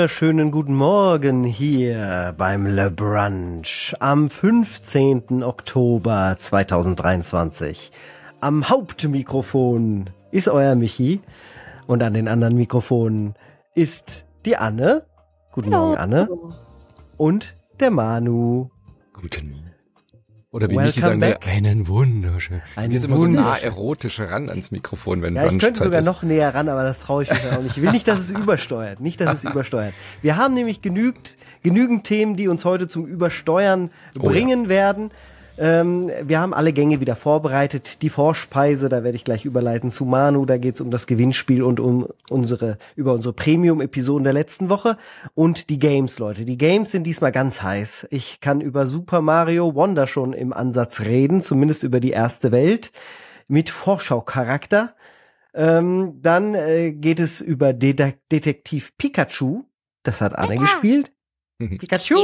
Einen wunderschönen guten Morgen hier beim Le Brunch am 15. Oktober 2023. Am Hauptmikrofon ist euer Michi und an den anderen Mikrofonen ist die Anne. Guten Morgen, Anne. Und der Manu. Guten Morgen. Oder wie Michi sagen will, einen wunderschönen. Einen Mir ist immer so nah erotisch ran ans Mikrofon, wenn Ja, ich könnte sogar ist. noch näher ran, aber das traue ich mich auch nicht. Ich will nicht, dass es übersteuert. Nicht, dass es übersteuert. Wir haben nämlich genügt, genügend Themen, die uns heute zum Übersteuern Oh ja. bringen werden. Ähm, wir haben alle Gänge wieder vorbereitet. Die Vorspeise, da werde ich gleich überleiten zu Manu. Da geht es um das Gewinnspiel und um unsere, über unsere Premium-Episoden der letzten Woche. Und die Games, Leute. Die Games sind diesmal ganz heiß. Ich kann über Super Mario Wonder schon im Ansatz reden, zumindest über die erste Welt mit Vorschaucharakter. Ähm, dann äh, geht es über Det Detektiv Pikachu. Das hat Anne gespielt. Mhm. Pikachu.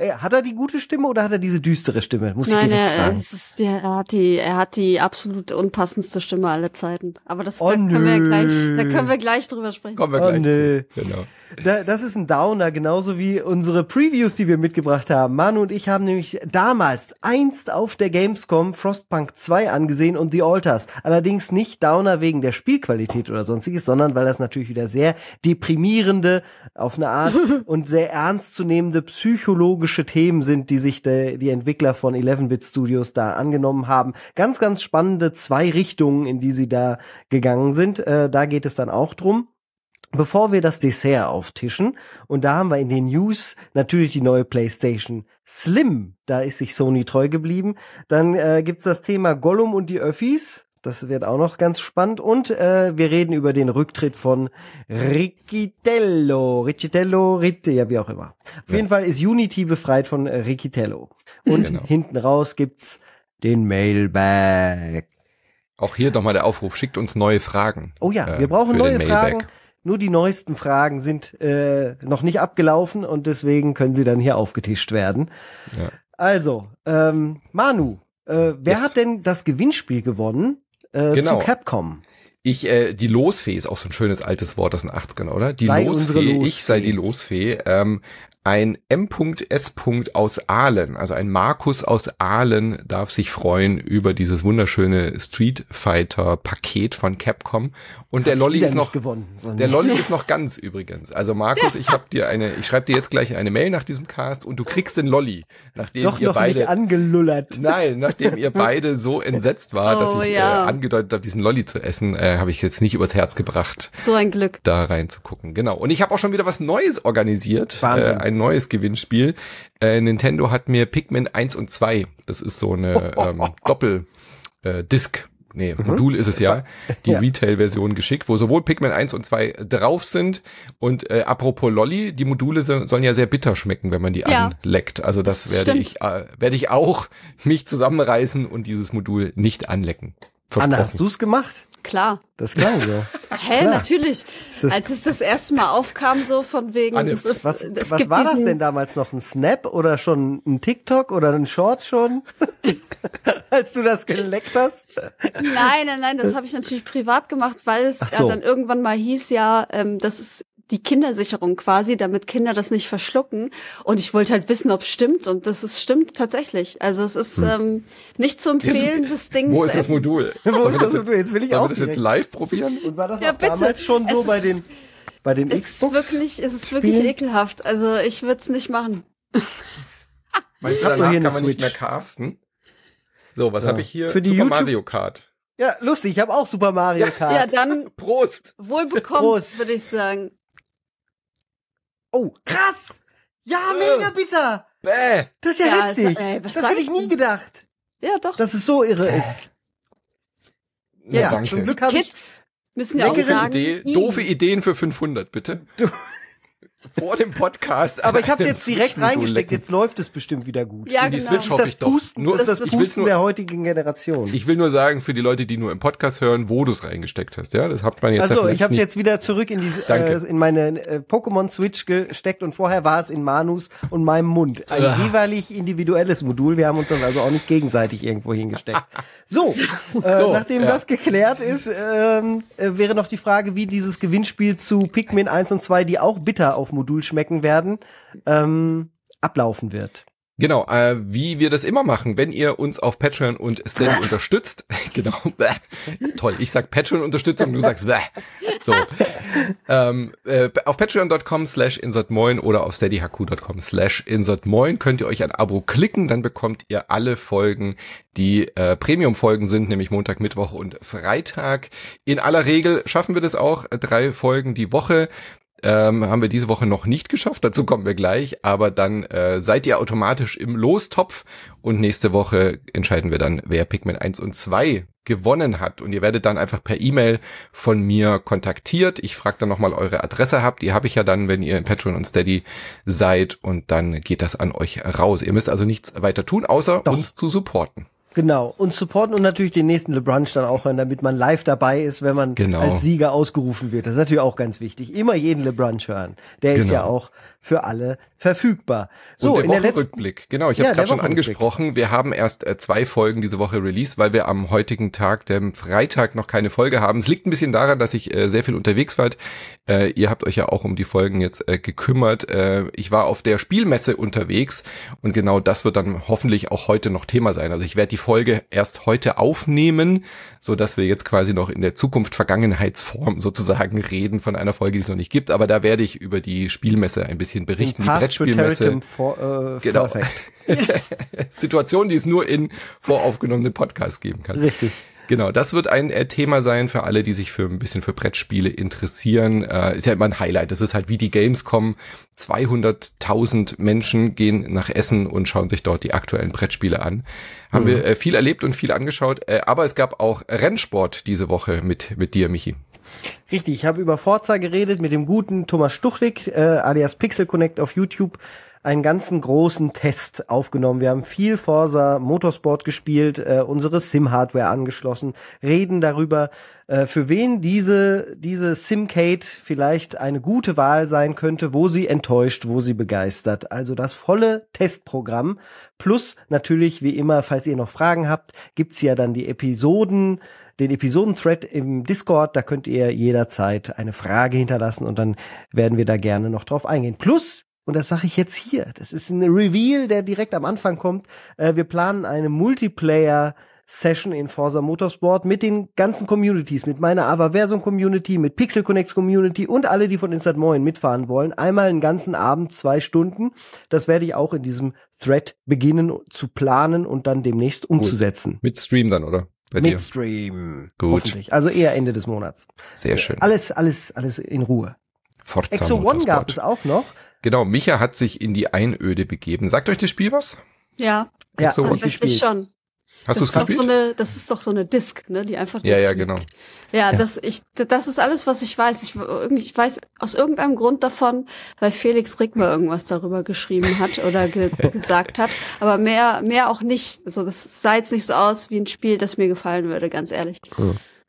Äh, hat er die gute Stimme oder hat er diese düstere Stimme? Muss ich Nein, direkt er, fragen. es ist, ja, er hat die, er hat die absolut unpassendste Stimme aller Zeiten. Aber das, Oh, da können wir gleich, da können wir gleich drüber sprechen. Kommen wir Oh, gleich nö. zu. Genau. Da, das ist ein Downer, genauso wie unsere Previews, die wir mitgebracht haben. Manu und ich haben nämlich damals einst auf der Gamescom Frostpunk 2 angesehen und The Alters. Allerdings nicht Downer wegen der Spielqualität oder sonstiges, sondern weil das natürlich wieder sehr deprimierende, auf eine Art und sehr ernstzunehmende psychologische Themen sind, die sich de, die Entwickler von 11-Bit Studios da angenommen haben. Ganz, ganz spannende zwei Richtungen, in die sie da gegangen sind. Äh, da geht es dann auch drum. Bevor wir das Dessert auftischen, und da haben wir in den News natürlich die neue PlayStation Slim, da ist sich Sony treu geblieben. Dann äh, gibt's das Thema Gollum und die Öffis, das wird auch noch ganz spannend. Und äh, wir reden über den Rücktritt von Riccitello, Riccitello, Ritte, ja wie auch immer. Auf Ja. jeden Fall ist Unity befreit von äh, Riccitello. Und Genau. hinten raus gibt's den Mailbag. Auch hier nochmal der Aufruf, schickt uns neue Fragen. Oh ja, äh, wir brauchen für neue Fragen. Nur die neuesten Fragen sind äh, noch nicht abgelaufen und deswegen können sie dann hier aufgetischt werden. Ja. Also, ähm, Manu, äh, wer Yes. hat denn das Gewinnspiel gewonnen äh, Genau. zu Capcom? Ich, äh, die Losfee ist auch so ein schönes altes Wort aus den 80ern, oder? Die Sei Losfee, Losfee. ich sei die Losfee. Ähm, ein M.S. aus Aalen, also ein Markus aus Aalen darf sich freuen über dieses wunderschöne Street Fighter Paket von Capcom. Und der wieder ist noch, gewonnen. Der. Lolli ist noch ganz übrigens. Also Markus, ich hab dir eine, ich schreibe dir jetzt gleich eine Mail nach diesem Cast und du kriegst den Lolli, nachdem doch ihr noch beide nicht angelullert. Nein, nachdem ihr beide so entsetzt war, dass Oh, ich ja. äh, angedeutet habe, diesen Lolli zu essen, äh, habe ich jetzt nicht übers Herz gebracht, So ein Glück. da reinzugucken. Genau. Und ich habe auch schon wieder was Neues organisiert. Wahnsinn. Äh, ein neues Gewinnspiel. Äh, Nintendo hat mir Pikmin 1 und 2, das ist so eine ähm, Doppel äh, Disc. Nee, Modul ist es ja, die Ja. Retail-Version geschickt, wo sowohl Pikmin 1 und 2 drauf sind und äh, apropos Lolli, die Module so, sollen ja sehr bitter schmecken, wenn man die Ja. anleckt. Also das, Das werde stimmt. ich, äh, werde ich auch mich zusammenreißen und dieses Modul nicht anlecken. Anna, hast Versprochen. du's gemacht? Klar. Das klang so. Hä, Klar. natürlich. Ist das- Als es das erste Mal aufkam, so von wegen, Anne, es ist, Was, es was gibt war das denn damals noch? Ein Snap oder schon ein TikTok oder ein Short schon? Als du das geleckt hast? Nein, nein, nein, das habe ich natürlich privat gemacht, weil es so. ja dann irgendwann mal hieß, ja, ähm, das ist die Kindersicherung quasi, damit Kinder das nicht verschlucken. Und ich wollte halt wissen, ob es stimmt. Und das ist, stimmt tatsächlich. Also es ist ähm, nicht zu empfehlen, das Ding Wo zu ist das. Modul? Wo ist das jetzt- Modul? Jetzt will ich auch das jetzt live probieren? Und war das Ja, auch bitte. damals schon so Es bei den, bei den Es ist Xbox? wirklich, es ist wirklich Spielen? ekelhaft. Also ich würde es nicht machen. Meinst du, danach hier kann man nicht mehr Switch. casten? So, was Ja. habe ich hier? Für die Super YouTube- Mario Kart. Ja, lustig, ich habe auch Super Mario Kart. Ja, dann Prost! wohl bekommen, Prost. würde ich sagen. Oh, krass! Ja, Äh. mega bitter! Bäh! Das ist ja, Ja, heftig. es- ey, was das hätte ich nie gedacht, Ja, doch. dass es so irre ist. Ja, Ja, danke. zum Glück habe ich Kids müssen ja auch leckere sagen. Idee, doofe Ideen für 500, bitte. Vor dem Podcast. Aber ich habe es jetzt direkt reingesteckt, jetzt läuft es bestimmt wieder gut. Ja, In die genau. Switch Das ist das. Pusten, Nur- das ist das Pusten nur- der heutigen Generation. Ich will nur sagen, für die Leute, die nur im Podcast hören, wo du es reingesteckt hast. Ja, das hat man jetzt. Also, vielleicht ich habe es jetzt wieder zurück in, diese, Danke. äh, in meine äh, Pokémon Switch gesteckt und vorher war es in Manus und meinem Mund. Ein Ah. jeweilig individuelles Modul. Wir haben uns das also auch nicht gegenseitig irgendwo hingesteckt. So, äh, So, nachdem ja. das geklärt ist, ähm, äh, wäre noch die Frage, wie dieses Gewinnspiel zu Pikmin 1 und 2, die auch bitter auf Modul schmecken werden, ähm, ablaufen wird. Genau, äh, wie wir das immer machen, wenn ihr uns auf Patreon und Steady unterstützt. Genau. Bäh. Toll, ich sag Patreon-Unterstützung, du sagst bäh. So. Ähm, äh, auf patreon.com slash insertmoin oder auf steadyhq.com slash insertmoin könnt ihr euch ein Abo klicken, dann bekommt ihr alle Folgen, die äh, Premium-Folgen sind, nämlich Montag, Mittwoch und Freitag. In aller Regel schaffen wir das auch, äh, drei Folgen die Woche. Ähm, haben wir diese Woche noch nicht geschafft, dazu kommen wir gleich, aber dann äh, seid ihr automatisch im Lostopf und nächste Woche entscheiden wir dann, wer Pikmin 1 und 2 gewonnen hat und ihr werdet dann einfach per E-Mail von mir kontaktiert. Ich frage dann nochmal eure Adresse habt, die habe ich ja dann, wenn ihr in Patreon und Steady seid und dann geht das an euch raus. Ihr müsst also nichts weiter tun, außer Doch. uns zu supporten. Genau. Und supporten und natürlich den nächsten LeBrunch dann auch hören, damit man live dabei ist, wenn man Genau. als Sieger ausgerufen wird. Das ist natürlich auch ganz wichtig. Immer jeden LeBrunch hören. Der ist Genau. ja auch für alle verfügbar. So, der in der letzten. Wochenrückblick, genau, ich Ja, habe es gerade schon angesprochen. Wir haben erst äh, zwei Folgen diese Woche released, weil wir am heutigen Tag, dem Freitag, noch keine Folge haben. Es liegt ein bisschen daran, dass ich äh, sehr viel unterwegs war. Äh, ihr habt euch ja auch um die Folgen jetzt äh, gekümmert. Äh, ich war auf der Spielmesse unterwegs und genau das wird dann hoffentlich auch heute noch Thema sein. Also ich werde die Folge erst heute aufnehmen, so dass wir jetzt quasi noch in der Zukunft Vergangenheitsform sozusagen reden von einer Folge, die es noch nicht gibt. Aber da werde ich über die Spielmesse ein bisschen berichten. Die Past Brettspielmesse. For, äh, Genau. Situation, die es nur in voraufgenommenen Podcasts geben kann. Richtig. Genau, das wird ein äh, Thema sein für alle, die sich für ein bisschen für Brettspiele interessieren. Äh, ist ja immer ein Highlight. Das ist halt wie die Gamescom. 200.000 Menschen gehen nach Essen und schauen sich dort die aktuellen Brettspiele an. Haben Mhm. wir äh, viel erlebt und viel angeschaut. Äh, aber es gab auch Rennsport diese Woche mit, mit dir, Michi. Richtig, ich habe über Forza geredet mit dem guten Thomas Stuchlik, äh, alias Pixel Connect auf YouTube, einen ganzen großen Test aufgenommen. Wir haben viel Forza Motorsport gespielt, äh, unsere SIM-Hardware angeschlossen, reden darüber, äh, für wen diese, diese SimCade vielleicht eine gute Wahl sein könnte, wo sie enttäuscht, wo sie begeistert. Also das volle Testprogramm. Plus natürlich, wie immer, falls ihr noch Fragen habt, gibt's ja dann die Episoden, den Episoden-Thread im Discord, da könnt ihr jederzeit eine Frage hinterlassen und dann werden wir da gerne noch drauf eingehen. Plus, und das sage ich jetzt hier, das ist ein Reveal, der direkt am Anfang kommt, äh, wir planen eine Multiplayer Session in Forza Motorsport mit den ganzen Communities, mit meiner Avaversum Community, mit Pixel Connects Community und alle, die von Instant Moin mitfahren wollen. Einmal einen ganzen Abend, zwei Stunden. Das werde ich auch in diesem Thread beginnen zu planen und dann demnächst umzusetzen. Mit Stream dann, oder? Bei dir. Mit Stream. Gut. Also eher Ende des Monats. Sehr schön. Alles, alles, alles in Ruhe. Forza Exo One Motorsport. gab es auch noch. Genau, Micha hat sich in die Einöde begeben. Sagt euch das Spiel was? Ja, Ja, so tatsächlich schon. Hast du das es ist doch gespielt? so eine, das ist doch so eine Disk, ne, die einfach ja, ja, fliegt. genau. Ja, das ich das ist alles, was ich weiß. Ich ich weiß aus irgendeinem Grund davon, weil Felix Rick mal irgendwas darüber geschrieben hat oder ge gesagt hat, aber mehr mehr auch nicht. Also das sah jetzt nicht so aus wie ein Spiel, das mir gefallen würde, ganz ehrlich.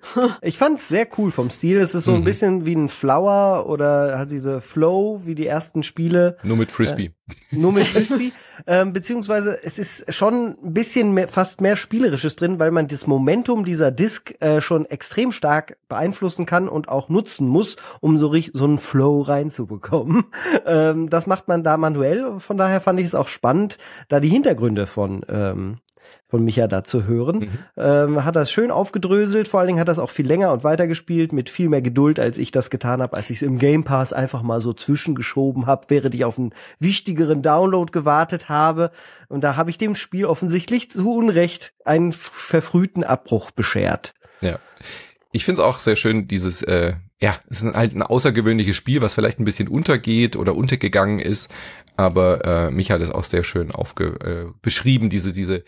Ich fand's sehr cool vom Stil. Es ist so ein Mhm. bisschen wie ein Flower oder hat diese Flow wie die ersten Spiele. Nur mit Frisbee. Nur mit Frisbee. ähm, beziehungsweise es ist schon ein bisschen mehr, fast mehr Spielerisches drin, weil man das Momentum dieser Disc äh, schon extrem stark beeinflussen kann und auch nutzen muss, um so, richtig, so einen Flow reinzubekommen. ähm, das macht man da manuell. Von daher fand ich es auch spannend, da die Hintergründe von ähm, von Micha da zu hören. Mhm. Ähm, hat das schön aufgedröselt, vor allen Dingen hat das auch viel länger und weiter gespielt, mit viel mehr Geduld, als ich das getan habe, als ich es im Game Pass einfach mal so zwischengeschoben habe, während ich auf einen wichtigeren Download gewartet habe. Und da habe ich dem Spiel offensichtlich zu Unrecht einen verfrühten Abbruch beschert. Ja. Ich finde es auch sehr schön, dieses, äh, ja, es ist halt ein außergewöhnliches Spiel, was vielleicht ein bisschen untergeht oder untergegangen ist, aber äh, mich hat es auch sehr schön aufge äh, beschrieben, diese, diese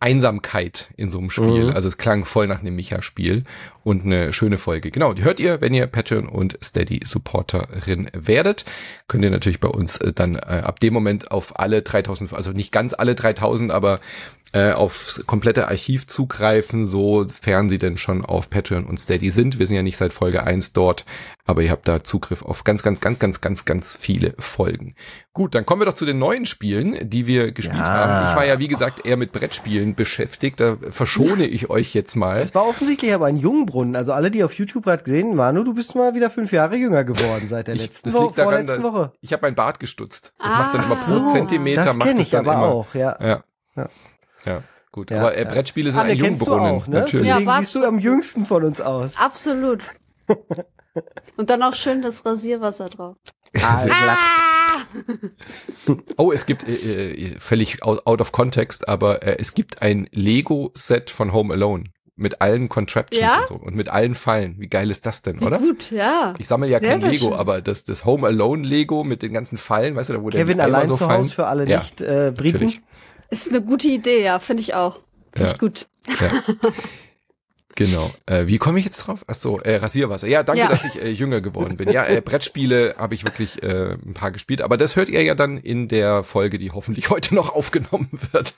Einsamkeit in so einem Spiel. Mhm. Also es klang voll nach einem Micha-Spiel und eine schöne Folge. Genau, die hört ihr, wenn ihr Patreon und Steady Supporterin werdet. Könnt ihr natürlich bei uns äh, dann äh, ab dem Moment auf alle 3000, also nicht ganz alle 3000, aber äh, aufs komplette Archiv zugreifen, sofern sie denn schon auf Patreon und Steady sind. Wir sind ja nicht seit Folge 1 dort, aber ihr habt da Zugriff auf ganz, ganz, ganz, ganz, ganz, ganz viele Folgen. Gut, dann kommen wir doch zu den neuen Spielen, die wir gespielt Ja. haben. Ich war ja, wie gesagt, eher mit Brettspielen beschäftigt. Da verschone ich euch jetzt mal. Es war offensichtlich aber ein Jungbrunnen. Also alle, die auf YouTube gerade gesehen, Manu, du bist mal wieder fünf Jahre jünger geworden seit der Ich- letzten das Woche, liegt daran, vorletzten dass- Woche. Ich habe mein Bart gestutzt. Das Ah. macht dann immer So, pro Zentimeter. Das kenne ich dann aber immer. auch, ja. Ja. Ja. Ja. Gut, Ja, aber äh, ja. Brettspiele sind Anne, ein kennst du Jungbrunnen. auch, ne? Natürlich. Ja, Deswegen siehst du am jüngsten von uns aus. Absolut. Und dann auch schön das Rasierwasser drauf. Ah, glatt. Ah! Oh, es gibt äh, äh, völlig out, of context, aber äh, es gibt ein Lego-Set von Home Alone mit allen Contraptions Ja? und so und mit allen Fallen. Wie geil ist das denn, Wie oder? gut, ja. Ich sammle ja kein Lego, schön. aber das, das Home Alone Lego mit den ganzen Fallen, weißt du, da der Kevin allein so zu fallen. Hause für alle Ja, nicht äh, Briten. Natürlich. Ist eine gute Idee, ja, finde ich auch. Finde Ja. ich gut. Ja. Genau. Äh, wie komme ich jetzt drauf? Ach so, äh, Rasierwasser. Ja, danke, Ja. dass ich äh, jünger geworden bin. Ja, äh, Brettspiele habe ich wirklich äh, ein paar gespielt, aber das hört ihr ja dann in der Folge, die hoffentlich heute noch aufgenommen wird.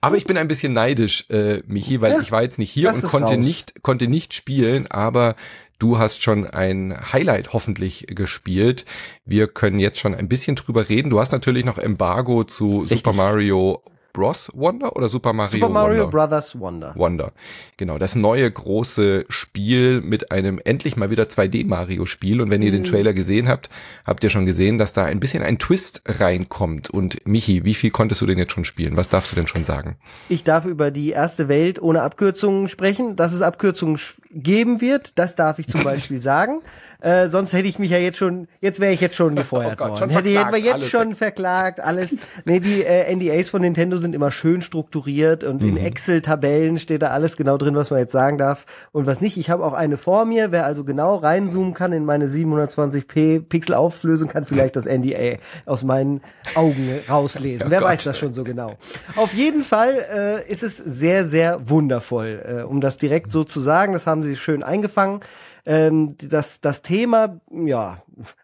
aber ich bin ein bisschen neidisch, äh, Michi, weil Ja, ich war jetzt nicht hier und konnte raus. nicht konnte nicht spielen, aber Du hast schon ein Highlight hoffentlich gespielt. Wir können jetzt schon ein bisschen drüber reden. Du hast natürlich noch Embargo zu Richtig. Super Mario Bros. Wonder oder Super Mario Super Mario Wonder? Brothers Wonder. Wonder. Genau, das neue große Spiel mit einem endlich mal wieder 2D-Mario-Spiel. Und wenn ihr den Mhm. Trailer gesehen habt, habt ihr schon gesehen, dass da ein bisschen ein Twist reinkommt. Und Michi, wie viel konntest du denn jetzt schon spielen? Was darfst du denn schon sagen? Ich darf über die erste Welt ohne Abkürzungen sprechen. Dass es Abkürzungen geben wird, das darf ich zum Beispiel sagen. Äh, sonst hätte ich mich ja jetzt schon, jetzt wäre ich jetzt schon gefeuert Oh Gott, worden. schon hätte, hätten wir jetzt schon verklagt, alles. Nee, die äh, NDAs von Nintendo sind immer schön strukturiert und Mhm. in Excel-Tabellen steht da alles genau drin, was man jetzt sagen darf und was nicht. Ich habe auch eine vor mir. Wer also genau reinzoomen kann in meine 720p Pixel-Auflösung, kann vielleicht das NDA aus meinen Augen rauslesen. Oh Wer Gott. weiß das schon so genau. Auf jeden Fall äh, ist es sehr, sehr wundervoll, äh, um das direkt so zu sagen. Das haben sie schön eingefangen. Ähm, das, das Thema, ja,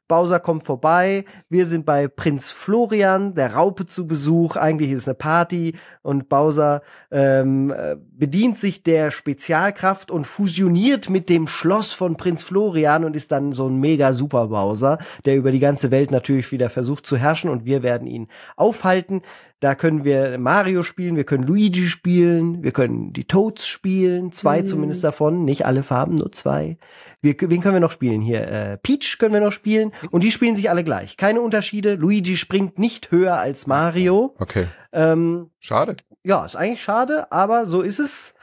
Bowser kommt vorbei. Wir sind bei Prinz Florian, der Raupe zu Besuch. Eigentlich ist es eine Party und Bowser ähm, äh, bedient sich der Spezialkraft und fusioniert mit dem Schloss von Prinz Florian und ist dann so ein mega Super Bowser, der über die ganze Welt natürlich wieder versucht zu herrschen und wir werden ihn aufhalten. Da können wir Mario spielen, wir können Luigi spielen, wir können die Toads spielen, zwei Mhm. zumindest davon, nicht alle Farben, nur zwei. Wir, wen können wir noch spielen hier? Äh, Peach können wir noch spielen und die spielen sich alle gleich. Keine Unterschiede. Luigi springt nicht höher als Mario. Okay. Ähm, Schade. ja, ist eigentlich schade, aber so ist es.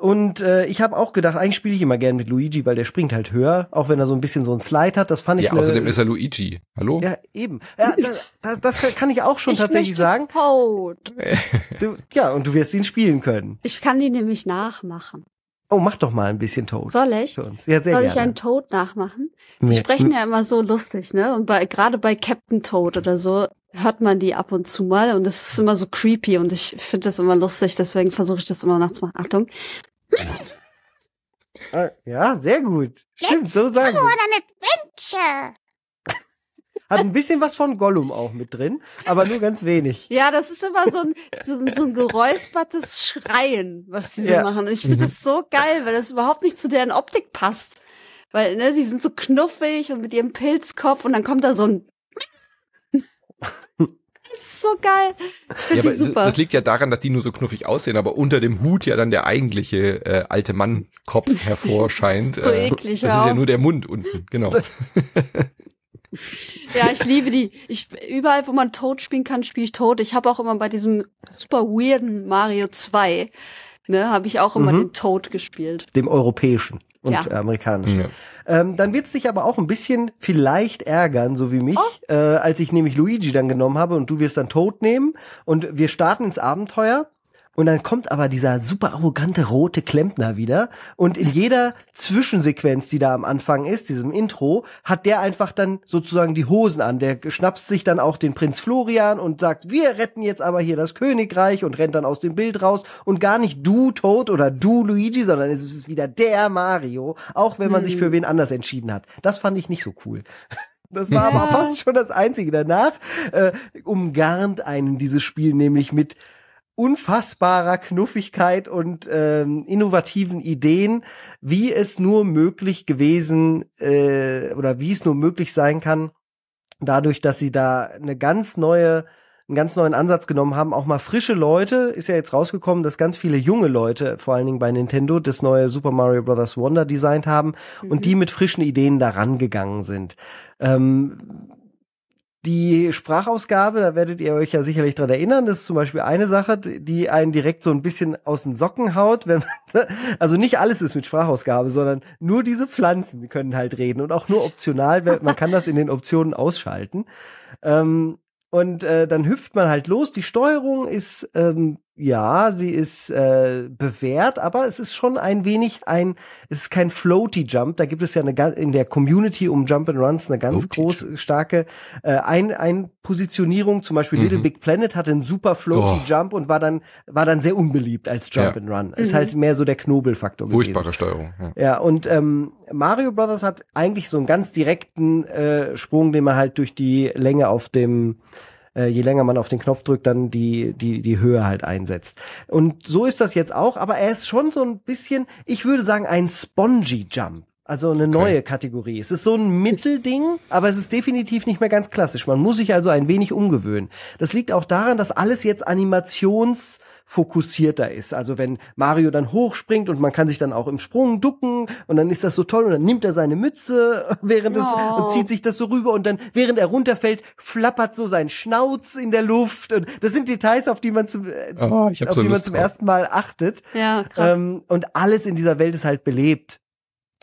Und äh, ich habe auch gedacht, eigentlich spiele ich immer gern mit Luigi, weil der springt halt höher, auch wenn er so ein bisschen so ein Slide hat. Das fand ich Ja, ne- außerdem ist er Luigi. Hallo? ja eben. Ja, das, das, das kann- ich auch schon ich tatsächlich sagen. Toad. Du, ja, und du wirst ihn spielen können. Ich kann die nämlich nachmachen. Oh, mach doch mal ein bisschen Toad. Soll ich? Für uns. Ja, sehr Soll ich gerne. einen Toad nachmachen? Nee. Die sprechen ja immer so lustig, ne? Und bei, gerade bei Captain Toad oder so hört man die ab und zu mal und es ist immer so creepy und ich finde das immer lustig, deswegen versuche ich das immer nachzumachen. Achtung. Ah, Ja, sehr gut. Stimmt, so sagen sie. Hat ein bisschen was von Gollum auch mit drin, aber nur ganz wenig. Ja, das ist immer so ein, so, ein- so ein geräuspertes Schreien, was die so Ja. machen. Und ich finde das so geil, weil das überhaupt nicht zu deren Optik passt. Weil, ne, die sind so knuffig und mit ihrem Pilzkopf und dann kommt da so ein. Das ist so geil. Ja, aber ich super. das liegt ja daran, dass die nur so knuffig aussehen, aber unter dem Hut ja dann der eigentliche äh, alte Mann-Kopf hervorscheint. So Äh, eklig, Das hör ist ja nur der Mund unten, genau. Ja, ich liebe die. Ich überall, wo man Toad spielen kann, spiele ich Toad. Ich habe auch immer bei diesem super weirden Mario 2, ne, habe ich auch immer Mhm. den Toad gespielt. Dem europäischen und Ja. amerikanischen. Ja. Ähm, dann wird's dich aber auch ein bisschen vielleicht ärgern, so wie mich, Oh. äh, als ich nämlich Luigi dann genommen habe und du wirst dann Toad nehmen und wir starten ins Abenteuer Und dann kommt aber dieser super arrogante rote Klempner wieder. Und in jeder Zwischensequenz, die da am Anfang ist, diesem Intro, hat der einfach dann sozusagen die Hosen an. Der schnappt sich dann auch den Prinz Florian und sagt, wir retten jetzt aber hier das Königreich und rennt dann aus dem Bild raus. Und gar nicht du Toad oder du Luigi, sondern es ist wieder der Mario, auch wenn man sich Hm. für wen anders entschieden hat. Das fand ich nicht so cool. Das war Ja. aber fast schon das Einzige. Danach äh, umgarnt einen dieses Spiel nämlich mit unfassbarer Knuffigkeit und ähm, innovativen Ideen, wie es nur möglich gewesen äh, oder wie es nur möglich sein kann, dadurch, dass sie da eine ganz neue einen ganz neuen Ansatz genommen haben, auch mal frische Leute, ist ja jetzt rausgekommen, dass ganz viele junge Leute, vor allen Dingen bei Nintendo, das neue Super Mario Bros. Wonder designt haben und die mit frischen Ideen daran gegangen sind. Ähm, die Sprachausgabe, da werdet ihr euch ja sicherlich dran erinnern, das ist zum Beispiel eine Sache, die einen direkt so ein bisschen aus den Socken haut, wenn man, also nicht alles ist mit Sprachausgabe, sondern nur diese Pflanzen können halt reden und auch nur optional, man kann das in den Optionen ausschalten. Ähm, und äh, dann hüpft man halt los. Die Steuerung ist, ähm, ja, sie ist äh, bewährt, aber es ist schon ein wenig ein, es ist kein Floaty Jump. Da gibt es ja eine in der Community um Jump and Runs eine ganz Floaty groß starke äh, ein, ein Positionierung. Zum Beispiel Mhm. Little Big Planet hatte einen super Floaty Oh. Jump und war dann war dann sehr unbeliebt als Jump Ja. and Run. Ist Mhm. halt mehr so der Knobelfaktor gewesen. Furchtbare Steuerung. Ja. Ja, und ähm, Mario Brothers hat eigentlich so einen ganz direkten äh, Sprung, den man halt durch die Länge auf dem äh, je länger man auf den Knopf drückt, dann die, die, die Höhe halt einsetzt. Und so ist das jetzt auch, aber er ist schon so ein bisschen, ich würde sagen, ein Spongy Jump. Also eine neue Kategorie. Es ist so ein Mittelding, aber es ist definitiv nicht mehr ganz klassisch. Man muss sich also ein wenig umgewöhnen. Das liegt auch daran, dass alles jetzt animationsfokussierter ist. Also wenn Mario dann hochspringt und man kann sich dann auch im Sprung ducken und dann ist das so toll und dann nimmt er seine Mütze während es Oh. und zieht sich das so rüber und dann während er runterfällt flappert so sein Schnauz in der Luft und das sind Details, auf die man zum äh, Oh, auf so die man zum drauf. ersten Mal achtet. Ja, krass. Ähm, und alles in dieser Welt ist halt belebt.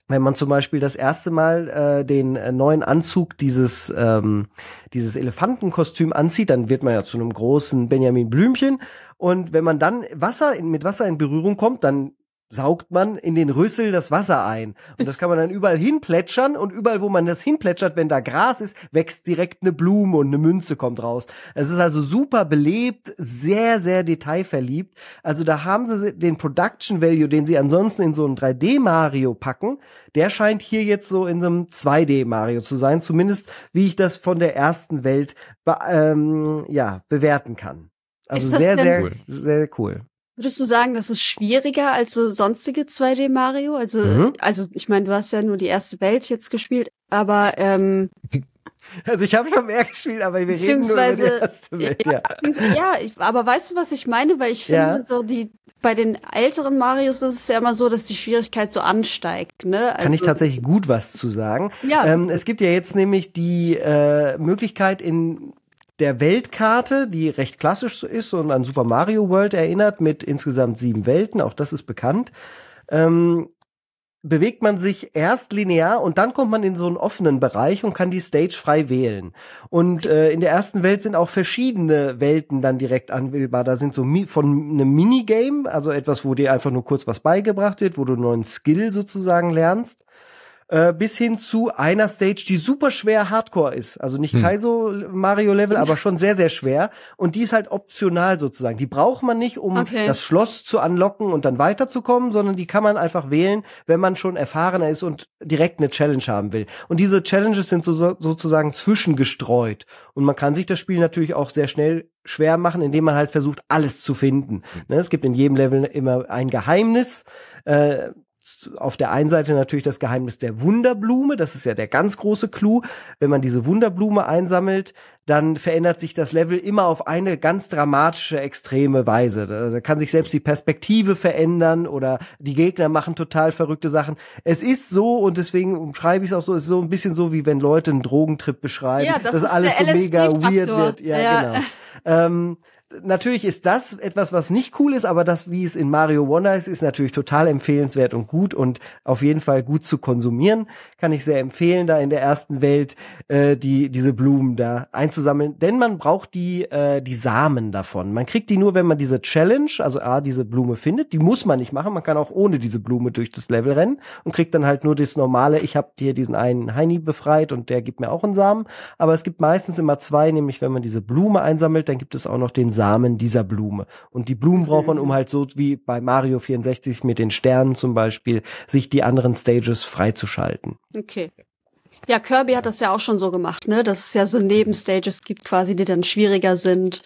Wenn man zum Beispiel das erste Mal äh, den äh, neuen Anzug dieses ähm, dieses Elefantenkostüm anzieht, dann wird man ja zu einem großen Benjamin Blümchen. Und wenn man dann Wasser in, mit Wasser in Berührung kommt, dann saugt man in den Rüssel das Wasser ein. Und das kann man dann überall hinplätschern und überall, wo man das hinplätschert, wenn da Gras ist, wächst direkt eine Blume und eine Münze kommt raus. Es ist also super belebt, sehr, sehr detailverliebt. Also da haben sie den Production Value, den sie ansonsten in so ein 3D-Mario packen, der scheint hier jetzt so in so einem 2D-Mario zu sein, zumindest wie ich das von der ersten Welt be ähm, ja, bewerten kann. Also sehr, denn- sehr, Cool. sehr cool. Würdest du sagen, das ist schwieriger als so sonstige 2D Mario? Also, Mhm. also ich meine, du hast ja nur die erste Welt jetzt gespielt, aber ähm, Also ich habe schon mehr gespielt, aber wir reden nur über die Beziehungsweise- erste Welt. Ja. ja, ich, aber weißt du, was ich meine? Weil ich finde, Ja. so die bei den älteren Marios ist es ja immer so, dass die Schwierigkeit so ansteigt. Ne? Kann ich Also- tatsächlich gut was zu sagen. Ja. Ähm, es gibt ja jetzt nämlich die äh, Möglichkeit in der Weltkarte, die recht klassisch ist und an Super Mario World erinnert, mit insgesamt sieben Welten, auch das ist bekannt, ähm, bewegt man sich erst linear und dann kommt man in so einen offenen Bereich und kann die Stage frei wählen. Und äh, in der ersten Welt sind auch verschiedene Welten dann direkt anwählbar. Da sind so mi von einem Minigame, also etwas, wo dir einfach nur kurz was beigebracht wird, wo du einen neuen Skill sozusagen lernst, äh, bis hin zu einer Stage, die super schwer Hardcore ist. Also nicht Kaizo Mario Level, aber schon sehr, sehr schwer. Und die ist halt optional sozusagen. Die braucht man nicht, um Okay. das Schloss zu anlocken und dann weiterzukommen, sondern die kann man einfach wählen, wenn man schon erfahrener ist und direkt eine Challenge haben will. Und diese Challenges sind so, so, sozusagen zwischengestreut. Und man kann sich das Spiel natürlich auch sehr schnell schwer machen, indem man halt versucht, alles zu finden. Ne, es gibt in jedem Level immer ein Geheimnis. Äh, auf der einen Seite natürlich das Geheimnis der Wunderblume, das ist ja der ganz große Clou. Wenn man diese Wunderblume einsammelt, dann verändert sich das Level immer auf eine ganz dramatische, extreme Weise. Da, kann sich selbst die Perspektive verändern oder die Gegner machen total verrückte Sachen. Es ist so und deswegen umschreibe ich es auch so, es ist so ein bisschen so, wie wenn Leute einen Drogentrip beschreiben, Ja, das dass alles so mega weird wird. Ja, Ja. genau. Ähm, natürlich ist das etwas, was nicht cool ist, aber das, wie es in Mario Wonder ist, ist natürlich total empfehlenswert und gut und auf jeden Fall gut zu konsumieren. Kann ich sehr empfehlen, da in der ersten Welt äh, die diese Blumen da einzusammeln, denn man braucht die äh, die Samen davon. Man kriegt die nur, wenn man diese Challenge, also a diese Blume findet. Die muss man nicht machen. Man kann auch ohne diese Blume durch das Level rennen und kriegt dann halt nur das normale. Ich habe dir diesen einen Heini befreit und der gibt mir auch einen Samen. Aber es gibt meistens immer zwei, nämlich wenn man diese Blume einsammelt, dann gibt es auch noch den Samen dieser Blume. Und die Blumen braucht man, um halt so wie bei Mario 64 mit den Sternen zum Beispiel, sich die anderen Stages freizuschalten. Okay. Ja, Kirby hat das ja auch schon so gemacht, ne? Dass es ja so Nebenstages gibt, quasi, die dann schwieriger sind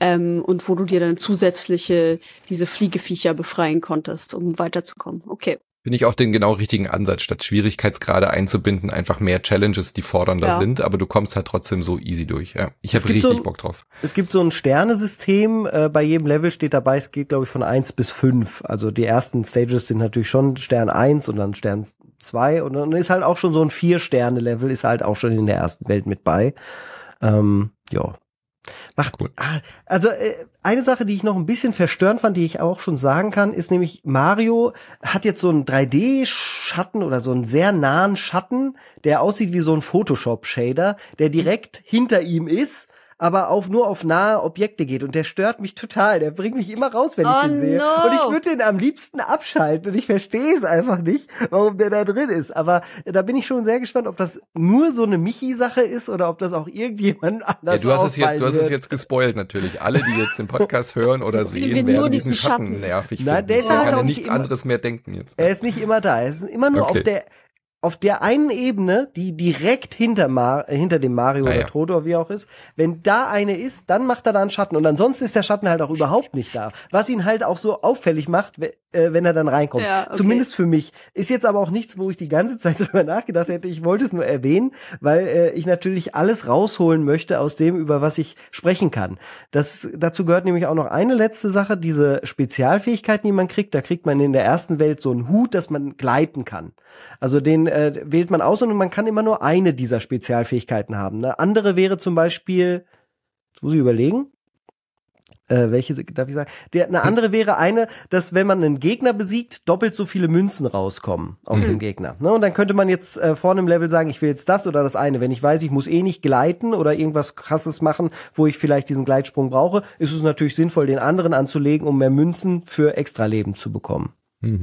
ähm, und wo du dir dann zusätzliche diese Fliegeviecher befreien konntest, um weiterzukommen. Okay. Finde ich auch den genau richtigen Ansatz, statt Schwierigkeitsgrade einzubinden, einfach mehr Challenges, die fordernder Ja. sind, aber du kommst halt trotzdem so easy durch. Ja, ich habe richtig so- Bock drauf. Es gibt so ein Sternesystem, äh, bei jedem Level steht dabei, es geht glaube ich von eins bis fünf. Also die ersten Stages sind natürlich schon Stern eins und dann Stern zwei und dann ist halt auch schon so ein Vier-Sterne-Level, ist halt auch schon in der ersten Welt mit bei. Ähm, ja. Macht Cool. Ah, Also äh, eine Sache, die ich noch ein bisschen verstörend fand, die ich auch schon sagen kann, ist nämlich Mario hat jetzt so einen 3D-Schatten oder so einen sehr nahen Schatten, der aussieht wie so ein Photoshop-Shader, der direkt hinter ihm ist, aber auf nur auf nahe Objekte geht und der stört mich total. Der bringt mich immer raus, wenn ich Oh den sehe. no. Und ich würde den am liebsten abschalten und ich verstehe es einfach nicht, warum der da drin ist. Aber da bin ich schon sehr gespannt, ob das nur so eine Michi-Sache ist oder ob das auch irgendjemand Ja, anders du hast es jetzt, du hast es jetzt gespoilt natürlich. Alle, die jetzt den Podcast hören oder sehen, nur werden diesen diesen Schatten Schatten. nervig Nein, finden. der ist halt kann auch ja nicht nichts immer- anderes mehr denken jetzt. Er ist nicht immer da. Er ist immer nur Okay. auf der auf der einen Ebene, die direkt hinter, Mar äh, hinter dem Mario Ah, oder ja. Toto, wie auch ist, wenn da eine ist, dann macht er da einen Schatten. Und ansonsten ist der Schatten halt auch überhaupt nicht da. Was ihn halt auch so auffällig macht, äh, wenn er dann reinkommt. Ja, okay. Zumindest für mich. Ist jetzt aber auch nichts, wo ich die ganze Zeit drüber nachgedacht hätte. Ich wollte es nur erwähnen, weil äh, ich natürlich alles rausholen möchte aus dem, über was ich sprechen kann. Das, dazu gehört nämlich auch noch eine letzte Sache, diese Spezialfähigkeiten, die man kriegt. Da kriegt man in der ersten Welt so einen Hut, dass man gleiten kann. Also den äh, wählt man aus und man kann immer nur eine dieser Spezialfähigkeiten haben. Eine andere wäre zum Beispiel, jetzt muss ich überlegen, äh, welche darf ich sagen? Der, eine andere wäre eine, dass wenn man einen Gegner besiegt, doppelt so viele Münzen rauskommen aus Mhm. dem Gegner. Ne? Und dann könnte man jetzt äh, vorne im Level sagen, ich will jetzt das oder das eine. Wenn ich weiß, ich muss eh nicht gleiten oder irgendwas krasses machen, wo ich vielleicht diesen Gleitsprung brauche, ist es natürlich sinnvoll, den anderen anzulegen, um mehr Münzen für Extraleben zu bekommen.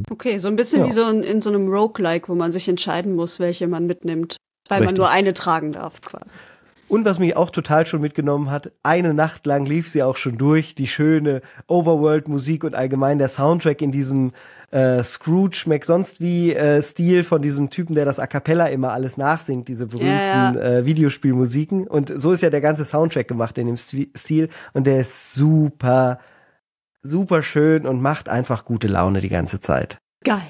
Okay, so ein bisschen Ja. wie so in, in so einem Roguelike, wo man sich entscheiden muss, welche man mitnimmt. Weil Richtig. man nur eine tragen darf, quasi. Und was mich auch total schon mitgenommen hat, eine Nacht lang lief sie auch schon durch, die schöne Overworld-Musik und allgemein der Soundtrack in diesem äh, Scrooge sonst wie äh, Stil von diesem Typen, der das A Cappella immer alles nachsingt, diese berühmten Ja, Äh, Videospielmusiken. Und so ist ja der ganze Soundtrack gemacht in dem Sti- Stil und der ist super, super schön und macht einfach gute Laune die ganze Zeit. Geil.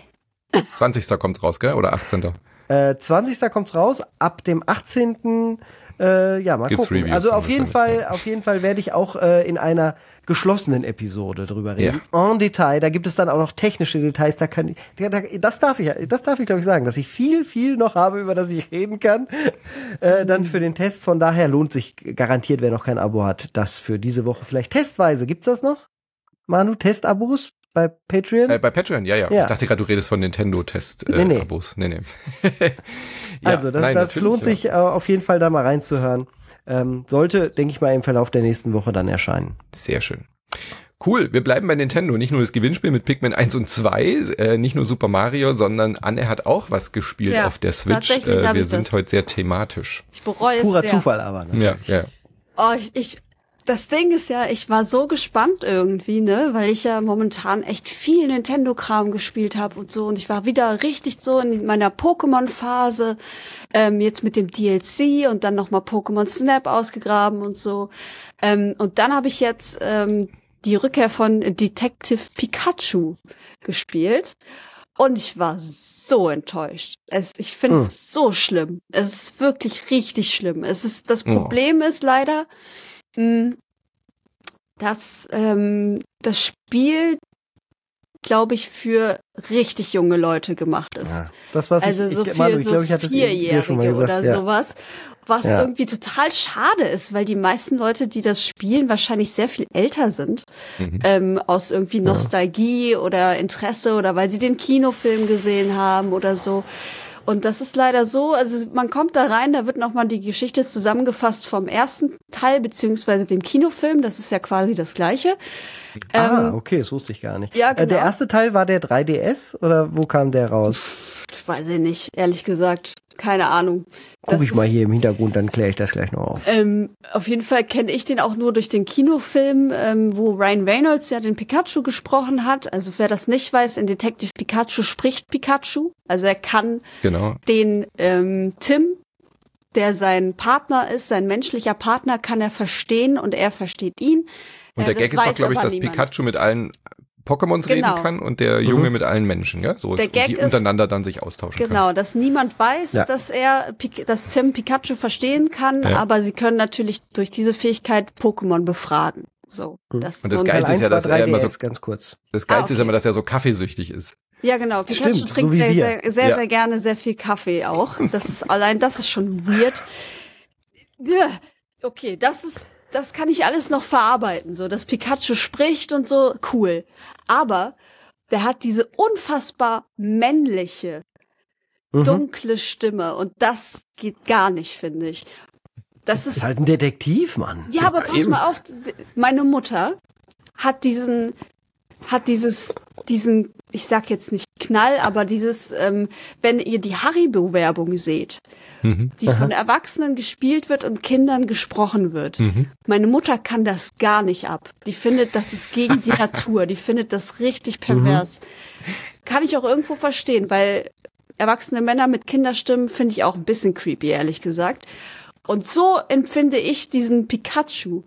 20. kommt raus, gell? Oder 18. Äh, 20. kommt raus, ab dem 18. Äh, ja, mal Gibt's gucken. Reviews also auf jeden Fall, auf jeden Fall werde ich auch äh, in einer geschlossenen Episode drüber reden. En Detail, da gibt es dann auch noch technische Details, da kann ich, da, da, das darf ich, das darf ich glaube ich sagen, dass ich viel, viel noch habe, über das ich reden kann. Äh, dann für den Test, von daher lohnt sich garantiert, wer noch kein Abo hat, das für diese Woche vielleicht testweise. Gibt's das noch? Manu, Testabos bei Patreon? Äh, bei Patreon, ja, ja, Ja. Ich dachte gerade, du redest von Nintendo-Test-Abos. Nee, Äh, nee. Abos. nee, nee. Ja, also, das, nein, das natürlich, lohnt sich äh, auf jeden Fall da mal reinzuhören. Ähm, sollte, denke ich mal, im Verlauf der nächsten Woche dann erscheinen. Sehr schön. Cool, wir bleiben bei Nintendo. Nicht nur das Gewinnspiel mit Pikmin 1 und 2, äh, nicht nur Super Mario, sondern Anne hat auch was gespielt Ja, auf der Switch. tatsächlich Äh, wir sind das. heute sehr thematisch. Ich bereue es Purer sehr. Zufall aber. Ne? Ja, ja. Oh, ich, ich, das Ding ist ja, ich war so gespannt irgendwie, ne, weil ich ja momentan echt viel Nintendo-Kram gespielt habe und so und ich war wieder richtig so in meiner Pokémon-Phase, ähm, jetzt mit dem DLC und dann nochmal Pokémon Snap ausgegraben und so. Ähm, und dann habe ich jetzt ähm, die Rückkehr von Detective Pikachu gespielt. Und ich war so enttäuscht. Es, ich finde es Hm. so schlimm. Es ist wirklich richtig schlimm. Es ist das Oh. Problem ist leider, dass ähm, das Spiel glaube ich, für richtig junge Leute gemacht ist. Ja, das was also ich, so ich, für ich so glaub, ich Vierjährige oder ja. sowas. Was Ja. irgendwie total schade ist, weil die meisten Leute, die das spielen, wahrscheinlich sehr viel älter sind. Mhm. Ähm, aus irgendwie Nostalgie oder Interesse oder weil sie den Kinofilm gesehen haben oder so. Und das ist leider so, also man kommt da rein, da wird nochmal die Geschichte zusammengefasst vom ersten Teil, beziehungsweise dem Kinofilm, das ist ja quasi das gleiche. ah, Ähm, okay, das wusste ich gar nicht. ja, äh, der genau. erste Teil war der 3DS oder wo kam der raus? weiß ich nicht, ehrlich gesagt. Keine Ahnung. Guck Das ich mal hier im Hintergrund, dann kläre ich das gleich noch auf. Ähm, auf jeden Fall kenne ich den auch nur durch den Kinofilm, ähm, wo Ryan Reynolds ja den Pikachu gesprochen hat. Also wer das nicht weiß, in Detective Pikachu spricht Pikachu. Also er kann Genau. den ähm, Tim, der sein Partner ist, sein menschlicher Partner, kann er verstehen und er versteht ihn. Und Äh, der das Gag ist doch, glaube ich, dass niemand. Pikachu mit allen Pokémons Genau. reden kann und der Junge mit allen Menschen, ja? So, Der und Gag die ist- untereinander dann sich austauschen können. Genau, dass niemand weiß, Ja. dass er, dass Tim Pikachu verstehen kann, Ja. aber sie können natürlich durch diese Fähigkeit Pokémon befragen. So, das, Und das Geilste ist ja, 1 war dass er immer 3DS, so- ganz kurz. Das Geilste Ah, ist okay. immer, dass er so kaffeesüchtig ist. Ja, genau. Pikachu Stimmt, trinkt so sehr, sehr, sehr, Ja. sehr gerne sehr viel Kaffee auch. Das ist allein, das ist schon weird. Ja, okay, das ist, das kann ich alles noch verarbeiten. So, dass Pikachu spricht und so, cool. Aber der hat diese unfassbar männliche, Mhm. dunkle Stimme und das geht gar nicht, finde ich. Das Ist ist halt ein Detektiv, Mann. ja, aber pass eben. mal auf, meine Mutter hat diesen, hat dieses, diesen, ich sag jetzt nicht Knall, aber dieses, ähm, wenn ihr die Haribo-Werbung seht, Mhm. die von Erwachsenen gespielt wird und Kindern gesprochen wird. Mhm. Meine Mutter kann das gar nicht ab. Die findet, das ist gegen die Natur. Die findet das richtig pervers. Kann ich auch irgendwo verstehen, weil erwachsene Männer mit Kinderstimmen finde ich auch ein bisschen creepy, ehrlich gesagt. Und so empfinde ich diesen Pikachu,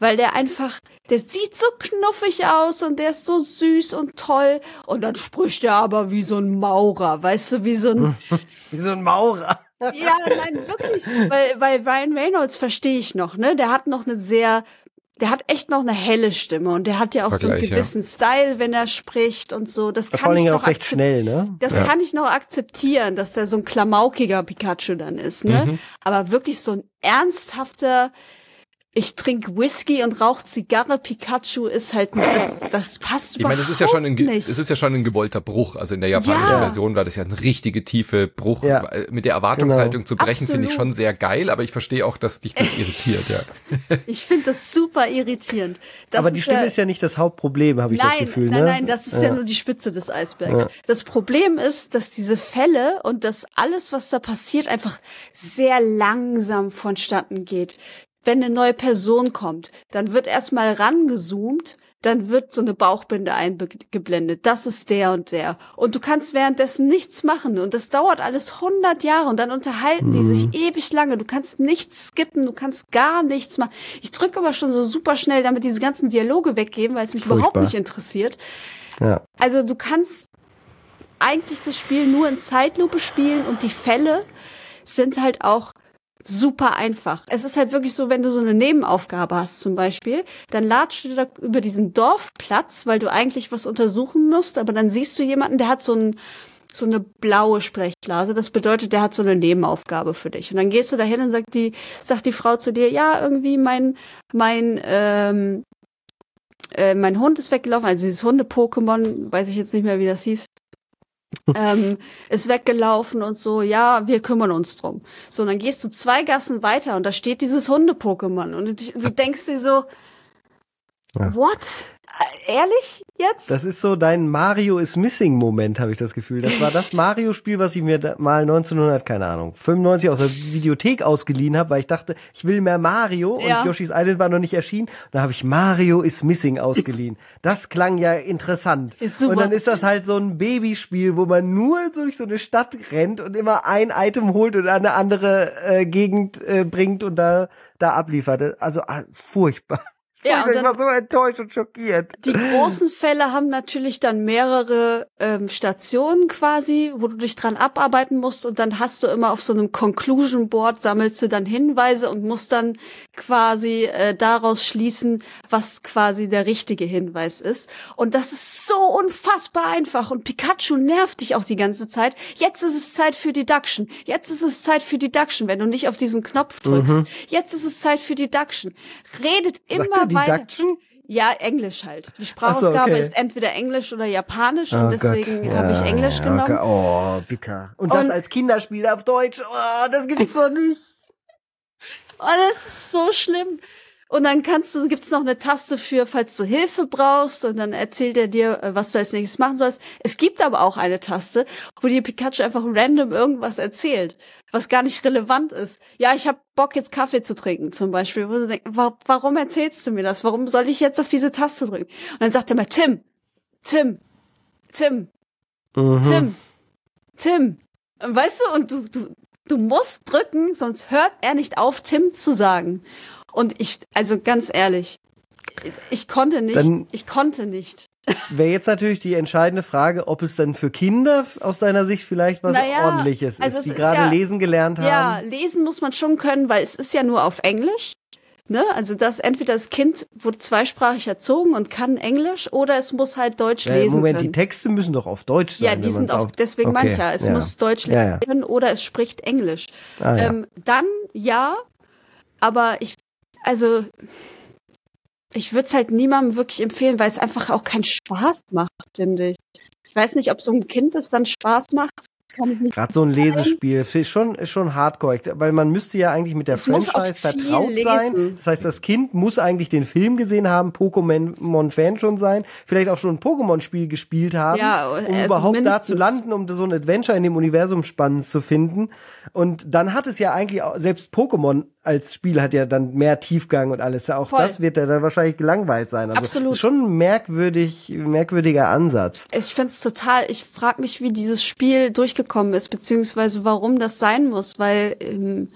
weil der einfach, der sieht so knuffig aus und der ist so süß und toll. Und dann spricht er aber wie so ein Maurer, weißt du, wie so ein Wie so ein Maurer. ja, nein, wirklich. Weil, weil Ryan Reynolds verstehe ich noch, ne? Der hat noch eine sehr, der hat echt noch eine helle Stimme und der hat ja auch so einen Vergleich, ja. gewissen Style, wenn er spricht und so. Das Vor kann allen ich noch auch recht schnell, ne? Das Ja. kann ich noch akzeptieren, dass der so ein klamaukiger Pikachu dann ist, ne? Mhm. Aber wirklich so ein ernsthafter, ich trinke Whisky und rauche Zigarre Pikachu ist halt, das, das passt Ich meine, es ist ja schon ein, nicht. es ist ja schon ein gewollter Bruch. Also in der japanischen Ja. Version war das ja ein richtige tiefe Bruch. Ja. Äh, Mit der Erwartungshaltung zu brechen finde ich schon sehr geil, aber ich verstehe auch, dass dich das irritiert, ja. Ich finde das super irritierend. Das aber die Stimme ja- ist ja nicht das Hauptproblem, habe ich nein, das Gefühl, nein, ne? nein, das ist ja. nur die Spitze des Eisbergs. Das Problem ist, dass diese Fälle und dass alles, was da passiert, einfach sehr langsam vonstatten geht. Wenn eine neue Person kommt, dann wird erstmal rangezoomt, dann wird so eine Bauchbinde eingeblendet. Das ist der und der. Und du kannst währenddessen nichts machen. Und das dauert alles 100 Jahre. Und dann unterhalten die Mhm. sich ewig lange. Du kannst nichts skippen. Du kannst gar nichts machen. Ich drücke aber schon so super schnell, damit diese ganzen Dialoge weggehen, weil es mich überhaupt Furchtbar. nicht interessiert. Ja. Also du kannst eigentlich das Spiel nur in Zeitlupe spielen und die Fälle sind halt auch super einfach. Es ist halt wirklich so, wenn du so eine Nebenaufgabe hast zum Beispiel, dann latschst du da über diesen Dorfplatz, weil du eigentlich was untersuchen musst, aber dann siehst du jemanden, der hat so ein so eine blaue Sprechblase. Das bedeutet, der hat so eine Nebenaufgabe für dich. Und dann gehst du dahin und sagt die, sagt die Frau zu dir, ja, irgendwie mein, mein, ähm, äh, mein Hund ist weggelaufen, also dieses Hunde-Pokémon, weiß ich jetzt nicht mehr, wie das hieß. Ähm, ist weggelaufen und so, ja, wir kümmern uns drum. So, und dann gehst du zwei Gassen weiter und da steht dieses Hunde-Pokémon und du, du denkst dir so, Ja. what? Äh, Ehrlich jetzt? Das ist so dein Mario is missing Moment, habe ich das Gefühl. Das war das Mario-Spiel, was ich mir da mal 1900, keine Ahnung, 95 aus der Videothek ausgeliehen habe, weil ich dachte, ich will mehr Mario Ja. und Yoshi's Island war noch nicht erschienen. Dann habe ich Mario is missing ausgeliehen. Das klang ja interessant. Ist super. Und dann ist das halt so ein Babyspiel, wo man nur durch so eine Stadt rennt und immer ein Item holt und eine andere äh, Gegend äh, bringt und da, da abliefert. Also ah, furchtbar. Ja, ich war so enttäuscht und schockiert. Die großen Fälle haben natürlich dann mehrere ähm, Stationen quasi, wo du dich dran abarbeiten musst und dann hast du immer auf so einem Conclusion Board sammelst du dann Hinweise und musst dann quasi äh, daraus schließen, was quasi der richtige Hinweis ist. Und das ist so unfassbar einfach und Pikachu nervt dich auch die ganze Zeit. Jetzt ist es Zeit für Deduction. Jetzt ist es Zeit für Deduction, wenn du nicht auf diesen Knopf drückst. Mhm. Jetzt ist es Zeit für Deduction. Redet Sagt immer Deduction? Ja, Englisch halt. Die Sprachausgabe so, okay. ist entweder Englisch oder Japanisch oh und deswegen ja, habe ich Englisch genommen. Okay. Oh, bitter. Und, und das als Kinderspiel auf Deutsch. Oh, das gibt's doch nicht. oh, das ist so schlimm. Und dann kannst du, gibt's noch eine Taste für, falls du Hilfe brauchst, und dann erzählt er dir, äh, was du als nächstes machen sollst. Es gibt aber auch eine Taste, wo dir Pikachu einfach random irgendwas erzählt, was gar nicht relevant ist. Ja, ich habe Bock, jetzt Kaffee zu trinken, zum Beispiel. Wo du denkst, warum erzählst du mir das? Warum soll ich jetzt auf diese Taste drücken? Und dann sagt er mal, Tim, Tim, Tim, mhm. Tim, Tim. Weißt du, und du, du, du musst drücken, sonst hört er nicht auf, Tim zu sagen. Und ich, also ganz ehrlich, ich konnte nicht. Dann ich konnte nicht. Wäre jetzt natürlich die entscheidende Frage, ob es dann für Kinder aus deiner Sicht vielleicht was naja, ordentliches also ist, die gerade ja, lesen gelernt haben. Ja, lesen muss man schon können, weil es ist ja nur auf Englisch. Ne? Also das entweder das Kind wurde zweisprachig erzogen und kann Englisch oder es muss halt Deutsch ja, lesen. Moment, können. die Texte müssen doch auf Deutsch sein. Ja, die sind auch deswegen okay, mancher. Es ja. muss Deutsch lesen ja, oder es spricht Englisch. Ah, ähm, dann ja, aber ich also ich würde es halt niemandem wirklich empfehlen, weil es einfach auch keinen Spaß macht, finde ich. Ich weiß nicht, ob so ein Kind es dann Spaß macht kann ich nicht. Gerade so ein Lesespiel ist schon, schon hardcore, weil man müsste ja eigentlich mit der es Franchise vertraut lesen. sein. Das heißt, das Kind muss eigentlich den Film gesehen haben, Pokémon-Fan schon sein, vielleicht auch schon ein Pokémon-Spiel gespielt haben, ja, um also überhaupt mindestens. da zu landen, um so ein Adventure in dem Universum spannend zu finden. Und dann hat es ja eigentlich auch, selbst Pokémon als Spiel hat ja dann mehr Tiefgang und alles. Auch Voll. das wird ja dann wahrscheinlich gelangweilt sein. Also Absolut. schon ein merkwürdig, merkwürdiger Ansatz. Ich finde es total, ich frage mich, wie dieses Spiel durchgekommen ist, beziehungsweise warum das sein muss, weil ähm,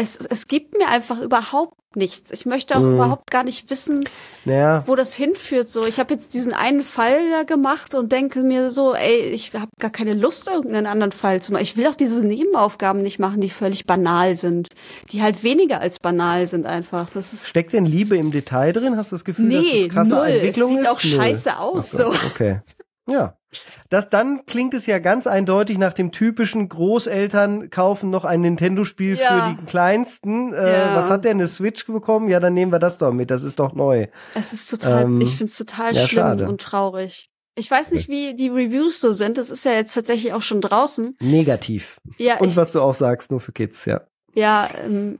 es, es gibt mir einfach überhaupt nichts. Ich möchte auch mhm. überhaupt gar nicht wissen, naja. wo das hinführt. So, ich habe jetzt diesen einen Fall da gemacht und denke mir so, ey, ich habe gar keine Lust, irgendeinen anderen Fall zu machen. Ich will auch diese Nebenaufgaben nicht machen, die völlig banal sind, die halt weniger als banal sind einfach. Das ist Steckt denn Liebe im Detail drin? Hast du das Gefühl, nee, dass das krasse null. Entwicklung es sieht auch scheiße aus. so. Okay. Ja. Das, dann klingt es ja ganz eindeutig nach dem typischen Großeltern kaufen noch ein Nintendo-Spiel ja. für die Kleinsten. Äh, ja. Was hat der eine Switch bekommen? Ja, dann nehmen wir das doch mit. Das ist doch neu. Es ist total, ähm, ich finde es total ja, schlimm schade. und traurig. Ich weiß nicht, wie die Reviews so sind. Das ist ja jetzt tatsächlich auch schon draußen. Negativ. Ja. Und ich, was du auch sagst, nur für Kids, ja. Ja, ähm,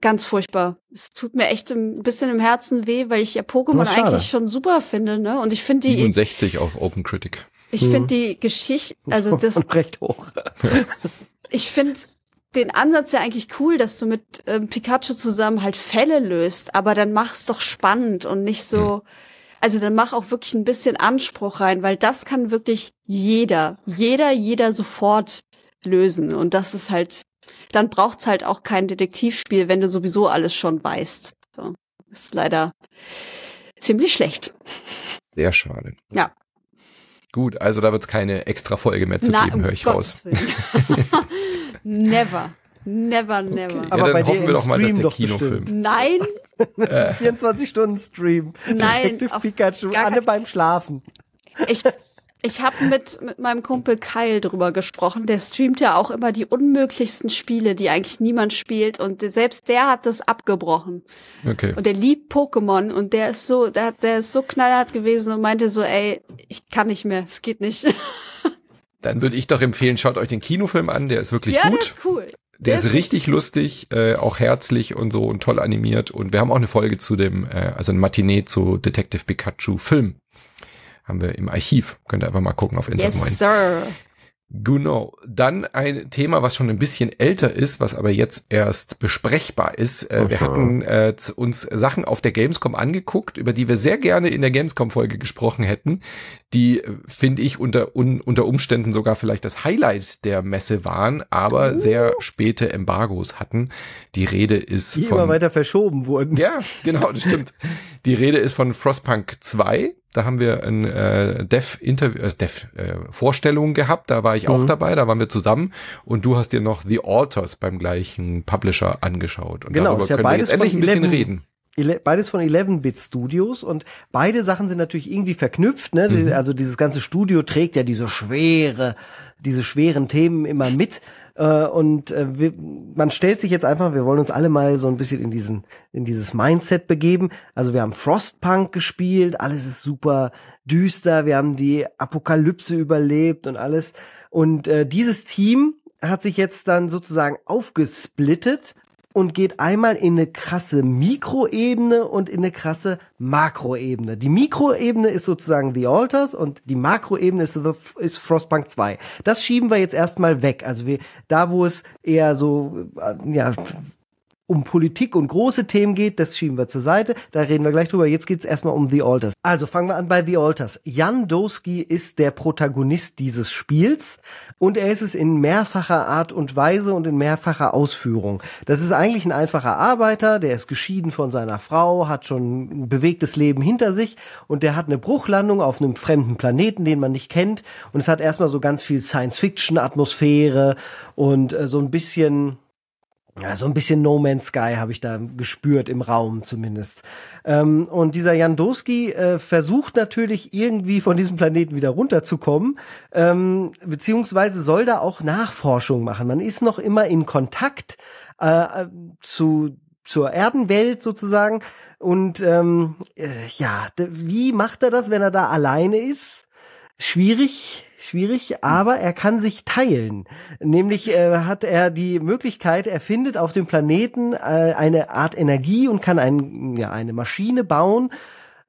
ganz furchtbar. Es tut mir echt ein bisschen im Herzen weh, weil ich ja Pokémon eigentlich schon super finde, ne? Und ich finde die 67 auf Open Critic. Ich mhm. finde die Geschichte, also das recht hoch. ich finde den Ansatz ja eigentlich cool, dass du mit ähm, Pikachu zusammen halt Fälle löst, aber dann mach's doch spannend und nicht so. Mhm. Also dann mach auch wirklich ein bisschen Anspruch rein, weil das kann wirklich jeder, jeder, jeder sofort lösen und das ist halt dann braucht's halt auch kein Detektivspiel, wenn du sowieso alles schon weißt. So. Das ist leider ziemlich schlecht. Sehr schade. Ja. Gut, also da wird es keine extra Folge mehr zu Na, geben, höre ich raus. never. Never, never. Okay. Aber ja, dann hoffen wir doch mal, dass der Kinofilm. Nein. 24 Stunden Stream. Nein. Detective Pikachu, alle beim Schlafen. Ich, ich habe mit, mit meinem Kumpel Kyle drüber gesprochen. Der streamt ja auch immer die unmöglichsten Spiele, die eigentlich niemand spielt. Und selbst der hat das abgebrochen. Okay. Und der liebt Pokémon und der ist so, der, der ist so knallhart gewesen und meinte so, ey, ich kann nicht mehr, es geht nicht. Dann würde ich doch empfehlen, schaut euch den Kinofilm an, der ist wirklich ja, gut. Der ist cool. Der, der ist, ist richtig lustig, äh, auch herzlich und so und toll animiert. Und wir haben auch eine Folge zu dem, äh, also ein Matinee zu Detective Pikachu Film haben wir im Archiv. Könnt ihr einfach mal gucken auf Instagram. Yes, sir. Genau. Dann ein Thema, was schon ein bisschen älter ist, was aber jetzt erst besprechbar ist. Äh, wir hatten äh, uns Sachen auf der Gamescom angeguckt, über die wir sehr gerne in der Gamescom-Folge gesprochen hätten, die, äh, finde ich, unter, un, unter Umständen sogar vielleicht das Highlight der Messe waren, aber uh. sehr späte Embargos hatten. Die Rede ist die von... immer weiter verschoben wurden. Ja, genau, das stimmt. Die Rede ist von Frostpunk 2 da haben wir ein äh, Dev-Interview, äh, Dev-Vorstellung äh, gehabt. Da war ich auch mhm. dabei, da waren wir zusammen. Und du hast dir noch The Alters beim gleichen Publisher angeschaut. Und genau, darüber ist ja können beides wir jetzt endlich ein bisschen 11, reden. Beides von 11-Bit Studios und beide Sachen sind natürlich irgendwie verknüpft. Ne? Mhm. Also dieses ganze Studio trägt ja diese schwere, diese schweren Themen immer mit. Äh, und äh, wir, man stellt sich jetzt einfach, wir wollen uns alle mal so ein bisschen in diesen, in dieses Mindset begeben. Also wir haben Frostpunk gespielt, alles ist super düster, wir haben die Apokalypse überlebt und alles. Und äh, dieses Team hat sich jetzt dann sozusagen aufgesplittet und geht einmal in eine krasse Mikroebene und in eine krasse Makroebene. Die Mikroebene ist sozusagen The Alters und die Makroebene ist, The, ist Frostpunk 2. Das schieben wir jetzt erstmal weg. Also wir, da wo es eher so, äh, ja, um Politik und große Themen geht, das schieben wir zur Seite. Da reden wir gleich drüber. Jetzt geht es erstmal um The Alters. Also fangen wir an bei The Alters. Jan Doski ist der Protagonist dieses Spiels und er ist es in mehrfacher Art und Weise und in mehrfacher Ausführung. Das ist eigentlich ein einfacher Arbeiter, der ist geschieden von seiner Frau, hat schon ein bewegtes Leben hinter sich und der hat eine Bruchlandung auf einem fremden Planeten, den man nicht kennt. Und es hat erstmal so ganz viel Science-Fiction-Atmosphäre und äh, so ein bisschen ja, so ein bisschen No Man's Sky habe ich da gespürt im Raum zumindest. Ähm, und dieser Jandowski äh, versucht natürlich irgendwie von diesem Planeten wieder runterzukommen, ähm, beziehungsweise soll da auch Nachforschung machen. Man ist noch immer in Kontakt äh, zu zur Erdenwelt sozusagen. Und ähm, äh, ja, wie macht er das, wenn er da alleine ist? Schwierig, schwierig, aber er kann sich teilen. Nämlich äh, hat er die Möglichkeit, er findet auf dem Planeten äh, eine Art Energie und kann ein, ja, eine Maschine bauen,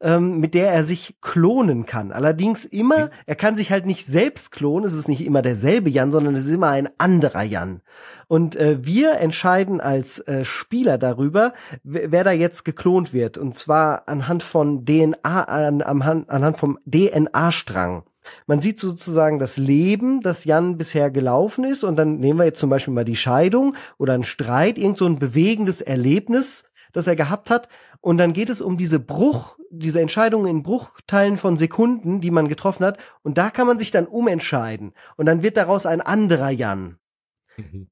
ähm, mit der er sich klonen kann. Allerdings immer, er kann sich halt nicht selbst klonen, es ist nicht immer derselbe Jan, sondern es ist immer ein anderer Jan. Und äh, wir entscheiden als äh, Spieler darüber, wer da jetzt geklont wird. Und zwar anhand von DNA, an, anhand, anhand vom DNA-Strang. Man sieht sozusagen das Leben, das Jan bisher gelaufen ist. Und dann nehmen wir jetzt zum Beispiel mal die Scheidung oder einen Streit, irgend so ein bewegendes Erlebnis, das er gehabt hat. Und dann geht es um diese Bruch, diese Entscheidungen in Bruchteilen von Sekunden, die man getroffen hat. Und da kann man sich dann umentscheiden. Und dann wird daraus ein anderer Jan. Mhm.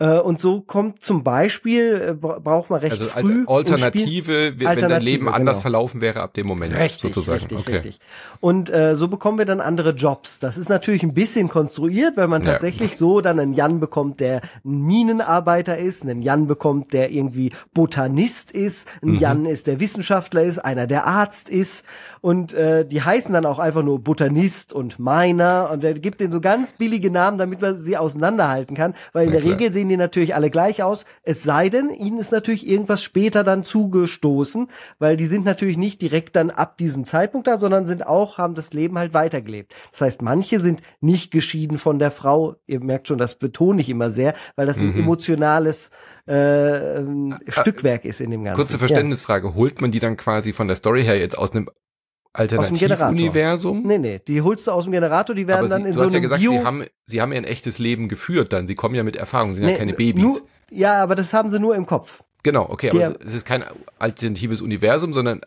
Äh, und so kommt zum Beispiel, äh, braucht man recht also früh. Alternative, wenn Alternative, dein Leben anders genau. verlaufen wäre ab dem Moment richtig, sozusagen. Richtig, okay. richtig. Und äh, so bekommen wir dann andere Jobs. Das ist natürlich ein bisschen konstruiert, weil man tatsächlich ja. so dann einen Jan bekommt, der ein Minenarbeiter ist, einen Jan bekommt, der irgendwie Botanist ist, ein mhm. Jan ist, der Wissenschaftler ist, einer, der Arzt ist. Und äh, die heißen dann auch einfach nur Botanist und Miner. Und er gibt denen so ganz billige Namen, damit man sie auseinanderhalten kann. Weil in der. Regel sehen die natürlich alle gleich aus. Es sei denn, ihnen ist natürlich irgendwas später dann zugestoßen, weil die sind natürlich nicht direkt dann ab diesem Zeitpunkt da, sondern sind auch, haben das Leben halt weitergelebt. Das heißt, manche sind nicht geschieden von der Frau. Ihr merkt schon, das betone ich immer sehr, weil das ein mhm. emotionales äh, ähm, Stückwerk ist in dem Ganzen. Kurze Verständnisfrage. Ja. Holt man die dann quasi von der Story her jetzt aus einem Alternativuniversum? Nee, nee, die holst du aus dem Generator, die werden dann in so einem Du hast ja gesagt, Bio sie haben, sie haben ihr ein echtes Leben geführt dann. Sie kommen ja mit Erfahrung, sind nee, ja keine Babys. Nur, ja, aber das haben sie nur im Kopf. Genau, okay, Der, aber es ist kein alternatives Universum, sondern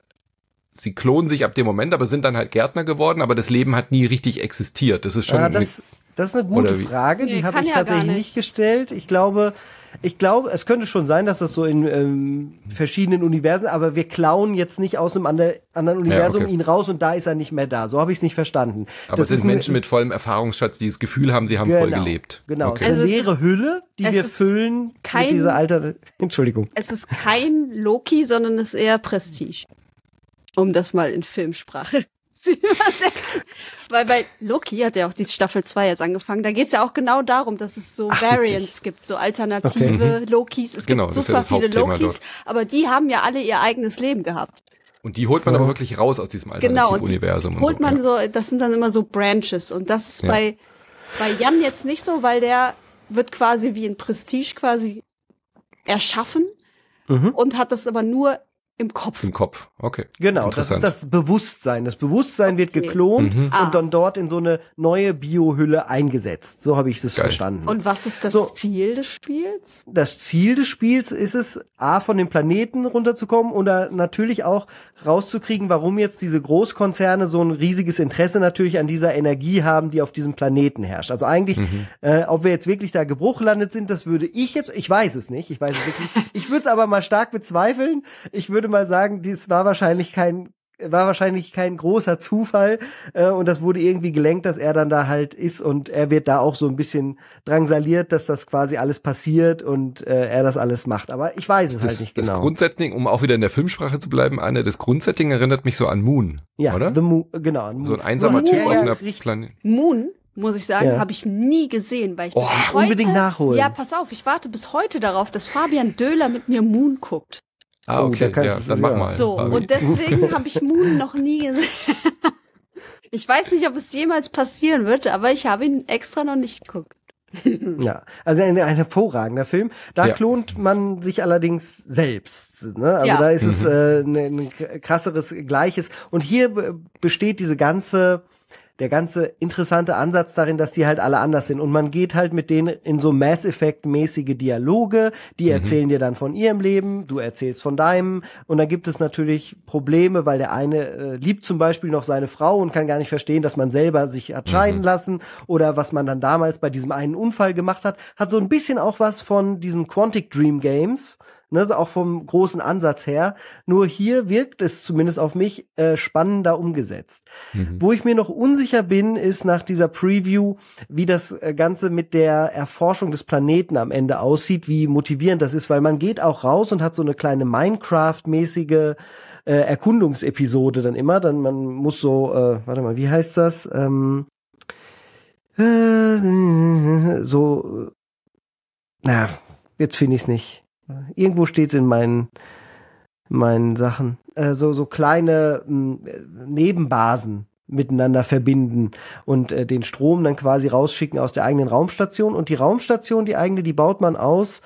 sie klonen sich ab dem Moment, aber sind dann halt Gärtner geworden, aber das Leben hat nie richtig existiert. Das ist schon. Ja, das, das ist eine gute Frage, die nee, habe ich ja tatsächlich nicht. nicht gestellt. Ich glaube, ich glaube, es könnte schon sein, dass das so in ähm, verschiedenen Universen, aber wir klauen jetzt nicht aus einem andre, anderen Universum ja, okay. ihn raus und da ist er nicht mehr da. So habe ich es nicht verstanden. Aber das es sind Menschen mit vollem Erfahrungsschatz, die das Gefühl haben, sie haben genau, voll gelebt. Genau, okay. es ist eine also leere Hülle, die wir füllen kein, mit dieser alter. Entschuldigung. Es ist kein Loki, sondern es ist eher Prestige. Um das mal in Filmsprache zu übersetzen. Weil bei Loki hat ja auch die Staffel 2 jetzt angefangen. Da geht es ja auch genau darum, dass es so Ach, Variants gibt, so alternative okay. Lokis. Es genau, gibt super ja viele Lokis, dort. aber die haben ja alle ihr eigenes Leben gehabt. Und die holt man ja. aber wirklich raus aus diesem Alternativuniversum. Genau, holt so, man ja. so, das sind dann immer so Branches und das ist ja. bei Bei Jan jetzt nicht so, weil der wird quasi wie ein Prestige quasi erschaffen mhm. und hat das aber nur im Kopf. Im Kopf, okay. Genau, das ist das Bewusstsein. Das Bewusstsein okay. wird geklont mhm. und ah. dann dort in so eine neue Biohülle eingesetzt. So habe ich das Geil. verstanden. Und was ist das so, Ziel des Spiels? Das Ziel des Spiels ist es, A, von dem Planeten runterzukommen und natürlich auch rauszukriegen, warum jetzt diese Großkonzerne so ein riesiges Interesse natürlich an dieser Energie haben, die auf diesem Planeten herrscht. Also eigentlich, mhm. äh, ob wir jetzt wirklich da gebruchlandet sind, das würde ich jetzt, ich weiß es nicht, ich weiß es wirklich, ich würde es aber mal stark bezweifeln. Ich würde würde mal sagen, dies war wahrscheinlich kein war wahrscheinlich kein großer Zufall äh, und das wurde irgendwie gelenkt, dass er dann da halt ist und er wird da auch so ein bisschen drangsaliert, dass das quasi alles passiert und äh, er das alles macht. Aber ich weiß es das, halt nicht genau. Das Grundsetting, um auch wieder in der Filmsprache zu bleiben, eine das Grundsetting erinnert mich so an Moon, ja, oder? The Moon, genau. Moon. So ein einsamer Moon, Typ auf einer Planet. Moon muss ich sagen, ja. habe ich nie gesehen, weil ich oh, bis heute unbedingt nachholen. Ja, pass auf, ich warte bis heute darauf, dass Fabian Döhler mit mir Moon guckt. Ah, oh, okay, oh, ja, dann mach mal. So, und deswegen habe ich Moon noch nie gesehen. ich weiß nicht, ob es jemals passieren wird, aber ich habe ihn extra noch nicht geguckt. ja, also ein, ein hervorragender Film. Da ja. klont man sich allerdings selbst. Ne? Also ja. da ist mhm. es äh, ein, ein krasseres Gleiches. Und hier besteht diese ganze der ganze interessante Ansatz darin, dass die halt alle anders sind. Und man geht halt mit denen in so Mass Effect-mäßige Dialoge, die mhm. erzählen dir dann von ihrem Leben, du erzählst von deinem. Und dann gibt es natürlich Probleme, weil der eine äh, liebt zum Beispiel noch seine Frau und kann gar nicht verstehen, dass man selber sich hat scheiden mhm. lassen oder was man dann damals bei diesem einen Unfall gemacht hat. Hat so ein bisschen auch was von diesen Quantic Dream Games ne, also auch vom großen Ansatz her. Nur hier wirkt es zumindest auf mich äh, spannender umgesetzt. Mhm. Wo ich mir noch unsicher bin, ist nach dieser Preview, wie das äh, Ganze mit der Erforschung des Planeten am Ende aussieht, wie motivierend das ist, weil man geht auch raus und hat so eine kleine Minecraft-mäßige äh, Erkundungsepisode dann immer. Dann man muss so, äh, warte mal, wie heißt das? Ähm, äh, so, na, jetzt finde ich es nicht. Irgendwo steht es in meinen, meinen Sachen. Äh, so, so kleine mh, Nebenbasen miteinander verbinden und äh, den Strom dann quasi rausschicken aus der eigenen Raumstation. Und die Raumstation, die eigene, die baut man aus.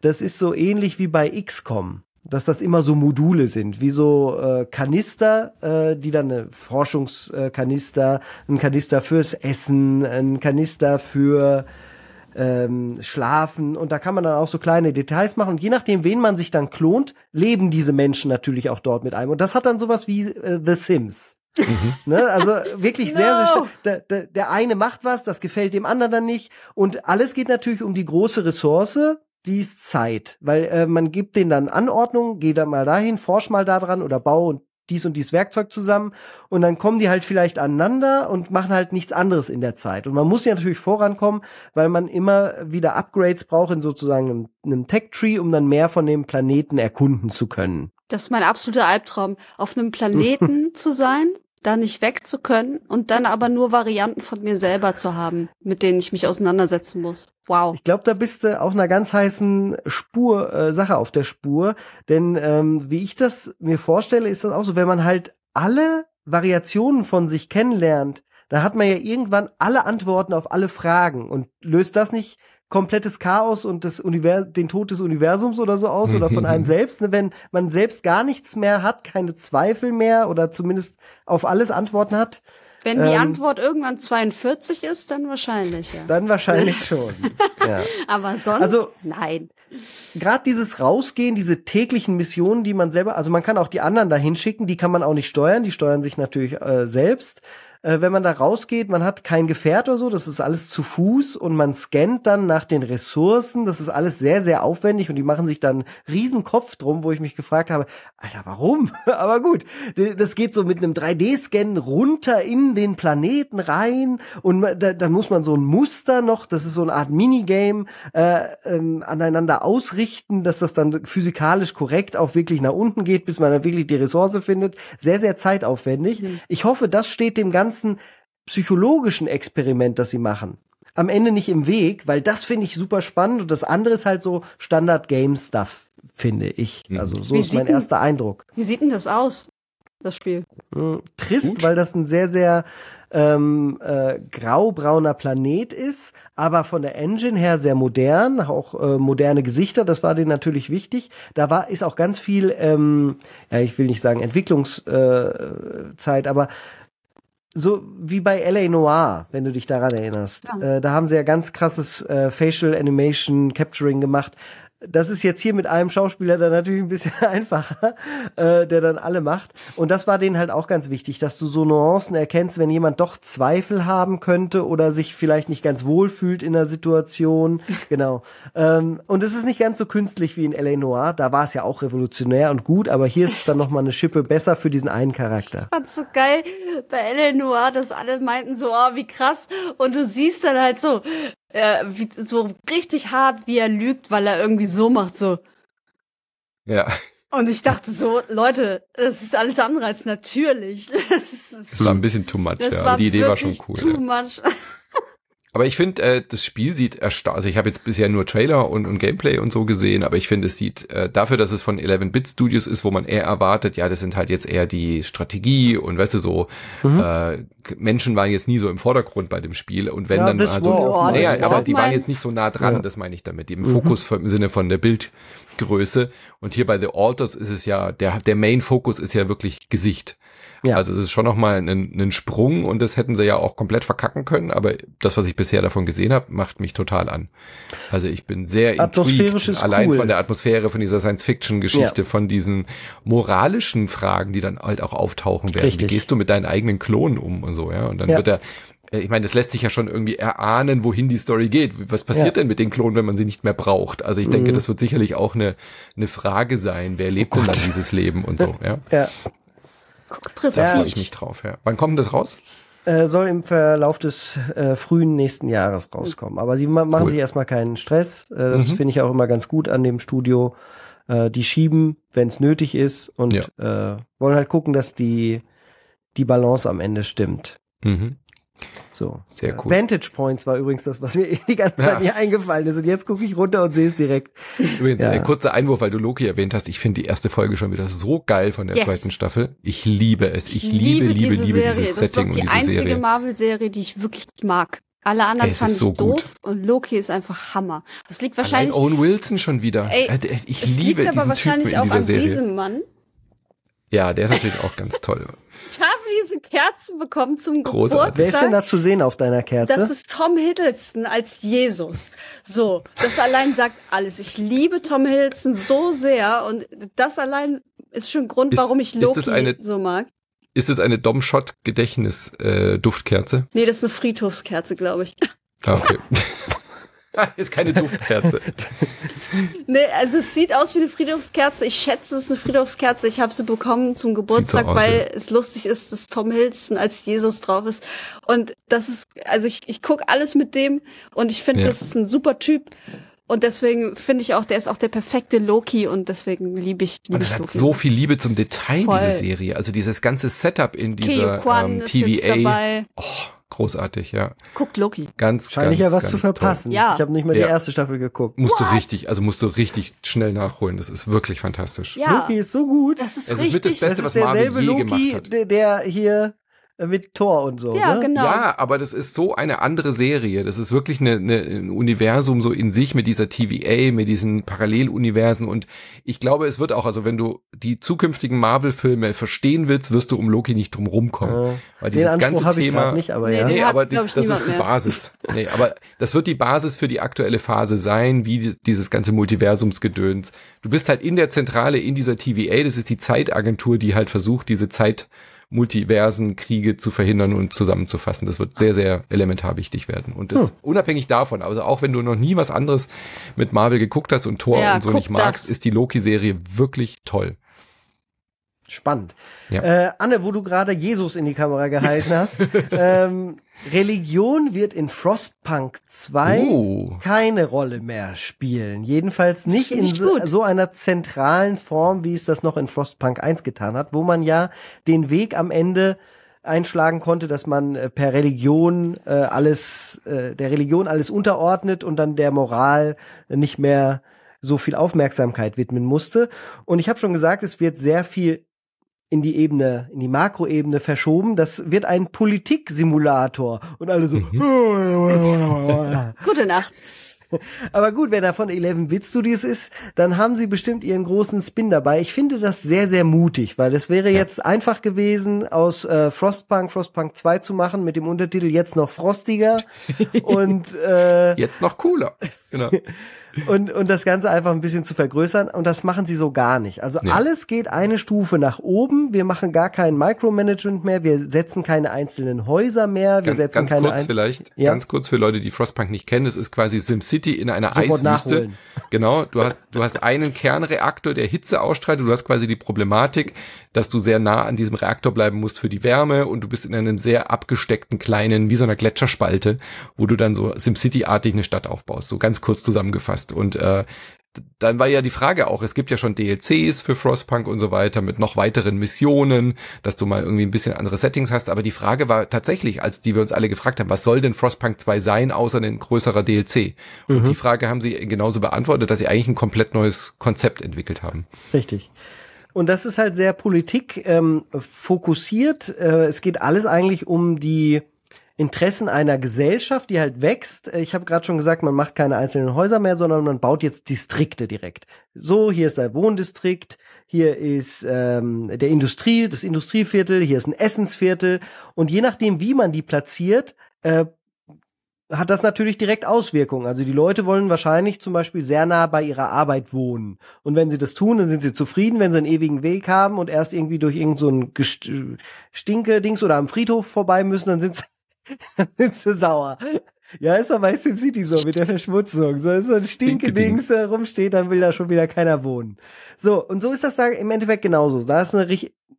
Das ist so ähnlich wie bei XCOM dass das immer so Module sind, wie so äh, Kanister, äh, die dann eine Forschungskanister, ein Kanister fürs Essen, ein Kanister für ähm, schlafen und da kann man dann auch so kleine Details machen und je nachdem, wen man sich dann klont, leben diese Menschen natürlich auch dort mit einem und das hat dann sowas wie äh, The Sims. Mhm. Ne? Also wirklich sehr, no. sehr stark. Der, der, der eine macht was, das gefällt dem anderen dann nicht und alles geht natürlich um die große Ressource, die ist Zeit, weil äh, man gibt denen dann Anordnungen, geh da mal dahin, forsch mal da dran oder bau und dies und dies Werkzeug zusammen und dann kommen die halt vielleicht aneinander und machen halt nichts anderes in der Zeit. Und man muss ja natürlich vorankommen, weil man immer wieder Upgrades braucht in sozusagen einem, einem Tech-Tree, um dann mehr von dem Planeten erkunden zu können. Das ist mein absoluter Albtraum, auf einem Planeten zu sein, da nicht weg zu können und dann aber nur Varianten von mir selber zu haben, mit denen ich mich auseinandersetzen muss. Wow. Ich glaube, da bist du auf einer ganz heißen Spur, äh, Sache auf der Spur. Denn ähm, wie ich das mir vorstelle, ist das auch so, wenn man halt alle Variationen von sich kennenlernt, da hat man ja irgendwann alle Antworten auf alle Fragen und löst das nicht komplettes Chaos und das Univers den Tod des Universums oder so aus oder von einem selbst, ne? wenn man selbst gar nichts mehr hat, keine Zweifel mehr oder zumindest auf alles Antworten hat. Wenn die ähm, Antwort irgendwann 42 ist, dann wahrscheinlich, ja. Dann wahrscheinlich schon. ja. Aber sonst also, nein. Gerade dieses Rausgehen, diese täglichen Missionen, die man selber, also man kann auch die anderen da hinschicken, die kann man auch nicht steuern, die steuern sich natürlich äh, selbst äh, wenn man da rausgeht, man hat kein Gefährt oder so, das ist alles zu Fuß und man scannt dann nach den Ressourcen, das ist alles sehr, sehr aufwendig und die machen sich dann riesen Kopf drum, wo ich mich gefragt habe, Alter, warum? Aber gut, das geht so mit einem 3D-Scan runter in den Planeten rein und da, dann muss man so ein Muster noch, das ist so eine Art Minigame, äh, ähm, aneinander ausrichten, dass das dann physikalisch korrekt auch wirklich nach unten geht, bis man dann wirklich die Ressource findet. Sehr, sehr zeitaufwendig. Mhm. Ich hoffe, das steht dem Ganzen ganzen psychologischen Experiment, das sie machen, am Ende nicht im Weg, weil das finde ich super spannend und das andere ist halt so Standard Game Stuff, finde ich. Mhm. Also so wie ist mein erster Eindruck. Wie sieht denn das aus? das Spiel. Hm, trist, Gut. weil das ein sehr, sehr ähm, äh, graubrauner Planet ist, aber von der Engine her sehr modern, auch äh, moderne Gesichter, das war denen natürlich wichtig. Da war ist auch ganz viel, ähm, ja, ich will nicht sagen Entwicklungszeit, äh, aber so wie bei LA Noir, wenn du dich daran erinnerst. Ja. Äh, da haben sie ja ganz krasses äh, Facial Animation Capturing gemacht das ist jetzt hier mit einem Schauspieler dann natürlich ein bisschen einfacher, äh, der dann alle macht. Und das war denen halt auch ganz wichtig, dass du so Nuancen erkennst, wenn jemand doch Zweifel haben könnte oder sich vielleicht nicht ganz wohl fühlt in der Situation. Genau. Ähm, und es ist nicht ganz so künstlich wie in L.A. Noir. Da war es ja auch revolutionär und gut, aber hier ist es dann nochmal eine Schippe besser für diesen einen Charakter. Ich fand's so geil bei L.A. Noir, dass alle meinten so, oh, wie krass. Und du siehst dann halt so, äh, wie, so richtig hart, wie er lügt, weil er irgendwie so macht, so. Ja. Und ich dachte so, Leute, das ist alles andere als natürlich. Das, ist, das war ein bisschen too much, ja. Die Idee war schon cool. Too ja. much. Aber ich finde, äh, das Spiel sieht erstaunlich. Also ich habe jetzt bisher nur Trailer und, und Gameplay und so gesehen, aber ich finde, es sieht äh, dafür, dass es von 11-Bit Studios ist, wo man eher erwartet, ja, das sind halt jetzt eher die Strategie und weißt du so, mhm. äh, Menschen waren jetzt nie so im Vordergrund bei dem Spiel und wenn ja, dann also, oh, naja, aber die waren jetzt nicht so nah dran, ja. das meine ich damit, im mhm. Fokus im Sinne von der Bildgröße. Und hier bei The Alters ist es ja, der, der Main-Fokus ist ja wirklich Gesicht. Ja. Also es ist schon nochmal ein, ein Sprung und das hätten sie ja auch komplett verkacken können, aber das, was ich bisher davon gesehen habe, macht mich total an. Also ich bin sehr intrigued, allein cool. von der Atmosphäre, von dieser Science-Fiction-Geschichte, ja. von diesen moralischen Fragen, die dann halt auch auftauchen werden. Richtig. Wie gehst du mit deinen eigenen Klonen um und so, ja? Und dann ja. wird er äh, ich meine, das lässt sich ja schon irgendwie erahnen, wohin die Story geht. Was passiert ja. denn mit den Klonen, wenn man sie nicht mehr braucht? Also ich mhm. denke, das wird sicherlich auch eine, eine Frage sein. Wer lebt oh denn dann dieses Leben und so, ja? Ja. Guck, Prestige. Da freue ich mich drauf, ja. Wann kommt das raus? Äh, soll im Verlauf des äh, frühen nächsten Jahres rauskommen. Aber sie ma machen cool. sich erstmal keinen Stress. Äh, das mhm. finde ich auch immer ganz gut an dem Studio. Äh, die schieben, wenn es nötig ist und ja. äh, wollen halt gucken, dass die, die Balance am Ende stimmt. Mhm. So. Sehr cool. Vantage Points war übrigens das, was mir die ganze Zeit ja. nicht eingefallen ist. Und jetzt gucke ich runter und sehe es direkt. Übrigens, ja. ein kurzer Einwurf, weil du Loki erwähnt hast. Ich finde die erste Folge schon wieder so geil von der yes. zweiten Staffel. Ich liebe es. Ich, ich liebe, liebe, liebe, liebe Serie. dieses Setting und diese Serie. Das ist doch die einzige Marvel-Serie, die ich wirklich mag. Alle anderen fand ich so doof gut. und Loki ist einfach Hammer. Das liegt wahrscheinlich. Allein Owen Wilson schon wieder. Ey, äh, ich liebe liegt aber wahrscheinlich auch an Serie. diesem Mann. Ja, der ist natürlich auch ganz toll. Ich habe diese Kerzen bekommen zum Großartig. Geburtstag. Wer ist denn da zu sehen auf deiner Kerze? Das ist Tom Hiddleston als Jesus. So, das allein sagt alles. Ich liebe Tom Hiddleston so sehr und das allein ist schon Grund, warum ich Loki eine, so mag. Ist es eine Dom-Shot-Gedächtnis-Duftkerze? Äh, nee, das ist eine Friedhofskerze, glaube ich. Ah, okay. ist keine Duftkerze. nee, also es sieht aus wie eine Friedhofskerze. Ich schätze, es ist eine Friedhofskerze. Ich habe sie bekommen zum Geburtstag, so aus, weil ja. es lustig ist, dass Tom Hiddleston als Jesus drauf ist. Und das ist, also ich, ich guck alles mit dem und ich finde, ja. das ist ein super Typ. Und deswegen finde ich auch, der ist auch der perfekte Loki und deswegen liebe ich, lieb Und es hat Loki. so viel Liebe zum Detail, Voll. diese Serie. Also dieses ganze Setup in dieser ähm, TVA. Oh großartig, ja. Guckt Loki. Ganz, Scheint ja was zu verpassen. Ja. Ich habe nicht mal die erste Staffel geguckt. Musst What? du richtig, also musst du richtig schnell nachholen. Das ist wirklich fantastisch. Ja. Loki ist so gut. Das ist es richtig. Ist mit das Beste, das ist was derselbe Loki, der hier mit Tor und so. Ja, ne? genau. Ja, aber das ist so eine andere Serie. Das ist wirklich eine, eine, ein Universum so in sich mit dieser TVA, mit diesen Paralleluniversen. Und ich glaube, es wird auch, also wenn du die zukünftigen Marvel-Filme verstehen willst, wirst du um Loki nicht drum rumkommen. Ja. Weil dieses Den ganze Thema. nicht, aber nee, ja. Nee, aber die, das ist die Basis. nee, aber das wird die Basis für die aktuelle Phase sein, wie dieses ganze Multiversumsgedöns. Du bist halt in der Zentrale in dieser TVA, das ist die Zeitagentur, die halt versucht, diese Zeit multiversen Kriege zu verhindern und zusammenzufassen. Das wird sehr, sehr elementar wichtig werden. Und das hm. unabhängig davon, also auch wenn du noch nie was anderes mit Marvel geguckt hast und Thor ja, und so nicht magst, das. ist die Loki-Serie wirklich toll. Spannend. Ja. Äh, Anne, wo du gerade Jesus in die Kamera gehalten hast, ähm, Religion wird in Frostpunk 2 oh. keine Rolle mehr spielen. Jedenfalls nicht in so, so, einer zentralen Form, wie es das noch in Frostpunk 1 getan hat, wo man ja den Weg am Ende einschlagen konnte, dass man äh, per Religion äh, alles, äh, der Religion alles unterordnet und dann der Moral nicht mehr so viel Aufmerksamkeit widmen musste. Und ich habe schon gesagt, es wird sehr viel in die Ebene, in die Makroebene verschoben. Das wird ein Politiksimulator. Und alle so. Mhm. Gute Nacht. Aber gut, wenn er von 11-Bit Studios ist, dann haben sie bestimmt ihren großen Spin dabei. Ich finde das sehr, sehr mutig, weil es wäre ja. jetzt einfach gewesen, aus äh, Frostpunk, Frostpunk 2 zu machen mit dem Untertitel jetzt noch frostiger und äh, jetzt noch cooler. Genau. und, und das Ganze einfach ein bisschen zu vergrößern. Und das machen sie so gar nicht. Also nee. alles geht eine Stufe nach oben. Wir machen gar kein Micromanagement mehr. Wir setzen keine einzelnen Häuser mehr. Wir ganz, setzen ganz keine kurz vielleicht, ja. ganz kurz für Leute, die Frostpunk nicht kennen. Es ist quasi SimCity in einer Sofort Eiswüste. nachholen. Genau. Du hast, du hast einen Kernreaktor, der Hitze ausstrahlt. Du hast quasi die Problematik, dass du sehr nah an diesem Reaktor bleiben musst für die Wärme und du bist in einem sehr abgesteckten kleinen, wie so einer Gletscherspalte, wo du dann so SimCity-artig eine Stadt aufbaust. So ganz kurz zusammengefasst. Und äh, dann war ja die Frage auch, es gibt ja schon DLCs für Frostpunk und so weiter mit noch weiteren Missionen, dass du mal irgendwie ein bisschen andere Settings hast. Aber die Frage war tatsächlich, als die wir uns alle gefragt haben, was soll denn Frostpunk 2 sein, außer ein größerer DLC? Und Mhm. die Frage haben sie genauso beantwortet, dass sie eigentlich ein komplett neues Konzept entwickelt haben. Richtig. Und das ist halt sehr Politik ähm, fokussiert. Äh, es geht alles eigentlich um die Interessen einer Gesellschaft, die halt wächst. Äh, Ich habe gerade schon gesagt, man macht keine einzelnen Häuser mehr, sondern man baut jetzt Distrikte direkt. So, hier ist der Wohndistrikt, hier ist ähm, der Industrie, das Industrieviertel, hier ist ein Essensviertel. Und je nachdem, wie man die platziert, äh, hat das natürlich direkt Auswirkungen. Also die Leute wollen wahrscheinlich zum Beispiel sehr nah bei ihrer Arbeit wohnen. Und wenn sie das tun, dann sind sie zufrieden, wenn sie einen ewigen Weg haben und erst irgendwie durch irgend so Stinke-Dings oder am Friedhof vorbei müssen, dann sind sie, sind sie sauer. Ja, ist doch bei SimCity so mit der Verschmutzung. So ist so ein Stinke-Dings äh, rumsteht, dann will da schon wieder keiner wohnen. So, und so ist das da im Endeffekt genauso. Da ist eine,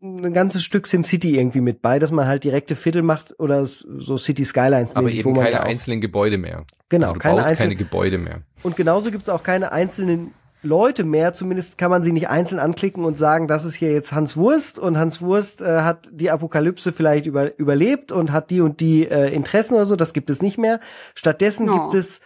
ein ganzes Stück SimCity irgendwie mit bei, dass man halt direkte Viertel macht oder so City Skylines Aber eben keine einzelnen Gebäude mehr. Genau, also keine einzelnen- keine Gebäude mehr. Und genauso gibt's auch keine einzelnen Leute mehr. Zumindest kann man sie nicht einzeln anklicken und sagen, das ist hier jetzt Hans Wurst und Hans Wurst äh, hat die Apokalypse vielleicht über, überlebt und hat die und die äh, Interessen oder so. Das gibt es nicht mehr. Stattdessen Oh. gibt es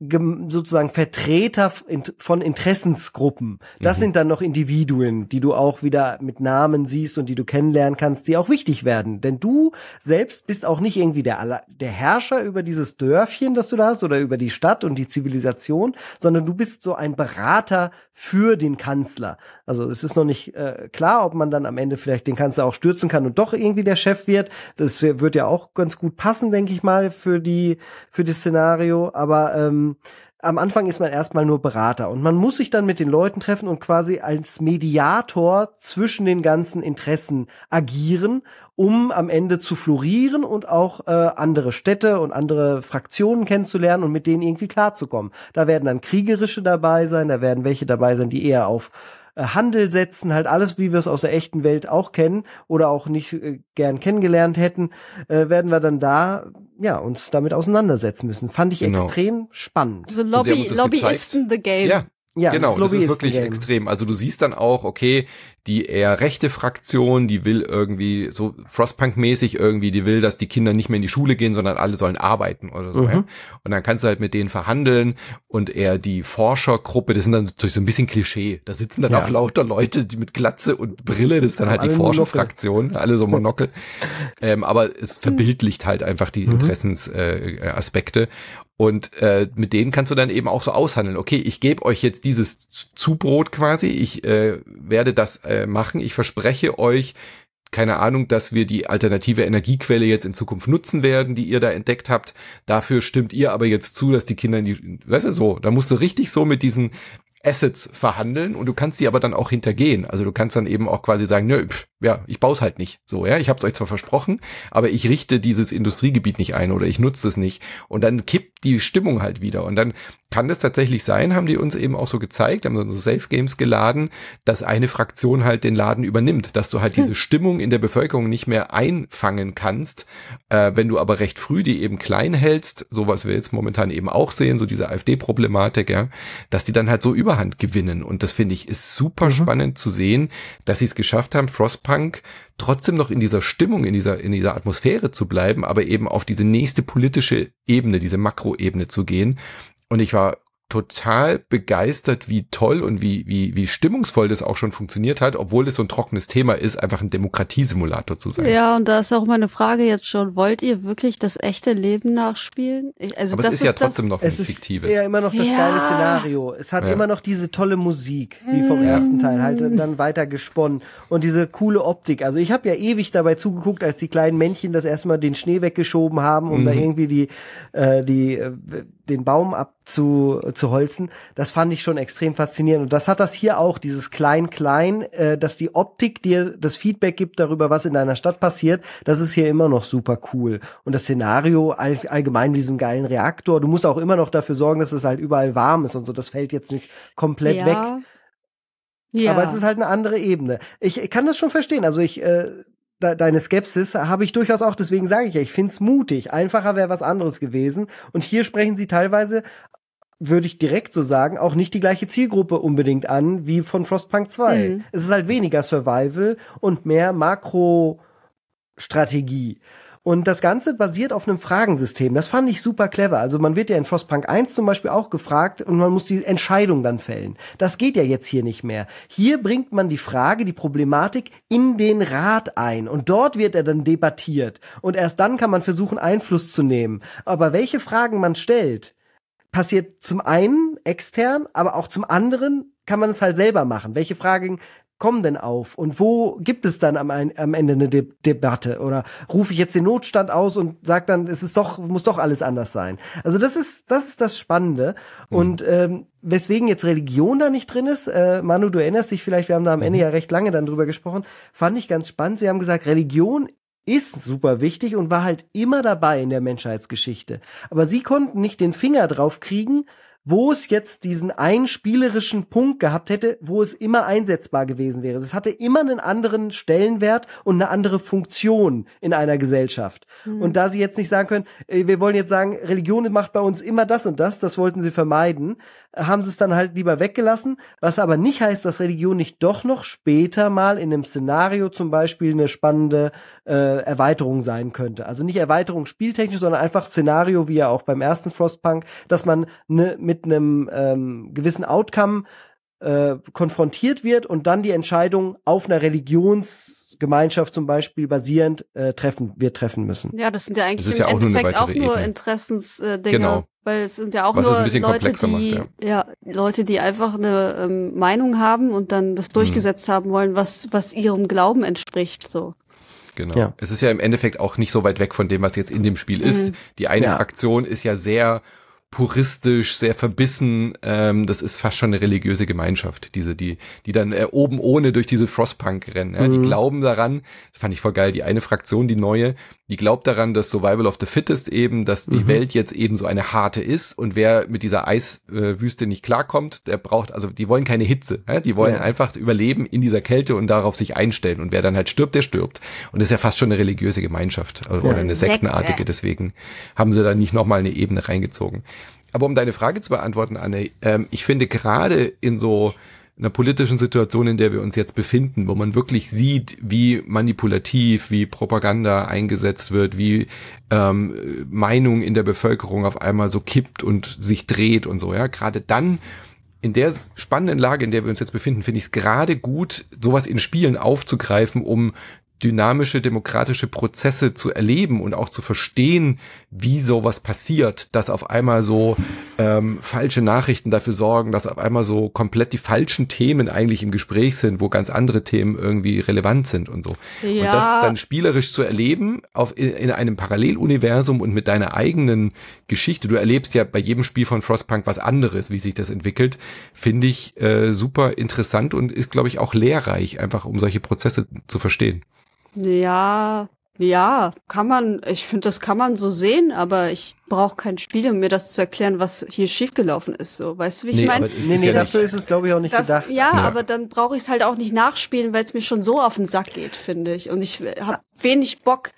sozusagen Vertreter von Interessensgruppen. Das Mhm. sind dann noch Individuen, die du auch wieder mit Namen siehst und die du kennenlernen kannst, die auch wichtig werden. Denn du selbst bist auch nicht irgendwie der, der Herrscher über dieses Dörfchen, das du da hast, oder über die Stadt und die Zivilisation, sondern du bist so ein Berater für den Kanzler. Also es ist noch nicht äh, klar, ob man dann am Ende vielleicht den Kanzler auch stürzen kann und doch irgendwie der Chef wird. Das wird ja auch ganz gut passen, denke ich mal, für die für das Szenario. Aber ähm, am Anfang ist man erstmal nur Berater und man muss sich dann mit den Leuten treffen und quasi als Mediator zwischen den ganzen Interessen agieren, um am Ende zu florieren und auch äh, andere Städte und andere Fraktionen kennenzulernen und mit denen irgendwie klarzukommen. Da werden dann kriegerische dabei sein, da werden welche dabei sein, die eher auf Handel setzen, halt alles, wie wir es aus der echten Welt auch kennen oder auch nicht äh, gern kennengelernt hätten, äh, werden wir dann da ja uns damit auseinandersetzen müssen. Fand ich Genau. extrem spannend. So Und sie haben Lobby, Lobbyisten the game. Ja, Ja, genau, das ist wirklich extrem. Also du siehst dann auch, okay, die eher rechte Fraktion, die will irgendwie so Frostpunk-mäßig irgendwie, die will, dass die Kinder nicht mehr in die Schule gehen, sondern alle sollen arbeiten oder so. Mhm. Ja? Und dann kannst du halt mit denen verhandeln und eher die Forschergruppe, das sind dann natürlich so ein bisschen Klischee. Da sitzen dann Ja. auch lauter Leute die mit Glatze und Brille, das ist dann halt die. Forscherfraktion, alle so Monokel. ähm, aber es verbildlicht halt einfach die Mhm. Interessensaspekte. Äh. Und äh, mit denen kannst du dann eben auch so aushandeln. Okay, ich gebe euch jetzt dieses Zubrot quasi. Ich äh, werde das äh, machen. Ich verspreche euch, keine Ahnung, dass wir die alternative Energiequelle jetzt in Zukunft nutzen werden, die ihr da entdeckt habt. Dafür stimmt ihr aber jetzt zu, dass die Kinder in die, weißt du, so, da musst du richtig so mit diesen Assets verhandeln und du kannst sie aber dann auch hintergehen. Also du kannst dann eben auch quasi sagen, nö, pff, ja, ich baue es halt nicht. So, ja, ich habe es euch zwar versprochen, aber ich richte dieses Industriegebiet nicht ein oder ich nutze es nicht. Und dann kippt die Stimmung halt wieder. Und dann kann es tatsächlich sein, haben die uns eben auch so gezeigt, haben so Safe Games geladen, dass eine Fraktion halt den Laden übernimmt, dass du halt diese Stimmung in der Bevölkerung nicht mehr einfangen kannst. Äh, wenn du aber recht früh die eben klein hältst, so was wir jetzt momentan eben auch sehen, so diese AfD-Problematik, ja, dass die dann halt so Überhand gewinnen. Und das finde ich ist super Mhm. spannend zu sehen, dass sie es geschafft haben, Frostpunk trotzdem noch in dieser Stimmung, in dieser, in dieser Atmosphäre zu bleiben, aber eben auf diese nächste politische Ebene, diese Makroebene zu gehen. Und ich war total begeistert, wie toll und wie, wie, wie stimmungsvoll das auch schon funktioniert hat, obwohl es so ein trockenes Thema ist, einfach ein Demokratiesimulator zu sein. Ja, und da ist auch meine Frage jetzt schon, wollt ihr wirklich das echte Leben nachspielen? Ich, also Aber das es ist, ist ja trotzdem noch ein es fiktives. Es ist ja immer noch das ja. geile Szenario. Es hat ja. immer noch diese tolle Musik, wie vom ja. ersten Teil, halt dann weiter gesponnen und diese coole Optik. Also ich habe ja ewig dabei zugeguckt, als die kleinen Männchen das erstmal den Schnee weggeschoben haben, um mhm. da irgendwie die, äh, die äh, den Baum abzuholzen, das fand ich schon extrem faszinierend. Und das hat das hier auch, dieses Klein-Klein, äh, dass die Optik dir das Feedback gibt darüber, was in deiner Stadt passiert, das ist hier immer noch super cool. Und das Szenario all, allgemein mit diesem geilen Reaktor, du musst auch immer noch dafür sorgen, dass es halt überall warm ist und so, das fällt jetzt nicht komplett ja. weg. Ja. Aber es ist halt eine andere Ebene. Ich, ich kann das schon verstehen. Also ich äh, deine Skepsis habe ich durchaus auch, deswegen sage ich ja, ich find's mutig. Einfacher wäre was anderes gewesen. Und hier sprechen sie teilweise, würde ich direkt so sagen, auch nicht die gleiche Zielgruppe unbedingt an wie von Frostpunk 2. Mhm. Es ist halt weniger Survival und mehr Makro-Strategie. Und das Ganze basiert auf einem Fragensystem. Das fand ich super clever. Also man wird ja in Frostpunk 1 zum Beispiel auch gefragt und man muss die Entscheidung dann fällen. Das geht ja jetzt hier nicht mehr. Hier bringt man die Frage, die Problematik in den Rat ein und dort wird er dann debattiert. Und erst dann kann man versuchen, Einfluss zu nehmen. Aber welche Fragen man stellt, passiert zum einen extern, aber auch zum anderen kann man es halt selber machen. Welche Fragen kommen denn auf? Und wo gibt es dann am, am Ende eine De Debatte? Oder rufe ich jetzt den Notstand aus und sage dann, es ist doch, muss doch alles anders sein? Also das ist, das ist das Spannende. Mhm. Und ähm, weswegen jetzt Religion da nicht drin ist, äh, Manu, du erinnerst dich vielleicht, wir haben da am Ende mhm. ja recht lange dann drüber gesprochen, fand ich ganz spannend. Sie haben gesagt, Religion ist super wichtig und war halt immer dabei in der Menschheitsgeschichte. Aber sie konnten nicht den Finger drauf kriegen, wo es jetzt diesen einspielerischen Punkt gehabt hätte, wo es immer einsetzbar gewesen wäre. Es hatte immer einen anderen Stellenwert und eine andere Funktion in einer Gesellschaft. Mhm. Und da sie jetzt nicht sagen können, wir wollen jetzt sagen, Religion macht bei uns immer das und das, das wollten sie vermeiden, haben sie es dann halt lieber weggelassen, was aber nicht heißt, dass Religion nicht doch noch später mal in einem Szenario zum Beispiel eine spannende äh, Erweiterung sein könnte. Also nicht Erweiterung spieltechnisch, sondern einfach Szenario, wie ja auch beim ersten Frostpunk, dass man ne, mit einem ähm, gewissen Outcome äh, konfrontiert wird und dann die Entscheidung auf einer Religionsgemeinschaft zum Beispiel basierend äh, treffen wir treffen müssen. Ja, das sind ja eigentlich im ja Endeffekt auch nur, nur Interessensdinge. Äh, genau. Weil es sind ja auch Was nur Leute, die, macht, ja. ja. Leute, die einfach eine ähm, Meinung haben und dann das mhm. durchgesetzt mhm. haben wollen, was, was ihrem Glauben entspricht, so. Genau. Ja. Es ist ja im Endeffekt auch nicht so weit weg von dem, was jetzt in dem Spiel mhm. ist. Die eine ja. Fraktion ist ja sehr puristisch, sehr verbissen. Ähm, das ist fast schon eine religiöse Gemeinschaft, diese, die, die dann äh, oben ohne durch diese Frostpunk rennen. Ja? Mhm. Die glauben daran, fand ich voll geil, die eine Fraktion, die neue, die glaubt daran, dass Survival of the Fittest eben, dass die mhm. Welt jetzt eben so eine harte ist und wer mit dieser Eiswüste nicht klarkommt, der braucht, also die wollen keine Hitze, ja? die wollen ja. einfach überleben in dieser Kälte und darauf sich einstellen und wer dann halt stirbt, der stirbt. Und das ist ja fast schon eine religiöse Gemeinschaft also, oder eine sektenartige, deswegen haben sie da nicht nochmal eine Ebene reingezogen. Aber um deine Frage zu beantworten, Anne, ähm, ich finde gerade in so einer politischen Situation, in der wir uns jetzt befinden, wo man wirklich sieht, wie manipulativ, wie Propaganda eingesetzt wird, wie ähm, Meinung in der Bevölkerung auf einmal so kippt und sich dreht und so, ja, gerade dann in der spannenden Lage, in der wir uns jetzt befinden, finde ich es gerade gut, sowas in Spielen aufzugreifen, um dynamische demokratische Prozesse zu erleben und auch zu verstehen, wie sowas passiert, dass auf einmal so ähm, falsche Nachrichten dafür sorgen, dass auf einmal so komplett die falschen Themen eigentlich im Gespräch sind, wo ganz andere Themen irgendwie relevant sind und so. Ja. Und das dann spielerisch zu erleben auf, in, in einem Paralleluniversum und mit deiner eigenen Geschichte. Du erlebst ja bei jedem Spiel von Frostpunk was anderes, wie sich das entwickelt, finde ich äh, super interessant und ist, glaube ich, auch lehrreich, einfach um solche Prozesse zu verstehen. Ja, ja, kann man, ich finde, das kann man so sehen, aber ich brauche kein Spiel, um mir das zu erklären, was hier schiefgelaufen ist. So, weißt du, wie ich nee, meine? Nee, nee, ja dafür ist es, glaube ich, auch nicht das, gedacht. Ja, ja. aber dann brauche ich es halt auch nicht nachspielen, weil es mir schon so auf den Sack geht, finde ich. Und ich habe wenig Bock,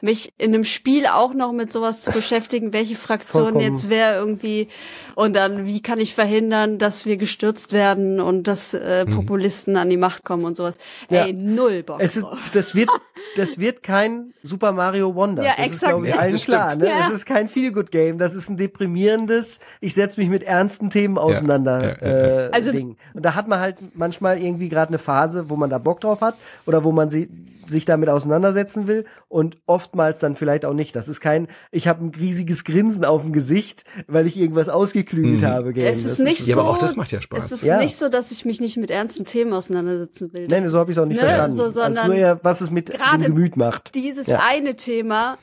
mich in einem Spiel auch noch mit sowas zu beschäftigen, welche Fraktion Vollkommen. jetzt wer irgendwie und dann wie kann ich verhindern, dass wir gestürzt werden und dass äh, Mhm. Populisten an die Macht kommen und sowas. Ja. Ey, null Bock Es ist, drauf. das wird, das wird kein Super Mario Wonder. Ja, das ist, exakt. glaube ich, allen das klar. Ne? Ja. Es ist kein Feel-Good-Game. Das ist ein deprimierendes, ich setze mich mit ernsten Themen auseinander Ja, ja, ja. Äh, Also- Ding. Und da hat man halt manchmal irgendwie gerade eine Phase, wo man da Bock drauf hat oder wo man sie, sich damit auseinandersetzen will und oftmals dann vielleicht auch nicht. Das ist kein, ich habe ein riesiges Grinsen auf dem Gesicht, weil ich irgendwas ausgeklügelt Mhm. habe. Game. Es ist Das nicht Ja, so, aber auch das macht ja Spaß. Es ist Ja. nicht so, dass ich mich nicht mit ernsten Themen auseinandersetzen will. Nein, so habe ich es auch nicht Ne, verstanden. so, also sondern nur eher, was es mit dem Gemüt macht. Dieses Ja. eine Thema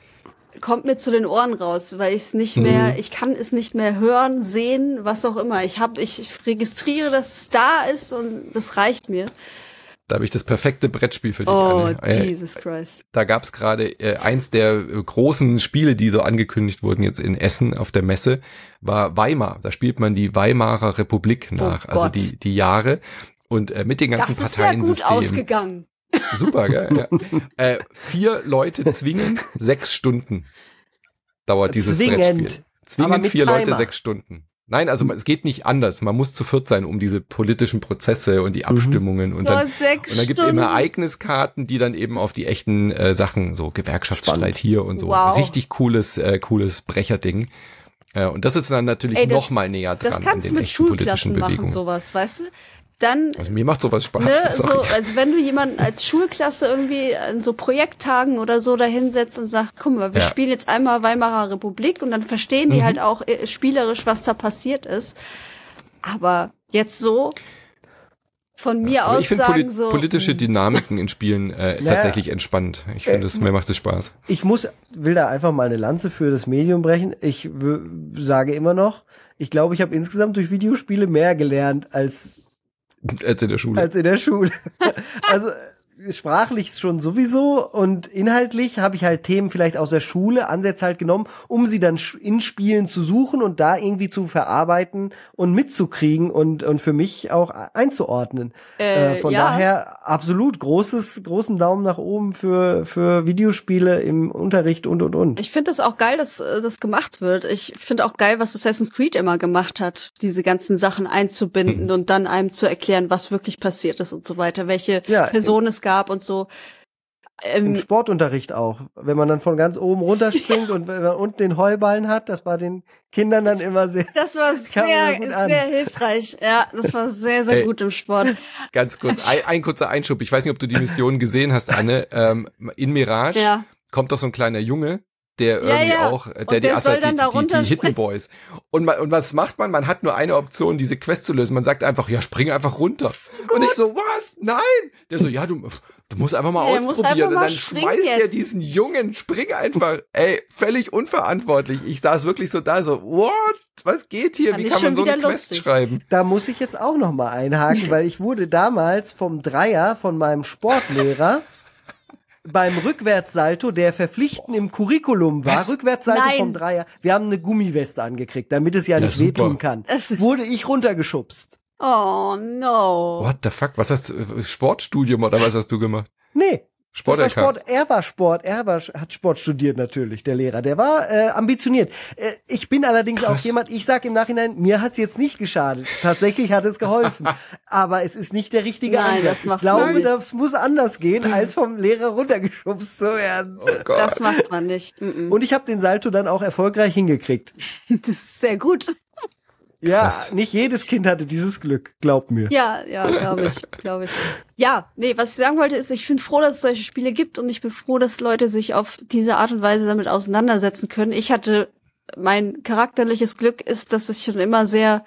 kommt mir zu den Ohren raus, weil ich es Mhm. nicht mehr, ich kann es nicht mehr hören, sehen, was auch immer. Ich habe, ich registriere, dass es da ist und das reicht mir. Da habe ich das perfekte Brettspiel für dich, Oh, Anne. Äh, Jesus Christ. Da gab's gerade äh, eins der äh, großen Spiele, die so angekündigt wurden jetzt in Essen auf der Messe, war Weimar. Da spielt man die Weimarer Republik nach, also Oh Gott. die, die Jahre. Und äh, mit den ganzen Das ist ja gut ausgegangen. Super, gell? Ja. äh, vier Leute zwingen, sechs Stunden dauert dieses Zwingend. Brettspiel. Aber Zwingen mit vier Leute Timer. sechs Stunden. Nein, also es geht nicht anders. Man muss zu viert sein, um diese politischen Prozesse und die Mhm. Abstimmungen und dann sechs und dann gibt's Stunden. eben Ereigniskarten, die dann eben auf die echten äh, Sachen, so Gewerkschaftsstreit Spannend. hier und so. Wow. Richtig cooles, äh, cooles Brecherding. Äh, und das ist dann natürlich Ey, das- noch mal näher dran Das an kannst du mit Schulklassen machen, sowas, weißt du? Dann Also mir macht sowas Spaß. Ne, so, also wenn du jemanden als Schulklasse irgendwie an so Projekttagen oder so dahinsetzt und sagst, guck mal, wir Ja. spielen jetzt einmal Weimarer Republik und dann verstehen die Mhm. halt auch äh, spielerisch, was da passiert ist. Aber jetzt so von mir Aber aus ich finde sagen polit so. politische hm, Dynamiken in Spielen äh, Naja. tatsächlich entspannt. Ich finde, es mir macht es Spaß. Ich muss, will da einfach mal eine Lanze für das Medium brechen. Ich sage immer noch, ich glaube, ich habe insgesamt durch Videospiele mehr gelernt als Als in der Schule. als in der Schule. also sprachlich schon sowieso und inhaltlich habe ich halt Themen vielleicht aus der Schule, Ansätze halt genommen, um sie dann in Spielen zu suchen und da irgendwie zu verarbeiten und mitzukriegen und, und für mich auch einzuordnen. Äh, von ja. daher absolut großes, großen Daumen nach oben für, für Videospiele im Unterricht und und und. Ich finde das auch geil, dass äh, das gemacht wird. Ich finde auch geil, was Assassin's Creed immer gemacht hat, diese ganzen Sachen einzubinden Mhm. und dann einem zu erklären, was wirklich passiert ist und so weiter, welche Ja, Personen es gab und so. Im Ähm, Sportunterricht auch. Wenn man dann von ganz oben runterspringt und wenn man unten den Heuballen hat, das war den Kindern dann immer sehr. Das war sehr, sehr hilfreich. Ja, das war sehr, sehr Ey. gut im Sport. Ganz kurz, ein, ein kurzer Einschub. Ich weiß nicht, ob du die Mission gesehen hast, Anne. Ähm, in Mirage Ja. kommt doch so ein kleiner Junge, der Ja, irgendwie ja. auch, äh, der die, der soll Assa, dann die, da die, die Hidden. Boys. Und, man, und was macht man? Man hat nur eine Option, diese Quest zu lösen. Man sagt einfach, ja, spring einfach runter. Und ich so, was? Nein! Der so, ja, du, du musst einfach mal Ja, er muss ausprobieren. einfach mal und dann springen schmeißt er jetzt. diesen Jungen, spring einfach. Ey, völlig unverantwortlich. Ich saß wirklich so da, so, what? Was geht hier? Wie kann man schon so eine wieder Quest lustig. schreiben? Da muss ich jetzt auch noch mal einhaken, weil ich wurde damals vom Dreier von meinem Sportlehrer beim Rückwärtssalto, der verpflichtend im Curriculum war, Was? Rückwärtssalto Nein. vom Dreier, wir haben eine Gummiweste angekriegt, damit es ja, Ja, nicht super. wehtun kann, wurde ich runtergeschubst. Oh no. What the fuck? Was hast du, äh, Sportstudium oder was hast du gemacht? Nee. Das war Sport, Sport, er war Sport, er war, hat Sport studiert natürlich, der Lehrer. Der war äh, ambitioniert. Äh, ich bin allerdings auch jemand, ich sag im Nachhinein, mir hat's jetzt nicht geschadet. Tatsächlich hat es geholfen. Aber es ist nicht der richtige Nein, Ansatz. Ich glaube, nicht. das muss anders gehen, als vom Lehrer runtergeschubst zu werden. Oh Gott. Das macht man nicht. Und ich habe den Salto dann auch erfolgreich hingekriegt. Das ist sehr gut. Ja, nicht jedes Kind hatte dieses Glück, glaubt mir. Ja, ja, glaube ich, glaube ich. Ja, nee, was ich sagen wollte, ist, ich bin froh, dass es solche Spiele gibt und ich bin froh, dass Leute sich auf diese Art und Weise damit auseinandersetzen können. Ich hatte mein charakterliches Glück ist, dass ich schon immer sehr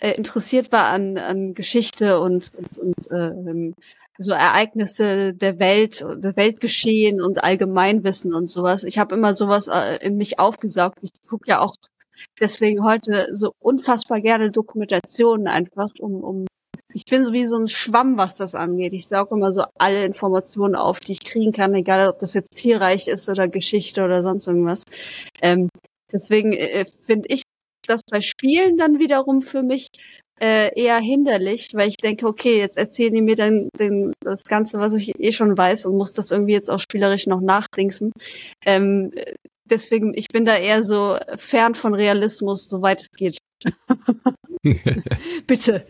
äh, interessiert war an, an Geschichte und, und, und ähm, so Ereignisse der Welt, der Weltgeschehen und Allgemeinwissen und sowas. Ich habe immer sowas äh, in mich aufgesaugt. Ich gucke ja auch deswegen heute so unfassbar gerne Dokumentationen einfach, um, um ich bin so wie so ein Schwamm, was das angeht. Ich sauge immer so alle Informationen auf, die ich kriegen kann, egal ob das jetzt Tierreich ist oder Geschichte oder sonst irgendwas. Ähm, deswegen äh, finde ich das bei Spielen dann wiederum für mich äh, eher hinderlich, weil ich denke, okay, jetzt erzählen die mir dann den, das Ganze, was ich eh schon weiß und muss das irgendwie jetzt auch spielerisch noch nachdingsen. Ähm, deswegen, ich bin da eher so fern von Realismus, soweit es geht. bitte,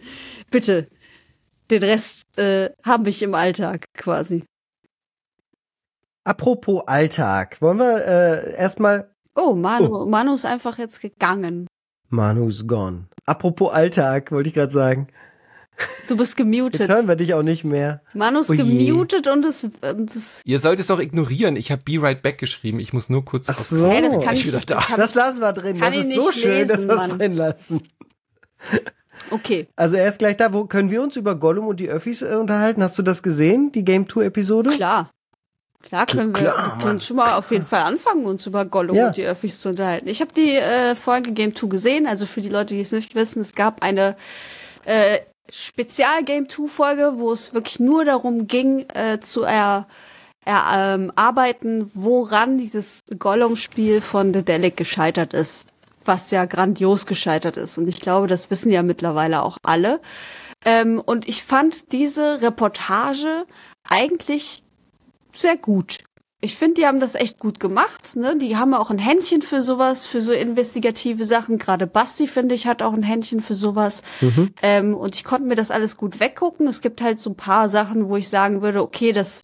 bitte. Den Rest äh, habe ich im Alltag quasi. Apropos Alltag, wollen wir äh, erstmal. Oh, Manu, oh. Manu ist einfach jetzt gegangen. Manu's gone. Apropos Alltag, wollte ich gerade sagen. Du bist gemutet. Jetzt hören wir dich auch nicht mehr. Manu ist oh gemutet und es, und es. Ihr sollt es doch ignorieren. Ich habe Be Right Back geschrieben. Ich muss nur kurz. Ach so. Hey, das kann ich, wieder da. Das lassen wir drin. Das ist so schön, lesen, dass wir es drin lassen. Okay. Also er ist gleich da. Wo können wir uns über Gollum und die Öffis äh, unterhalten? Hast du das gesehen, die Game Tour Episode? Klar. Klar können wir, Klar, wir können schon mal auf jeden Fall anfangen, uns über Gollum ja. und die Öffis zu unterhalten. Ich habe die äh, Folge Game 2 gesehen, also für die Leute, die es nicht wissen, es gab eine äh, Spezial Game 2 Folge, wo es wirklich nur darum ging, äh, zu er, erarbeiten, ähm, woran dieses Gollum-Spiel von The Delic gescheitert ist. Was ja grandios gescheitert ist. Und ich glaube, das wissen ja mittlerweile auch alle. Ähm, und ich fand diese Reportage eigentlich sehr gut. Ich finde, die haben das echt gut gemacht. Ne? Die haben auch ein Händchen für sowas, für so investigative Sachen. Gerade Basti, finde ich, hat auch ein Händchen für sowas. Mhm. Ähm, und ich konnte mir das alles gut weggucken. Es gibt halt so ein paar Sachen, wo ich sagen würde, okay, das,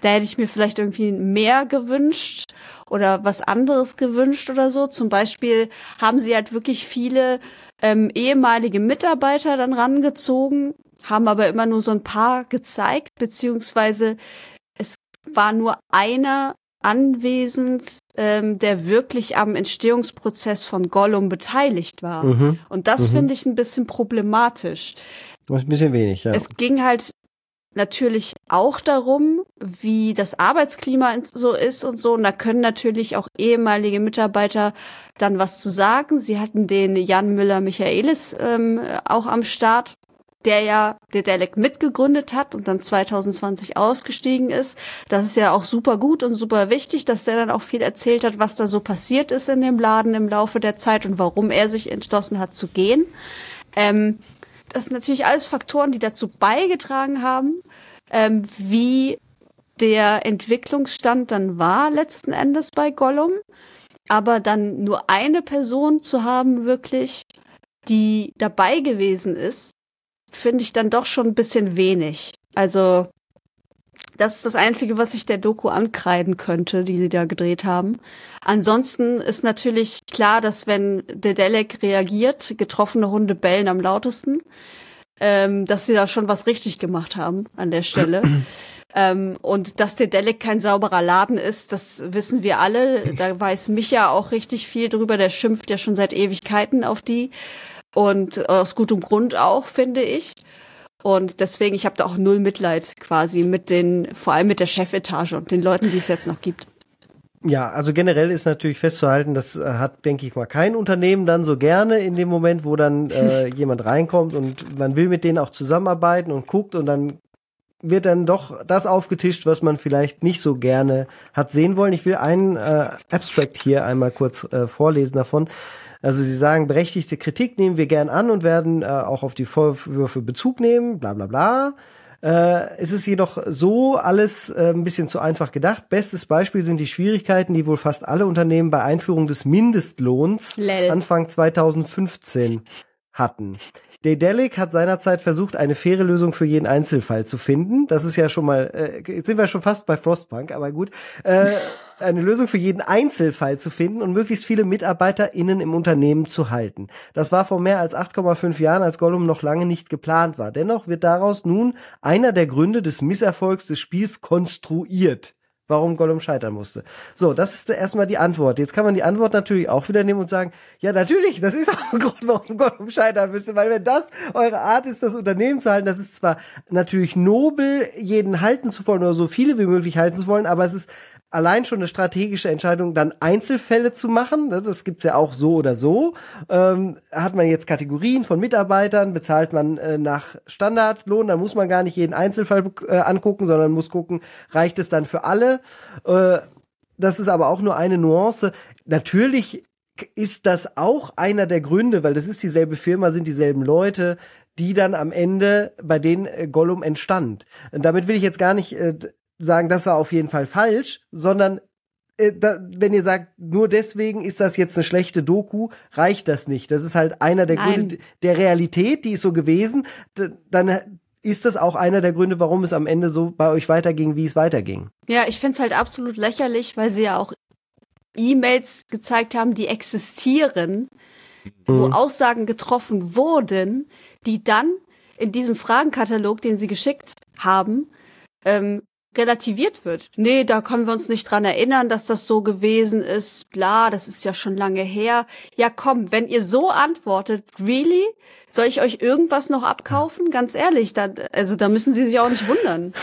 da hätte ich mir vielleicht irgendwie mehr gewünscht oder was anderes gewünscht oder so. Zum Beispiel haben sie halt wirklich viele ähm, ehemalige Mitarbeiter dann rangezogen, haben aber immer nur so ein paar gezeigt, beziehungsweise war nur einer anwesend, ähm, der wirklich am Entstehungsprozess von Gollum beteiligt war. Mhm. Und das mhm. finde ich ein bisschen problematisch. Das ist ein bisschen wenig, ja. Es ging halt natürlich auch darum, wie das Arbeitsklima so ist und so. Und da können natürlich auch ehemalige Mitarbeiter dann was zu sagen. Sie hatten den Jan Müller-Michaelis ähm, auch am Start der ja Dedelec mitgegründet hat und dann 2020 ausgestiegen ist. Das ist ja auch super gut und super wichtig, dass der dann auch viel erzählt hat, was da so passiert ist in dem Laden im Laufe der Zeit und warum er sich entschlossen hat zu gehen. Ähm, das sind natürlich alles Faktoren, die dazu beigetragen haben, ähm, wie der Entwicklungsstand dann war letzten Endes bei Gollum. Aber dann nur eine Person zu haben, wirklich, die dabei gewesen ist finde ich dann doch schon ein bisschen wenig. Also, das ist das Einzige, was ich der Doku ankreiden könnte, die sie da gedreht haben. Ansonsten ist natürlich klar, dass wenn Dedelek reagiert, getroffene Hunde bellen am lautesten, ähm, dass sie da schon was richtig gemacht haben an der Stelle. ähm, und dass Dedelek kein sauberer Laden ist, das wissen wir alle. Da weiß Micha auch richtig viel drüber. Der schimpft ja schon seit Ewigkeiten auf die. Und aus gutem Grund auch, finde ich. Und deswegen, ich habe da auch null Mitleid quasi mit den, vor allem mit der Chefetage und den Leuten, die es jetzt noch gibt. Ja, also generell ist natürlich festzuhalten, das äh, hat, denke ich mal, kein Unternehmen dann so gerne in dem Moment, wo dann äh, jemand reinkommt und man will mit denen auch zusammenarbeiten und guckt und dann wird dann doch das aufgetischt, was man vielleicht nicht so gerne hat sehen wollen. Ich will einen äh, Abstract hier einmal kurz äh, vorlesen davon. Also sie sagen, berechtigte Kritik nehmen wir gern an und werden äh, auch auf die Vorwürfe Bezug nehmen, bla bla bla. Äh, es ist jedoch so alles äh, ein bisschen zu einfach gedacht. Bestes Beispiel sind die Schwierigkeiten, die wohl fast alle Unternehmen bei Einführung des Mindestlohns Lel. Anfang 2015 hatten. Dedelic hat seinerzeit versucht, eine faire Lösung für jeden Einzelfall zu finden. Das ist ja schon mal, äh, jetzt sind wir schon fast bei Frostpunk, aber gut. Äh, eine Lösung für jeden Einzelfall zu finden und möglichst viele MitarbeiterInnen im Unternehmen zu halten. Das war vor mehr als 8,5 Jahren, als Gollum noch lange nicht geplant war. Dennoch wird daraus nun einer der Gründe des Misserfolgs des Spiels konstruiert warum Gollum scheitern musste. So, das ist erstmal die Antwort. Jetzt kann man die Antwort natürlich auch wieder nehmen und sagen, ja, natürlich, das ist auch ein Grund, warum Gollum scheitern müsste, weil wenn das eure Art ist, das Unternehmen zu halten, das ist zwar natürlich nobel, jeden halten zu wollen oder so viele wie möglich halten zu wollen, aber es ist allein schon eine strategische Entscheidung, dann Einzelfälle zu machen. Ne, das gibt's ja auch so oder so. Ähm, hat man jetzt Kategorien von Mitarbeitern, bezahlt man äh, nach Standardlohn, dann muss man gar nicht jeden Einzelfall äh, angucken, sondern muss gucken, reicht es dann für alle. Äh, das ist aber auch nur eine Nuance. Natürlich ist das auch einer der Gründe, weil das ist dieselbe Firma, sind dieselben Leute, die dann am Ende bei denen äh, Gollum entstand. Und damit will ich jetzt gar nicht äh, sagen, das war auf jeden Fall falsch, sondern äh, da, wenn ihr sagt, nur deswegen ist das jetzt eine schlechte Doku, reicht das nicht. Das ist halt einer der Nein. Gründe der Realität, die ist so gewesen. Dann ist das auch einer der Gründe, warum es am Ende so bei euch weiterging, wie es weiterging. Ja, ich find's halt absolut lächerlich, weil sie ja auch E-Mails gezeigt haben, die existieren, wo Mhm. Aussagen getroffen wurden, die dann in diesem Fragenkatalog, den sie geschickt haben, ähm, relativiert wird. Nee, da können wir uns nicht dran erinnern, dass das so gewesen ist. Bla, das ist ja schon lange her. Ja, komm, wenn ihr so antwortet, really? Soll ich euch irgendwas noch abkaufen? Ganz ehrlich, da, also da müssen sie sich auch nicht wundern.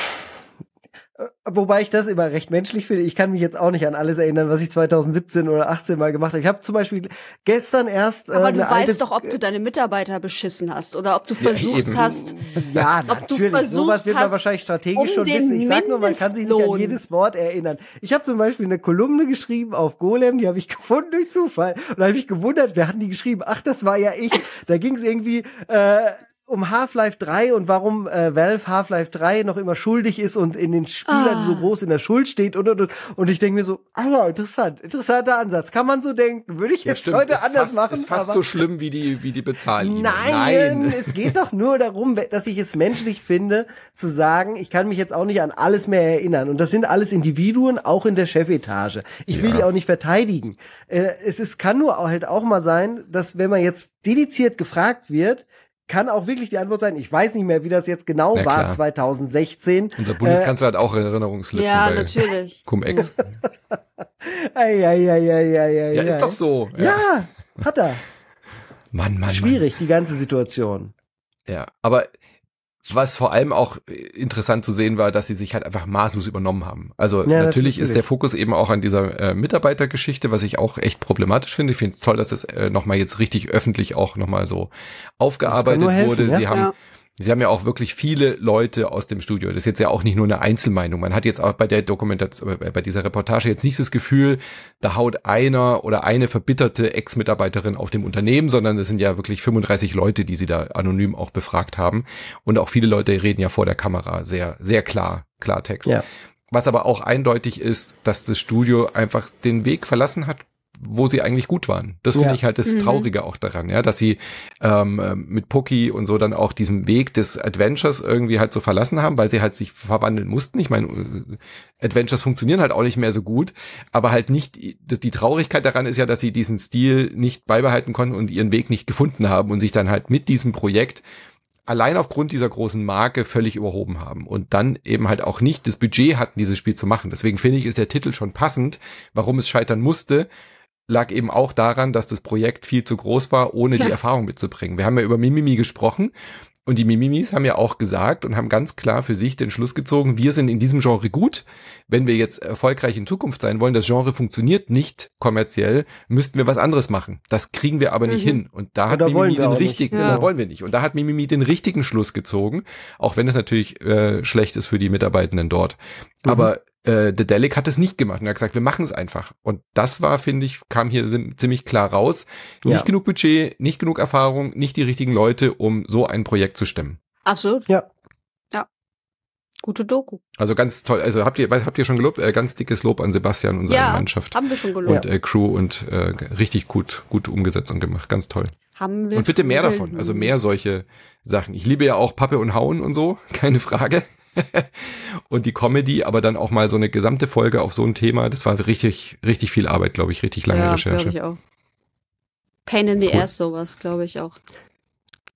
Wobei ich das immer recht menschlich finde. Ich kann mich jetzt auch nicht an alles erinnern, was ich 2017 oder 18 mal gemacht habe. Ich habe zum Beispiel gestern erst. äh, Aber du weißt doch, ob du deine Mitarbeiter beschissen hast oder ob du versucht eben. hast. Ja, ob du natürlich. versucht Sowas wird man wahrscheinlich strategisch um schon wissen. Ich sag nur, man kann sich nicht an jedes Wort erinnern. Ich habe zum Beispiel eine Kolumne geschrieben auf Golem, die habe ich gefunden durch Zufall. Und da habe ich gewundert, wer hat die geschrieben? Ach, das war ja ich. Da ging es irgendwie äh, um Half-Life 3 und warum äh, Valve Half-Life 3 noch immer schuldig ist und in den Spielern Ah. so groß in der Schuld steht und und und. Und ich denke mir so, ah ja, interessant, interessanter Ansatz. Kann man so denken. Würde ich Ja, jetzt stimmt. heute ist anders fast, machen. Ist fast aber so schlimm wie die, wie die bezahlen. Nein, es geht doch nur darum, dass ich es menschlich finde, zu sagen, ich kann mich jetzt auch nicht an alles mehr erinnern. Und das sind alles Individuen, auch in der Chefetage. Ich will Ja. die auch nicht verteidigen. Äh, Es ist, kann nur halt auch mal sein, dass wenn man jetzt dediziert gefragt wird, kann auch wirklich die Antwort sein, ich weiß nicht mehr, wie das jetzt genau Na war, klar. 2016. Unser Bundeskanzler hat auch Erinnerungslücken Ja, bei natürlich. Cum-Ex. Ei, ei, ei, ei, Ja, ei. ist doch so. Ja, hat er. Mann, Mann, Mann. Schwierig, die ganze Situation. Ja, aber was vor allem auch interessant zu sehen war, dass sie sich halt einfach maßlos übernommen haben. Also Ja, natürlich ist der Fokus eben auch an dieser äh, Mitarbeitergeschichte, was ich auch echt problematisch finde. Ich finde es toll, dass es äh, nochmal jetzt richtig öffentlich auch nochmal so aufgearbeitet nur helfen, wurde. ja? Sie haben Ja. Sie haben ja auch wirklich viele Leute aus dem Studio. Das ist jetzt ja auch nicht nur eine Einzelmeinung. Man hat jetzt auch bei der Dokumentation, bei bei dieser Reportage jetzt nicht das Gefühl, da haut einer oder eine verbitterte Ex-Mitarbeiterin auf dem Unternehmen, sondern es sind ja wirklich 35 Leute, die sie da anonym auch befragt haben. Und auch viele Leute reden ja vor der Kamera sehr, sehr klar, Klartext. Ja. Was aber auch eindeutig ist, dass das Studio einfach den Weg verlassen hat, wo sie eigentlich gut waren. Das finde Ja. ich halt das Mhm. Traurige auch daran, ja, dass sie ähm, ähm, mit Poki und so dann auch diesen Weg des Adventures irgendwie halt so verlassen haben, weil sie halt sich verwandeln mussten. Ich meine, äh, Adventures funktionieren halt auch nicht mehr so gut, aber halt nicht, die Traurigkeit daran ist ja, dass sie diesen Stil nicht beibehalten konnten und ihren Weg nicht gefunden haben und sich dann halt mit diesem Projekt allein aufgrund dieser großen Marke völlig überhoben haben und dann eben halt auch nicht das Budget hatten, dieses Spiel zu machen. Deswegen finde ich, ist der Titel schon passend, warum es scheitern musste, lag eben auch daran, dass das Projekt viel zu groß war, ohne die Ja. Erfahrung mitzubringen. Wir haben ja über Mimimi gesprochen und die Mimimis haben ja auch gesagt und haben ganz klar für sich den Schluss gezogen, wir sind in diesem Genre gut. Wenn wir jetzt erfolgreich in Zukunft sein wollen, das Genre funktioniert nicht kommerziell, müssten wir was anderes machen. Das kriegen wir aber nicht Mhm. hin. Und da hat Oder wollen Mimimi wir den richtigen, Ja. wollen wir nicht. Und da hat Mimimi den richtigen Schluss gezogen, auch wenn es natürlich äh, schlecht ist für die Mitarbeitenden dort. Mhm. Aber äh, The Delic hat es nicht gemacht und er hat gesagt, wir machen es einfach. Und das war, finde ich, kam hier ziemlich klar raus. Ja. Nicht genug Budget, nicht genug Erfahrung, nicht die richtigen Leute, um so ein Projekt zu stemmen. Absolut. Ja. Ja. Gute Doku. Also ganz toll. Also habt ihr, was habt ihr schon gelobt? Äh, ganz dickes Lob an Sebastian und seine Ja, Mannschaft Haben wir schon gelobt. und äh, Crew und äh, richtig gut, gut umgesetzt und gemacht. Ganz toll. Haben wir Und bitte mehr davon. Also mehr solche Sachen. Ich liebe ja auch Pappe und Hauen und so, keine Frage. und die Comedy, aber dann auch mal so eine gesamte Folge auf so ein Thema. Das war richtig, richtig viel Arbeit, glaube ich, richtig lange ja, Recherche. glaube ich auch. Pain in the Cool. ass, sowas, glaube ich auch.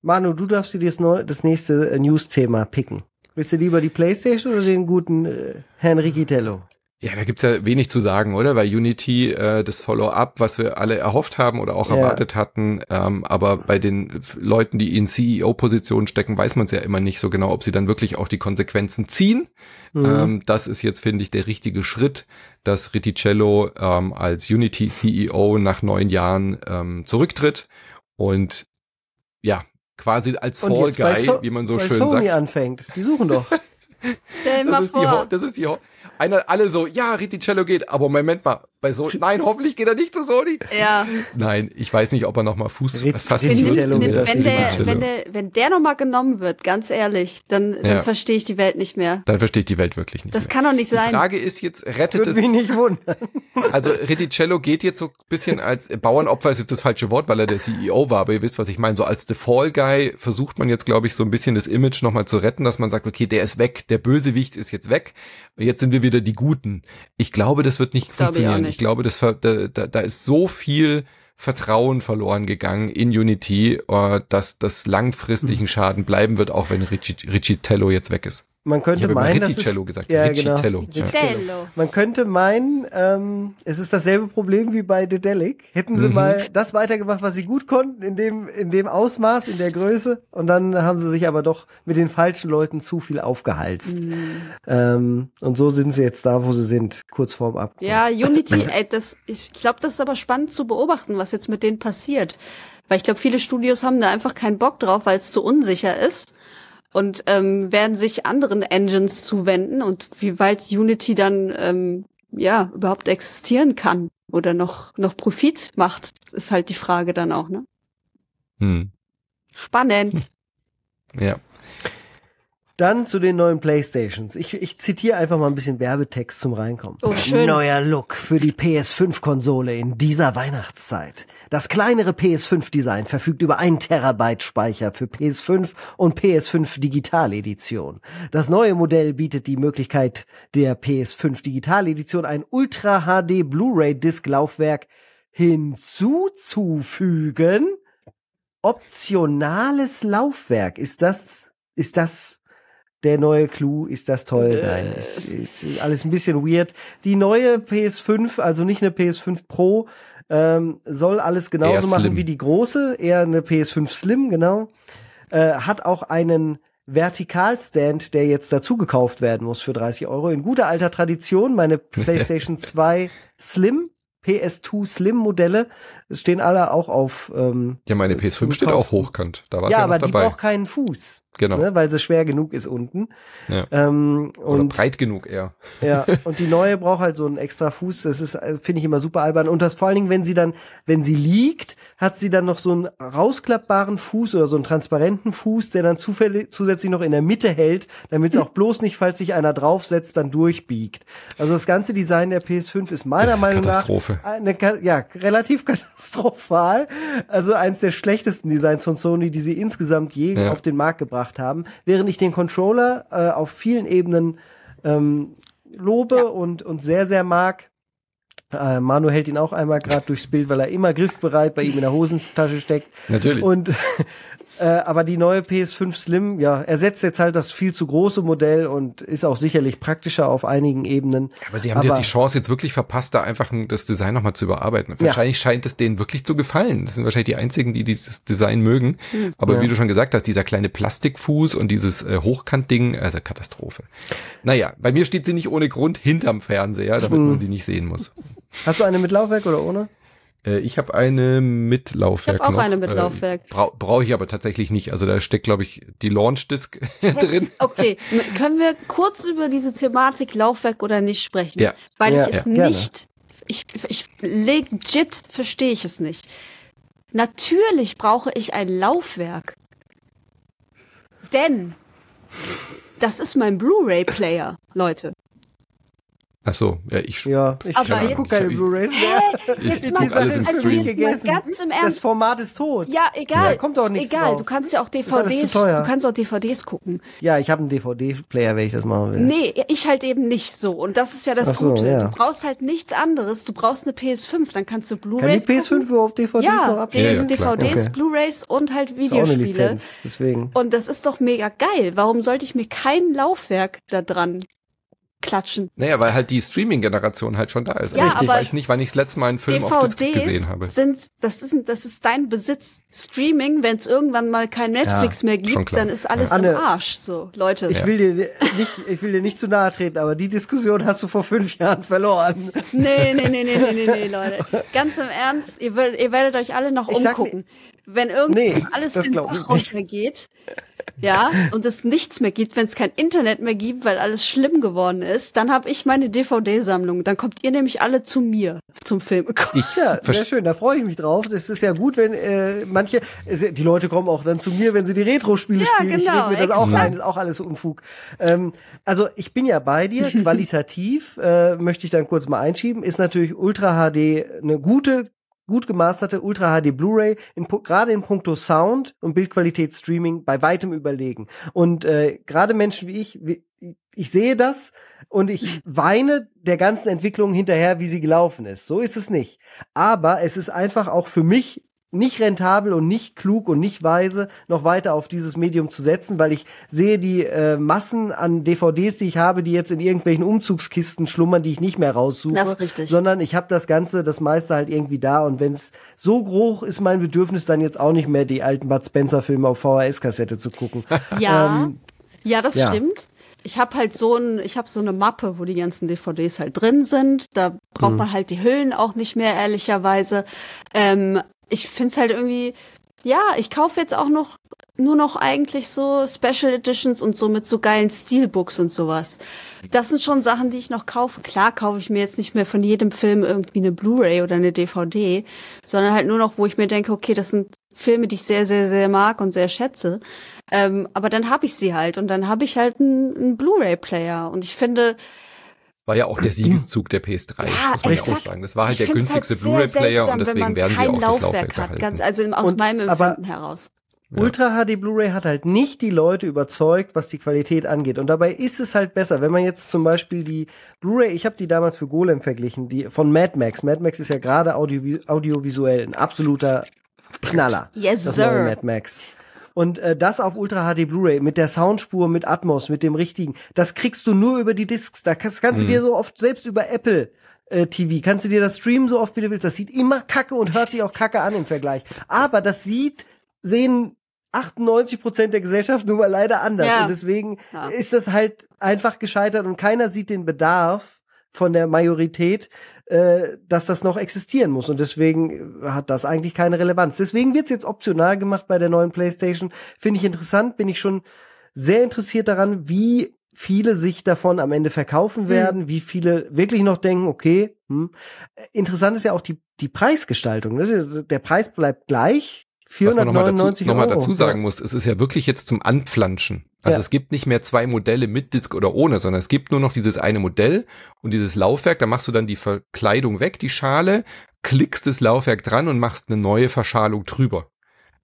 Manu, du darfst dir das, neu, das nächste äh, News-Thema picken. Willst du lieber die Playstation oder den guten äh, Herrn Riccitello? Ja, da gibt's ja wenig zu sagen, oder? Weil Unity, äh, das Follow-up, was wir alle erhofft haben oder auch Ja. erwartet hatten, ähm, aber bei den Leuten, die in CEO-Positionen stecken, weiß man es ja immer nicht so genau, ob sie dann wirklich auch die Konsequenzen ziehen. Mhm. Ähm, das ist jetzt, finde ich, der richtige Schritt, dass Riticello ähm, als Unity-CEO nach neun Jahren ähm, zurücktritt und ja, quasi als Und Fall Guy, So- wie man so bei schön Sony sagt. anfängt. Die suchen doch. Stell dir Das mal ist, die, Ho- vor, das ist die Ho- einer, alle so, ja, Riticello geht, aber Moment mal, bei so Nein, hoffentlich geht er nicht zu Sony. Ja. Nein, ich weiß nicht, ob er noch mal Fuß fassen wird. Wenn, der, wenn, der, wenn der nochmal genommen wird, ganz ehrlich, dann, dann Ja. verstehe ich die Welt nicht mehr. Dann verstehe ich die Welt wirklich nicht. Das mehr. kann doch nicht die sein. Frage ist jetzt, rettet Würde es mich nicht wundern. Also Riticello geht jetzt so ein bisschen als Bauernopfer ist jetzt das falsche Wort, weil er der CEO war, aber ihr wisst, was ich meine. So als The Fall Guy versucht man jetzt, glaube ich, so ein bisschen das Image nochmal zu retten, dass man sagt, okay, der ist weg, der Bösewicht ist jetzt weg und jetzt sind wir wieder die Guten. Ich glaube, das wird nicht Glaube ich auch funktionieren. Ich, nicht. glaube, das da, da, ist so viel Vertrauen verloren gegangen in Unity, äh, dass das langfristigen Schaden bleiben wird, auch wenn Ricci- Ricitello jetzt weg ist. Man Ich könnte meinen, dass es, Riccicello gesagt. Ja, genau. Ricitello. Ja. Cello. Man könnte meinen, ähm, es ist dasselbe Problem wie bei Dedelic. Hätten sie Mhm. mal das weitergemacht, was sie gut konnten, in dem, in dem Ausmaß, in der Größe. Und dann haben sie sich aber doch mit den falschen Leuten zu viel aufgehalst. Ähm, und so sind sie jetzt da, wo sie sind, kurz vorm Abgrund. Ja, Unity, ey, das, ich glaube, das ist aber spannend zu beobachten, was jetzt mit denen passiert. Weil ich glaube, viele Studios haben da einfach keinen Bock drauf, weil es zu unsicher ist. Und ähm, werden sich anderen Engines zuwenden und wie weit Unity dann ähm, ja überhaupt existieren kann oder noch noch Profit macht, ist halt die Frage dann auch, ne? Hm. Spannend. Ja. Dann zu den neuen Playstations. Ich, ich zitiere einfach mal ein bisschen Werbetext zum Reinkommen. Oh, schön. Neuer Look für die PS5-Konsole in dieser Weihnachtszeit. Das kleinere PS5-Design verfügt über 1 Terabyte Speicher für PS5 und PS5 Digital Edition. Das neue Modell bietet die Möglichkeit der PS5 Digital Edition ein Ultra HD Blu-ray Disc Laufwerk hinzuzufügen. Optionales Laufwerk. Ist das, ist das der neue Clou, ist das toll? Nein, ist, ist alles ein bisschen weird. Die neue PS5, also nicht eine PS5 Pro, ähm, soll alles genauso machen wie die große, eher eine PS5 Slim, genau. Äh, hat auch einen Vertikalstand, der jetzt dazu gekauft werden muss für 30 Euro. In guter alter Tradition, meine PlayStation 2 Slim, PS2 Slim Modelle, stehen alle auch auf. Ähm, Ja, meine PS5 steht auch hochkant. Da war ja, ja aber noch die dabei. braucht keinen Fuß, genau. ne, weil sie schwer genug ist unten. Ja. Ähm, Oder und breit genug eher. ja, und die neue braucht halt so einen extra Fuß. Das ist, äh, finde ich immer super albern. Und das vor allen Dingen, wenn sie dann, wenn sie liegt, hat sie dann noch so einen rausklappbaren Fuß oder so einen transparenten Fuß, der dann zufällig, zusätzlich noch in der Mitte hält, damit es auch bloß nicht, falls sich einer draufsetzt, dann durchbiegt. Also das ganze Design der PS5 ist meiner Meinung nach eine, ja, relativ katastrophal. Also eins der schlechtesten Designs von Sony, die sie insgesamt je Ja. auf den Markt gebracht haben. Während ich den Controller äh, auf vielen Ebenen ähm, lobe und, und sehr, sehr mag. Äh, Manu hält ihn auch einmal gerade durchs Bild, weil er immer griffbereit bei ihm in der Hosentasche steckt. Natürlich. Und äh, aber die neue PS5 Slim, ja, ersetzt jetzt halt das viel zu große Modell und ist auch sicherlich praktischer auf einigen Ebenen. aber sie haben ja die Chance jetzt wirklich verpasst, da einfach ein- das Design nochmal zu überarbeiten. Ja. Wahrscheinlich scheint es denen wirklich zu gefallen. Das sind wahrscheinlich die einzigen, die dieses Design mögen. Aber Ja. wie du schon gesagt hast, dieser kleine Plastikfuß und dieses äh, Hochkantding, also Katastrophe. Naja, bei mir steht sie nicht ohne Grund hinterm Fernseher, damit Hm. man sie nicht sehen muss. Hast du eine mit Laufwerk oder ohne? Äh, ich habe eine mit Laufwerk Ich hab auch noch. eine mit Äh, Laufwerk. Brau Brauche ich aber tatsächlich nicht. Also da steckt, glaube ich, die Launch-Disk drin. Okay, können wir kurz über diese Thematik Laufwerk oder nicht sprechen? Ja. Weil Ja, ich es ja, gerne. nicht, ich, ich legit verstehe ich es nicht. Natürlich brauche ich ein Laufwerk. Denn das ist mein Blu-ray-Player, Leute. Ach so, ja, ich Ja, ich Aber ich jetzt- guck keine ich- Bluerays mehr. Ich Die guck Sache alles also jetzt gegessen. ganz im Das Ernst. Format ist tot. Ja, egal. Da kommt doch nichts Egal, drauf. du kannst ja auch DVDs, du kannst auch DVDs gucken. Ja, ich habe einen DVD-Player, wenn ich das machen will. Nee, ich halt eben nicht so. Und das ist ja das Ach so, Gute. ja. Du brauchst halt nichts anderes. Du brauchst eine PS5, dann kannst du Kann die Blu-rays PS5 gucken. überhaupt DVDs noch Ja, abspielen? Ja, ja. DVDs, Okay. Blu-rays und halt Ist auch eine Videospiele. Lizenz, deswegen. Und das ist doch mega geil. Warum sollte ich mir kein Laufwerk da dran klatschen? Naja, weil halt die Streaming-Generation halt schon da ist. Ja, Also ich weiß nicht, wann ich das letzte Mal einen Film auf Disc DVDs gesehen habe. sind, das ist, das ist dein Besitz. Streaming, wenn es irgendwann mal kein Netflix mehr schon gibt, dann ist alles Ja. im Anne, Arsch. So, Leute. Ich will dir nicht, ich will dir nicht zu nahe treten, aber die Diskussion hast du vor fünf Jahren verloren. Nee, nee, nee, nee, nee, nee, nee, Leute. Ganz im Ernst, ihr, werdet- ihr werdet euch alle noch Ich sag umgucken. Wenn irgendwie nee, alles in den Bach runtergeht, ja, und es nichts mehr gibt, wenn es kein Internet mehr gibt, weil alles schlimm geworden ist, dann habe ich meine DVD-Sammlung. Dann kommt ihr nämlich alle zu mir zum Film. Ich, ja, sehr schön, da freue ich mich drauf. Das ist ja gut, wenn äh, manche, die Leute kommen auch dann zu mir, wenn sie die Retro-Spiele ja, spielen. Genau, ich rede mir das auch ein, ist auch alles Unfug. Ähm, also ich bin ja bei dir, qualitativ, äh, möchte ich dann kurz mal einschieben, ist natürlich Ultra HD eine gute gut gemasterte Ultra HD Blu-ray gerade in puncto Sound und Bildqualität Streaming bei weitem überlegen. Und äh, gerade Menschen wie ich, wie, ich sehe das und ich weine der ganzen Entwicklung hinterher, wie sie gelaufen ist. So ist es nicht. Aber es ist einfach auch für mich nicht rentabel und nicht klug und nicht weise, noch weiter auf dieses Medium zu setzen, weil ich sehe die äh, Massen an DVDs, die ich habe, die jetzt in irgendwelchen Umzugskisten schlummern, die ich nicht mehr raussuche, das ist richtig. sondern ich habe das Ganze, das meiste halt irgendwie da und wenn es so groß ist, mein Bedürfnis dann jetzt auch nicht mehr die alten Bud Spencer Filme auf VHS-Kassette zu gucken. Ja, ähm, ja, das ja. stimmt. Ich habe halt so ein, ich habe so eine Mappe, wo die ganzen DVDs halt drin sind. Da braucht mhm. man halt die Hüllen auch nicht mehr ehrlicherweise. Ähm, ich find's halt irgendwie, ja, ich kaufe jetzt auch noch nur noch eigentlich so Special Editions und so mit so geilen Steelbooks und sowas. Das sind schon Sachen, die ich noch kaufe. Klar kaufe ich mir jetzt nicht mehr von jedem Film irgendwie eine Blu-ray oder eine DVD, sondern halt nur noch, wo ich mir denke, okay, das sind Filme, die ich sehr, sehr, sehr mag und sehr schätze. Ähm, aber dann habe ich sie halt und dann habe ich halt einen, einen Blu-ray-Player. Und ich finde, war ja auch der Siegeszug der PS3, ja, muss man ja auch sagen. Das war halt der günstigste halt Blu-ray-Player und deswegen werden sie auch das Laufwerk hat, ganz, also aus und, meinem Empfinden heraus. Ja. Ultra HD Blu-ray hat halt nicht die Leute überzeugt, was die Qualität angeht. Und dabei ist es halt besser, wenn man jetzt zum Beispiel die Blu-ray, ich habe die damals für Golem verglichen, die von Mad Max. Mad Max ist ja gerade audio, audiovisuell ein absoluter Knaller. Yes, das sir. Mad Max. Und äh, das auf Ultra HD Blu-ray mit der Soundspur, mit Atmos, mit dem richtigen, das kriegst du nur über die Discs. Da kannst, kannst mhm. du dir so oft selbst über Apple äh, TV, kannst du dir das streamen so oft wie du willst. Das sieht immer kacke und hört sich auch kacke an im Vergleich. Aber das sieht, sehen 98 Prozent der Gesellschaft nun mal leider anders. Ja. Und deswegen ja. ist das halt einfach gescheitert und keiner sieht den Bedarf von der Majorität, äh, dass das noch existieren muss. Und deswegen hat das eigentlich keine Relevanz. Deswegen wird's jetzt optional gemacht bei der neuen PlayStation. Finde ich interessant, bin ich schon sehr interessiert daran, wie viele sich davon am Ende verkaufen hm. werden, hm. wie viele wirklich noch denken, okay, hm. interessant ist ja auch die, die Preisgestaltung. Ne? Der Preis bleibt gleich, 499 Was man nochmal dazu, noch dazu sagen muss, es ist ja wirklich jetzt zum Anflanschen. Also ja. es gibt nicht mehr zwei Modelle mit Disk oder ohne, sondern es gibt nur noch dieses eine Modell und dieses Laufwerk, da machst du dann die Verkleidung weg, die Schale, klickst das Laufwerk dran und machst eine neue Verschalung drüber.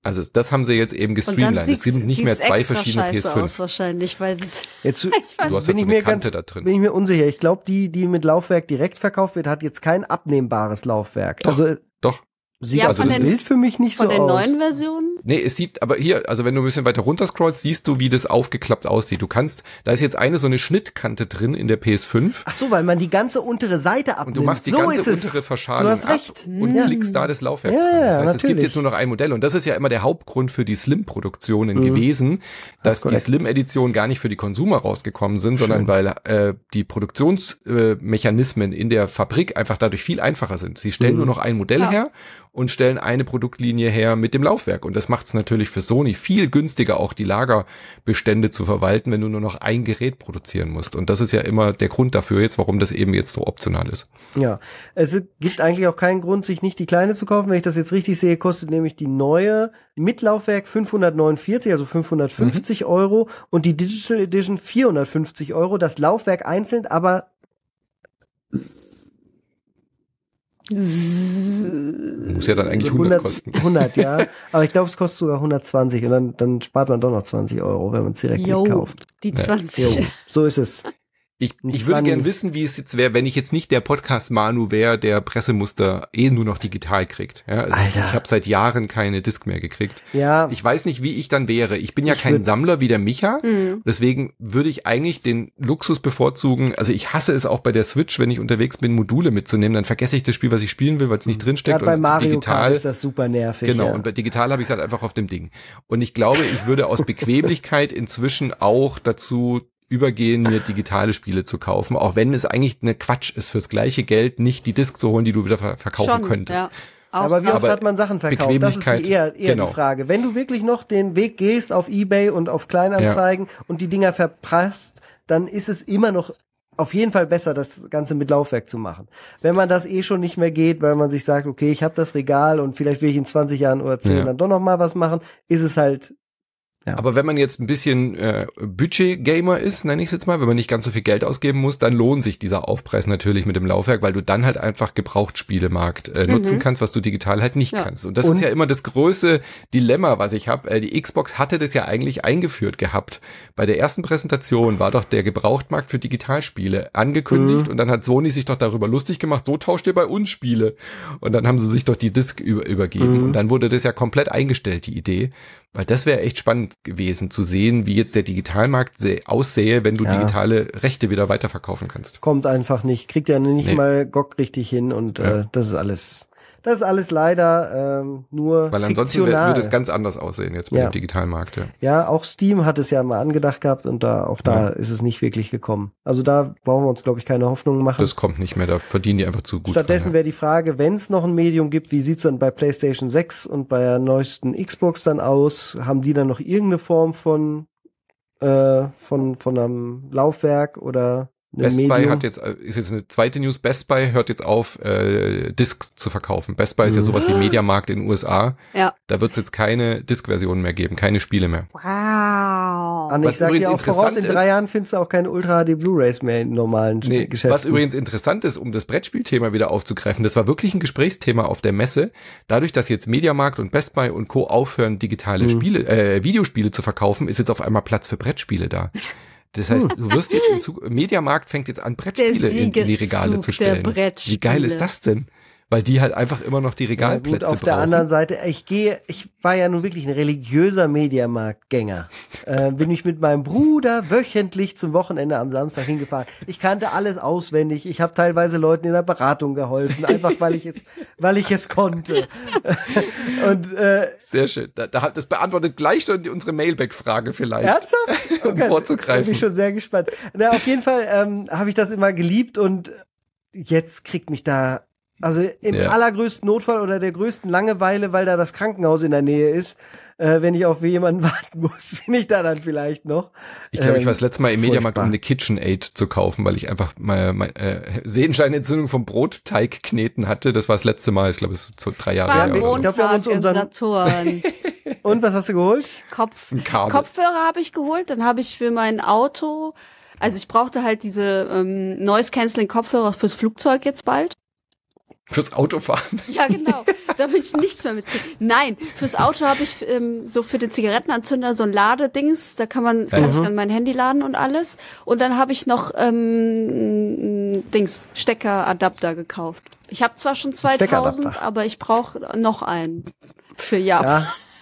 Also das haben sie jetzt eben gestreamlined. Es sind nicht mehr zwei verschiedene PS5. Aus wahrscheinlich, weil es jetzt, du hast bin halt so ich mir Kante ganz, da drin. Bin ich mir unsicher. Ich glaube, die, die mit Laufwerk direkt verkauft wird, hat jetzt kein abnehmbares Laufwerk. Doch, also. Sieht ja, also das den, Bild für mich nicht so aus. Von den neuen Versionen? Nee, es sieht, aber hier, also wenn du ein bisschen weiter runter scrollst, siehst du, wie das aufgeklappt aussieht. Du kannst, da ist jetzt eine so eine Schnittkante drin in der PS5. Ach so, weil man die ganze untere Seite abnimmt. Und du machst die so ganze untere Verschalung du hast recht. und ja. klickst da das Laufwerk ja, dran. Das heißt, natürlich. es gibt jetzt nur noch ein Modell. Und das ist ja immer der Hauptgrund für die Slim-Produktionen mhm. gewesen, dass das die Slim-Editionen gar nicht für die Konsumer rausgekommen sind, Schön. sondern weil äh, die Produktionsmechanismen äh, in der Fabrik einfach dadurch viel einfacher sind. Sie stellen mhm. nur noch ein Modell ja. her und stellen eine Produktlinie her mit dem Laufwerk. Und das macht es natürlich für Sony viel günstiger, auch die Lagerbestände zu verwalten, wenn du nur noch ein Gerät produzieren musst. Und das ist ja immer der Grund dafür jetzt, warum das eben jetzt so optional ist. Ja, es gibt eigentlich auch keinen Grund, sich nicht die kleine zu kaufen. Wenn ich das jetzt richtig sehe, kostet nämlich die neue mit Laufwerk 549, also 550 mhm. Euro und die Digital Edition 450 Euro. Das Laufwerk einzeln, aber muss ja dann eigentlich 100, 100 kosten. 100, ja. Aber ich glaube, es kostet sogar 120 und dann, dann spart man doch noch 20 Euro, wenn man es direkt Yo, mitkauft. Die 20. Jo, so ist es. Ich, ich würde gern wissen, wie es jetzt wäre, wenn ich jetzt nicht der Podcast-Manu wäre, der Pressemuster eh nur noch digital kriegt. Ja, also Alter. Ich habe seit Jahren keine Disc mehr gekriegt. Ja. Ich weiß nicht, wie ich dann wäre. Ich bin ja ich kein Sammler wie der Micha. Mhm. Deswegen würde ich eigentlich den Luxus bevorzugen. Also ich hasse es auch bei der Switch, wenn ich unterwegs bin, Module mitzunehmen. Dann vergesse ich das Spiel, was ich spielen will, weil es nicht mhm. drinsteckt. Gerade bei Mario digital, Kart ist das super nervig. Genau. Ja. Und bei digital habe ich es halt einfach auf dem Ding. Und ich glaube, ich würde aus Bequemlichkeit inzwischen auch dazu übergehen, mir digitale Spiele zu kaufen, auch wenn es eigentlich eine Quatsch ist, fürs gleiche Geld nicht die Disc zu holen, die du wieder ver verkaufen Schon, könntest. Ja. Auch Aber wie oft Aber hat man Sachen verkauft? Das ist die eher, eher genau. die Frage. Wenn du wirklich noch den Weg gehst auf Ebay und auf Kleinanzeigen und die Dinger verprasst, dann ist es immer noch auf jeden Fall besser, das Ganze mit Laufwerk zu machen. Wenn man das eh schon nicht mehr geht, weil man sich sagt, okay, ich habe das Regal und vielleicht will ich in 20 Jahren oder 10 Ja. dann doch noch mal was machen, ist es halt Ja. Aber wenn man jetzt ein bisschen äh, Budget-Gamer ist, nenne ich es jetzt mal, wenn man nicht ganz so viel Geld ausgeben muss, dann lohnt sich dieser Aufpreis natürlich mit dem Laufwerk, weil du dann halt einfach Gebrauchtspielemarkt äh, nutzen kannst, was du digital halt nicht Ja. kannst. Und das Und- ist ja immer das große Dilemma, was ich habe. Äh, die Xbox hatte das ja eigentlich eingeführt gehabt. Bei der ersten Präsentation war doch der Gebrauchtmarkt für Digitalspiele angekündigt Mhm. und dann hat Sony sich doch darüber lustig gemacht, so tauscht ihr bei uns Spiele. Und dann haben sie sich doch die Disc über, übergeben Mhm. und dann wurde das ja komplett eingestellt, die Idee. Weil das wäre echt spannend gewesen zu sehen, wie jetzt der Digitalmarkt aussähe, wenn du Ja. digitale Rechte wieder weiterverkaufen kannst. kommt einfach nicht, kriegt ja nicht Nee. mal GOG richtig hin und Ja. äh, das ist alles, das ist alles leider ähm, nur Weil ansonsten fiktional. würde es ganz anders aussehen jetzt mit Ja. dem Digitalmarkt. Ja. Ja, auch Steam hat es ja mal angedacht gehabt und da auch da Ja. ist es nicht wirklich gekommen. Also da brauchen wir uns glaube ich keine Hoffnungen machen. Das kommt nicht mehr, da verdienen die einfach zu gut. Stattdessen wäre die Frage, wenn es noch ein Medium gibt, wie sieht's dann bei PlayStation 6 und bei der neuesten Xbox dann aus? Haben die dann noch irgendeine Form von äh, von von einem Laufwerk oder Best Buy Medium? hat jetzt, äh, ist jetzt eine zweite News, Best Buy hört jetzt auf, äh, Discs zu verkaufen. Best Buy ist ja Mhm. sowas wie Mediamarkt in den USA. Ja. Da wird es jetzt keine Disc-Version mehr geben, keine Spiele mehr. Wow. Anne, ich Was sag dir übrigens auch voraus, in drei ist- Jahren findest du auch keine Ultra HD Blu-Rays mehr in normalen Nee, Geschäften. was übrigens interessant ist, um das Brettspielthema wieder aufzugreifen, das war wirklich ein Gesprächsthema auf der Messe. Dadurch, dass jetzt Mediamarkt und Best Buy und Co. aufhören, digitale Mhm. Spiele, äh, Videospiele zu verkaufen, ist jetzt auf einmal Platz für Brettspiele da. Das heißt, du wirst jetzt in Zug Mediamarkt fängt jetzt an, Brettspiele in, die Regale zu stellen. Wie geil ist das denn? Weil die halt einfach immer noch die Ja, Regalplätze gut, auf der brauchen. anderen Seite, ich gehe, ich war ja nun wirklich ein religiöser Mediamarktgänger. Äh, bin ich mit meinem Bruder wöchentlich zum Wochenende am Samstag hingefahren. Ich kannte alles auswendig. Ich habe teilweise Leuten in der Beratung geholfen, einfach weil ich es, weil ich es konnte. Und äh, Sehr schön. Da, da, hat- das beantwortet gleich schon unsere Mailback-Frage vielleicht. ernsthaft? Um vorzugreifen. Bin ich schon sehr gespannt. Na, auf jeden Fall ähm, habe ich das immer geliebt und jetzt kriegt mich da also im Ja. allergrößten Notfall oder der größten Langeweile, weil da das Krankenhaus in der Nähe ist, äh, wenn ich auf jemanden warten muss, bin ich da dann vielleicht noch. Ich glaube, ich Ähm, war das letzte Mal im Mediamarkt, um eine KitchenAid zu kaufen, weil ich einfach mal, mal äh, Sehenscheinentzündung vom Brotteig kneten hatte. Das war das letzte Mal, ich glaube, es ist so drei Jahre her. oder so. ich glaub, wir haben uns unseren- Saturn. Und was hast du geholt? Kopf. Kopfhörer habe ich geholt, dann habe ich für mein Auto, also ich brauchte halt diese ähm, Noise Cancelling Kopfhörer fürs Flugzeug jetzt bald. Fürs Autofahren. Ja, genau. Da will ich nichts mehr mitkriegen. Nein, fürs Auto habe ich ähm, so für den Zigarettenanzünder so ein Ladedings, da kann man kann ich dann mein Handy laden und alles. Und dann habe ich noch ähm, Dings Steckeradapter gekauft. Ich habe zwar schon 2000, Steckeradapter. aber ich brauche noch einen für Japan. Ja.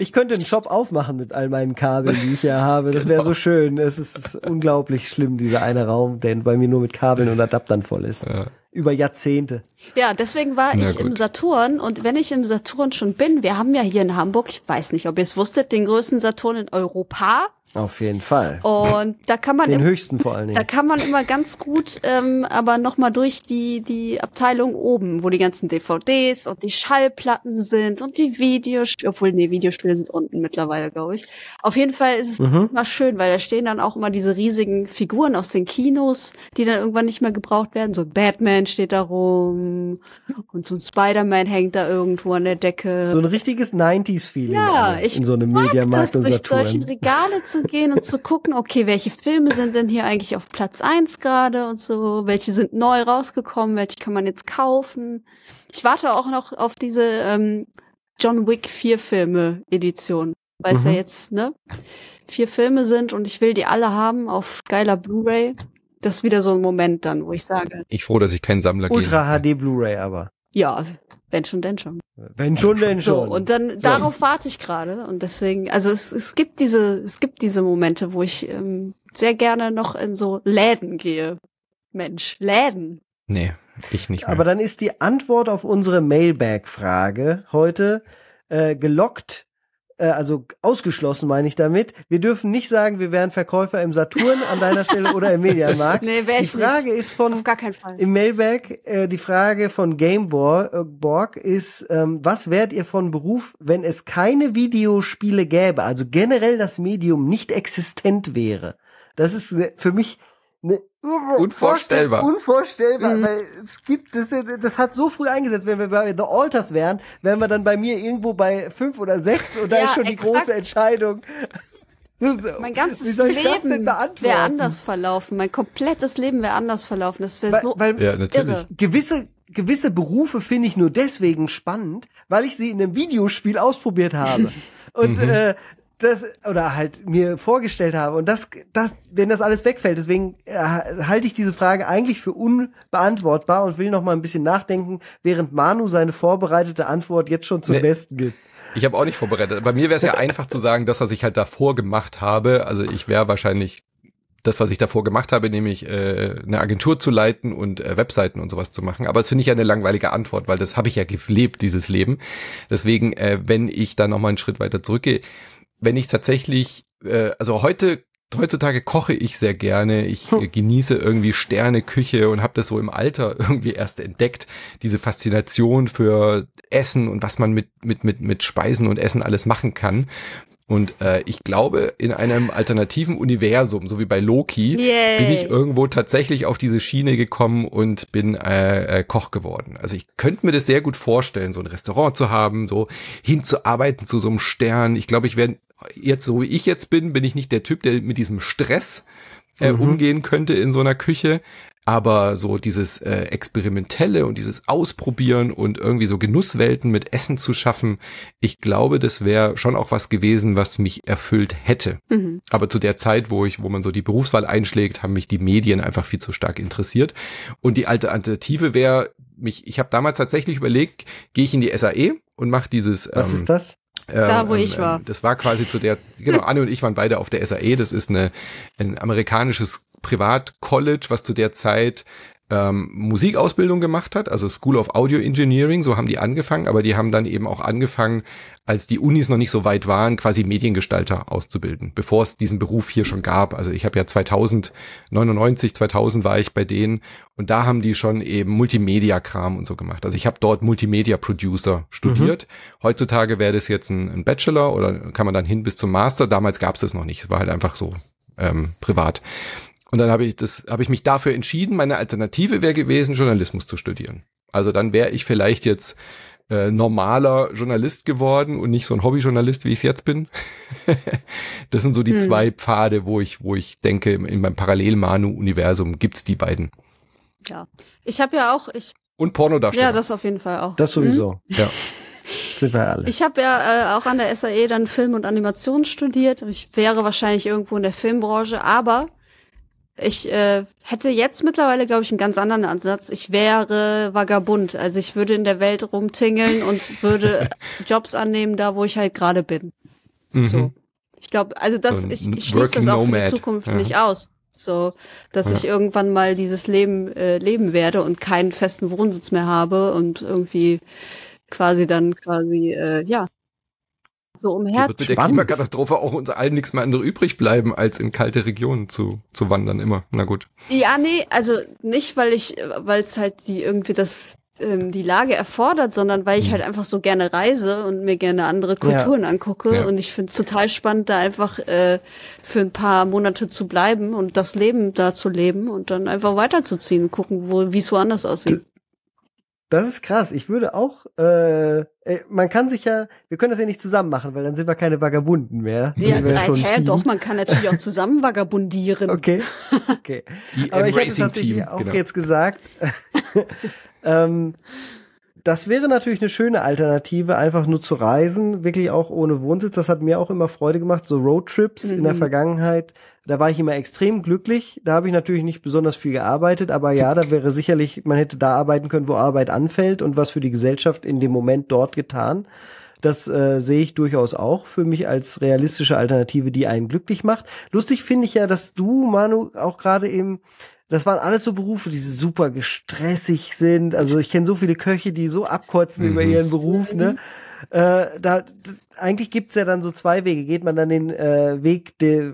Ich könnte einen Shop aufmachen mit all meinen Kabeln, die ich hier habe. Das wäre so schön. Es ist, ist unglaublich schlimm, dieser eine Raum, der bei mir nur mit Kabeln und Adaptern voll ist. Ja. Über Jahrzehnte. Ja, deswegen war Na ich gut. im Saturn und wenn ich im Saturn schon bin, wir haben ja hier in Hamburg, ich weiß nicht, ob ihr es wusstet, den größten Saturn in Europa Auf jeden Fall. und da kann man Den im, höchsten vor allen da Dingen. kann man immer ganz gut, ähm, aber noch mal durch die die Abteilung oben, wo die ganzen DVDs und die Schallplatten sind und die Videospiele, obwohl nee, Videospiele sind unten mittlerweile, glaube ich. Auf jeden Fall ist es Mhm. immer schön, weil da stehen dann auch immer diese riesigen Figuren aus den Kinos, die dann irgendwann nicht mehr gebraucht werden. So ein Batman steht da rum und so ein Spider-Man hängt da irgendwo an der Decke. So ein richtiges 90s-Feeling Ja, Anne, ich in so einem Mediamarkt und durch solchen Saturn. Regale zu gehen und zu gucken, okay, welche Filme sind denn hier eigentlich auf Platz eins gerade und so, welche sind neu rausgekommen, welche kann man jetzt kaufen. Ich warte auch noch auf diese ähm, John Wick vier Filme Edition, weil es ja Mhm. jetzt, ne, vier Filme sind und ich will die alle haben auf geiler Blu-ray. Das ist wieder so ein Moment dann, wo ich sage, Ich froh, dass ich kein Sammler Ultra bin. HD Blu-ray aber. ja, wenn schon, denn schon. Wenn schon, denn So, schon. und dann darauf warte ich gerade. Und deswegen, also es, es gibt diese, es gibt diese Momente, wo ich ähm, sehr gerne noch in so Läden gehe. Mensch, Läden. Nee, ich nicht mehr. Aber dann ist die Antwort auf unsere Mailbag-Frage heute äh, gelockt also ausgeschlossen meine ich damit. Wir dürfen nicht sagen, wir wären Verkäufer im Saturn an deiner Stelle oder im Mediamarkt. Nee, wär die Frage nicht. ist von Auf gar keinen Fall. im Mailbag, äh, die Frage von Gameborg äh, ist, ähm, was wärt ihr von Beruf, wenn es keine Videospiele gäbe, also generell das Medium nicht existent wäre? Das ist äh, für mich eine irre Unvorstellbar. Vorstell- Unvorstellbar, Mhm. weil es gibt, das, das hat so früh eingesetzt, wenn wir bei The Alters wären, wären wir dann bei mir irgendwo bei fünf oder sechs und da Ja, ist schon die exakt. große Entscheidung. Mein Wie ganzes soll ich das denn Leben beantworten? wäre anders verlaufen. Mein komplettes Leben wäre anders verlaufen. Das wäre Weil, so weil Ja, natürlich. irre. gewisse gewisse Berufe finde ich nur deswegen spannend, weil ich sie in einem Videospiel ausprobiert habe. Und Mhm. äh, das oder halt mir vorgestellt habe und das das wenn das alles wegfällt, deswegen äh, halte ich diese Frage eigentlich für unbeantwortbar und will noch mal ein bisschen nachdenken, während Manu seine vorbereitete Antwort jetzt schon zum Nee. Besten gibt. Ich habe auch nicht vorbereitet. Bei mir wäre es ja einfach zu sagen, das, was ich halt davor gemacht habe. Also ich wäre wahrscheinlich das, was ich davor gemacht habe, nämlich äh, eine Agentur zu leiten und äh, Webseiten und sowas zu machen. Aber das finde ich ja eine langweilige Antwort, weil das habe ich ja gelebt, dieses Leben. Deswegen, äh, wenn ich da noch mal einen Schritt weiter zurückgehe, wenn ich tatsächlich, äh, also heute Heutzutage koche ich sehr gerne. Ich äh, genieße irgendwie Sterneküche und habe das so im Alter irgendwie erst entdeckt. Diese Faszination für Essen und was man mit mit mit mit Speisen und Essen alles machen kann. Und äh, ich glaube, in einem alternativen Universum, so wie bei Loki, Yay. bin ich irgendwo tatsächlich auf diese Schiene gekommen und bin äh, äh, Koch geworden. Also ich könnte mir das sehr gut vorstellen, so ein Restaurant zu haben, so hinzuarbeiten zu so einem Stern. Ich glaube, ich werde jetzt, so wie ich jetzt bin, bin ich nicht der Typ, der mit diesem Stress äh, Mhm. umgehen könnte in so einer Küche. Aber so dieses äh, Experimentelle und dieses Ausprobieren und irgendwie so Genusswelten mit Essen zu schaffen, ich glaube, das wäre schon auch was gewesen, was mich erfüllt hätte. Mhm. Aber zu der Zeit, wo ich, wo man so die Berufswahl einschlägt, haben mich die Medien einfach viel zu stark interessiert. Und die alte Alternative wäre, mich, ich habe damals tatsächlich überlegt, gehe ich in die SAE und mache dieses. Was ähm, ist das? Da, wo ich war. Das war quasi zu der, genau, Anne und ich waren beide auf der SAE. Das ist eine, ein amerikanisches Privatcollege, was zu der Zeit ähm, Musikausbildung gemacht hat, also School of Audio Engineering, so haben die angefangen, aber die haben dann eben auch angefangen, als die Unis noch nicht so weit waren, quasi Mediengestalter auszubilden, bevor es diesen Beruf hier schon gab. Also ich habe ja 2099, 2000 war ich bei denen und da haben die schon eben Multimedia-Kram und so gemacht. Also ich habe dort Multimedia-Producer studiert. Heutzutage wäre das jetzt ein, ein Bachelor oder kann man dann hin bis zum Master. Damals gab es das noch nicht. Es war halt einfach so ähm, privat. Und dann habe ich das, habe ich mich dafür entschieden. Meine Alternative wäre gewesen, Journalismus zu studieren. Also dann wäre ich vielleicht jetzt äh, normaler Journalist geworden und nicht so ein Hobbyjournalist, wie ich es jetzt bin. das sind so die Hm. zwei Pfade, wo ich, wo ich denke, in meinem Parallel-Manu-Universum gibt's die beiden. Ja. Ich habe ja auch, ich, Und Pornodarsteller. ja, das auf jeden Fall auch. Das sowieso. ja. Sind wir alle. Ich habe ja äh, auch an der SAE dann Film und Animation studiert. Ich wäre wahrscheinlich irgendwo in der Filmbranche, aber ich äh, hätte jetzt mittlerweile, glaube ich, einen ganz anderen Ansatz. Ich wäre Vagabund. Also ich würde in der Welt rumtingeln und würde Jobs annehmen, da wo ich halt gerade bin. Mhm. So. Ich glaube, also das, So ich, ich schließe das auch für die Nomad. Zukunft Ja. nicht aus. So, dass Ja. ich irgendwann mal dieses Leben äh, leben werde und keinen festen Wohnsitz mehr habe und irgendwie quasi dann quasi, äh, ja, so umher. wird mit der. Klimakatastrophe auch uns allen nichts mehr anderes übrig bleiben, als in kalte Regionen zu, zu wandern immer. Na gut. Ja, nee, also nicht, weil ich, weil es halt die irgendwie das ähm, die Lage erfordert, sondern weil ich Mhm. halt einfach so gerne reise und mir gerne andere Kulturen angucke. Ja. Und ich finde es total spannend, da einfach äh, für ein paar Monate zu bleiben und das Leben da zu leben und dann einfach weiterzuziehen und gucken, wo wie es woanders aussieht. Das ist krass. Ich würde auch, äh, äh, man kann sich ja, wir können das ja nicht zusammen machen, weil dann sind wir keine Vagabunden mehr. Ja, ja äh, hä, doch, man kann natürlich auch zusammen vagabundieren. Okay, okay. Die Aber ich hätte tatsächlich Team, auch genau. jetzt gesagt, ähm, das wäre natürlich eine schöne Alternative, einfach nur zu reisen, wirklich auch ohne Wohnsitz. Das hat mir auch immer Freude gemacht, so Roadtrips in der Mhm. Vergangenheit. Da war ich immer extrem glücklich. Da habe ich natürlich nicht besonders viel gearbeitet, aber ja, da wäre sicherlich, man hätte da arbeiten können, wo Arbeit anfällt und was für die Gesellschaft in dem Moment dort getan. Das äh, sehe ich durchaus auch für mich als realistische Alternative, die einen glücklich macht. Lustig finde ich ja, dass du, Manu, auch gerade eben das waren alles so Berufe, die super gestressig sind. Also ich kenne so viele Köche, die so abkotzen mhm. über ihren Beruf, ne? Äh, da, eigentlich gibt's ja dann so zwei Wege. Geht man dann den äh, Weg de,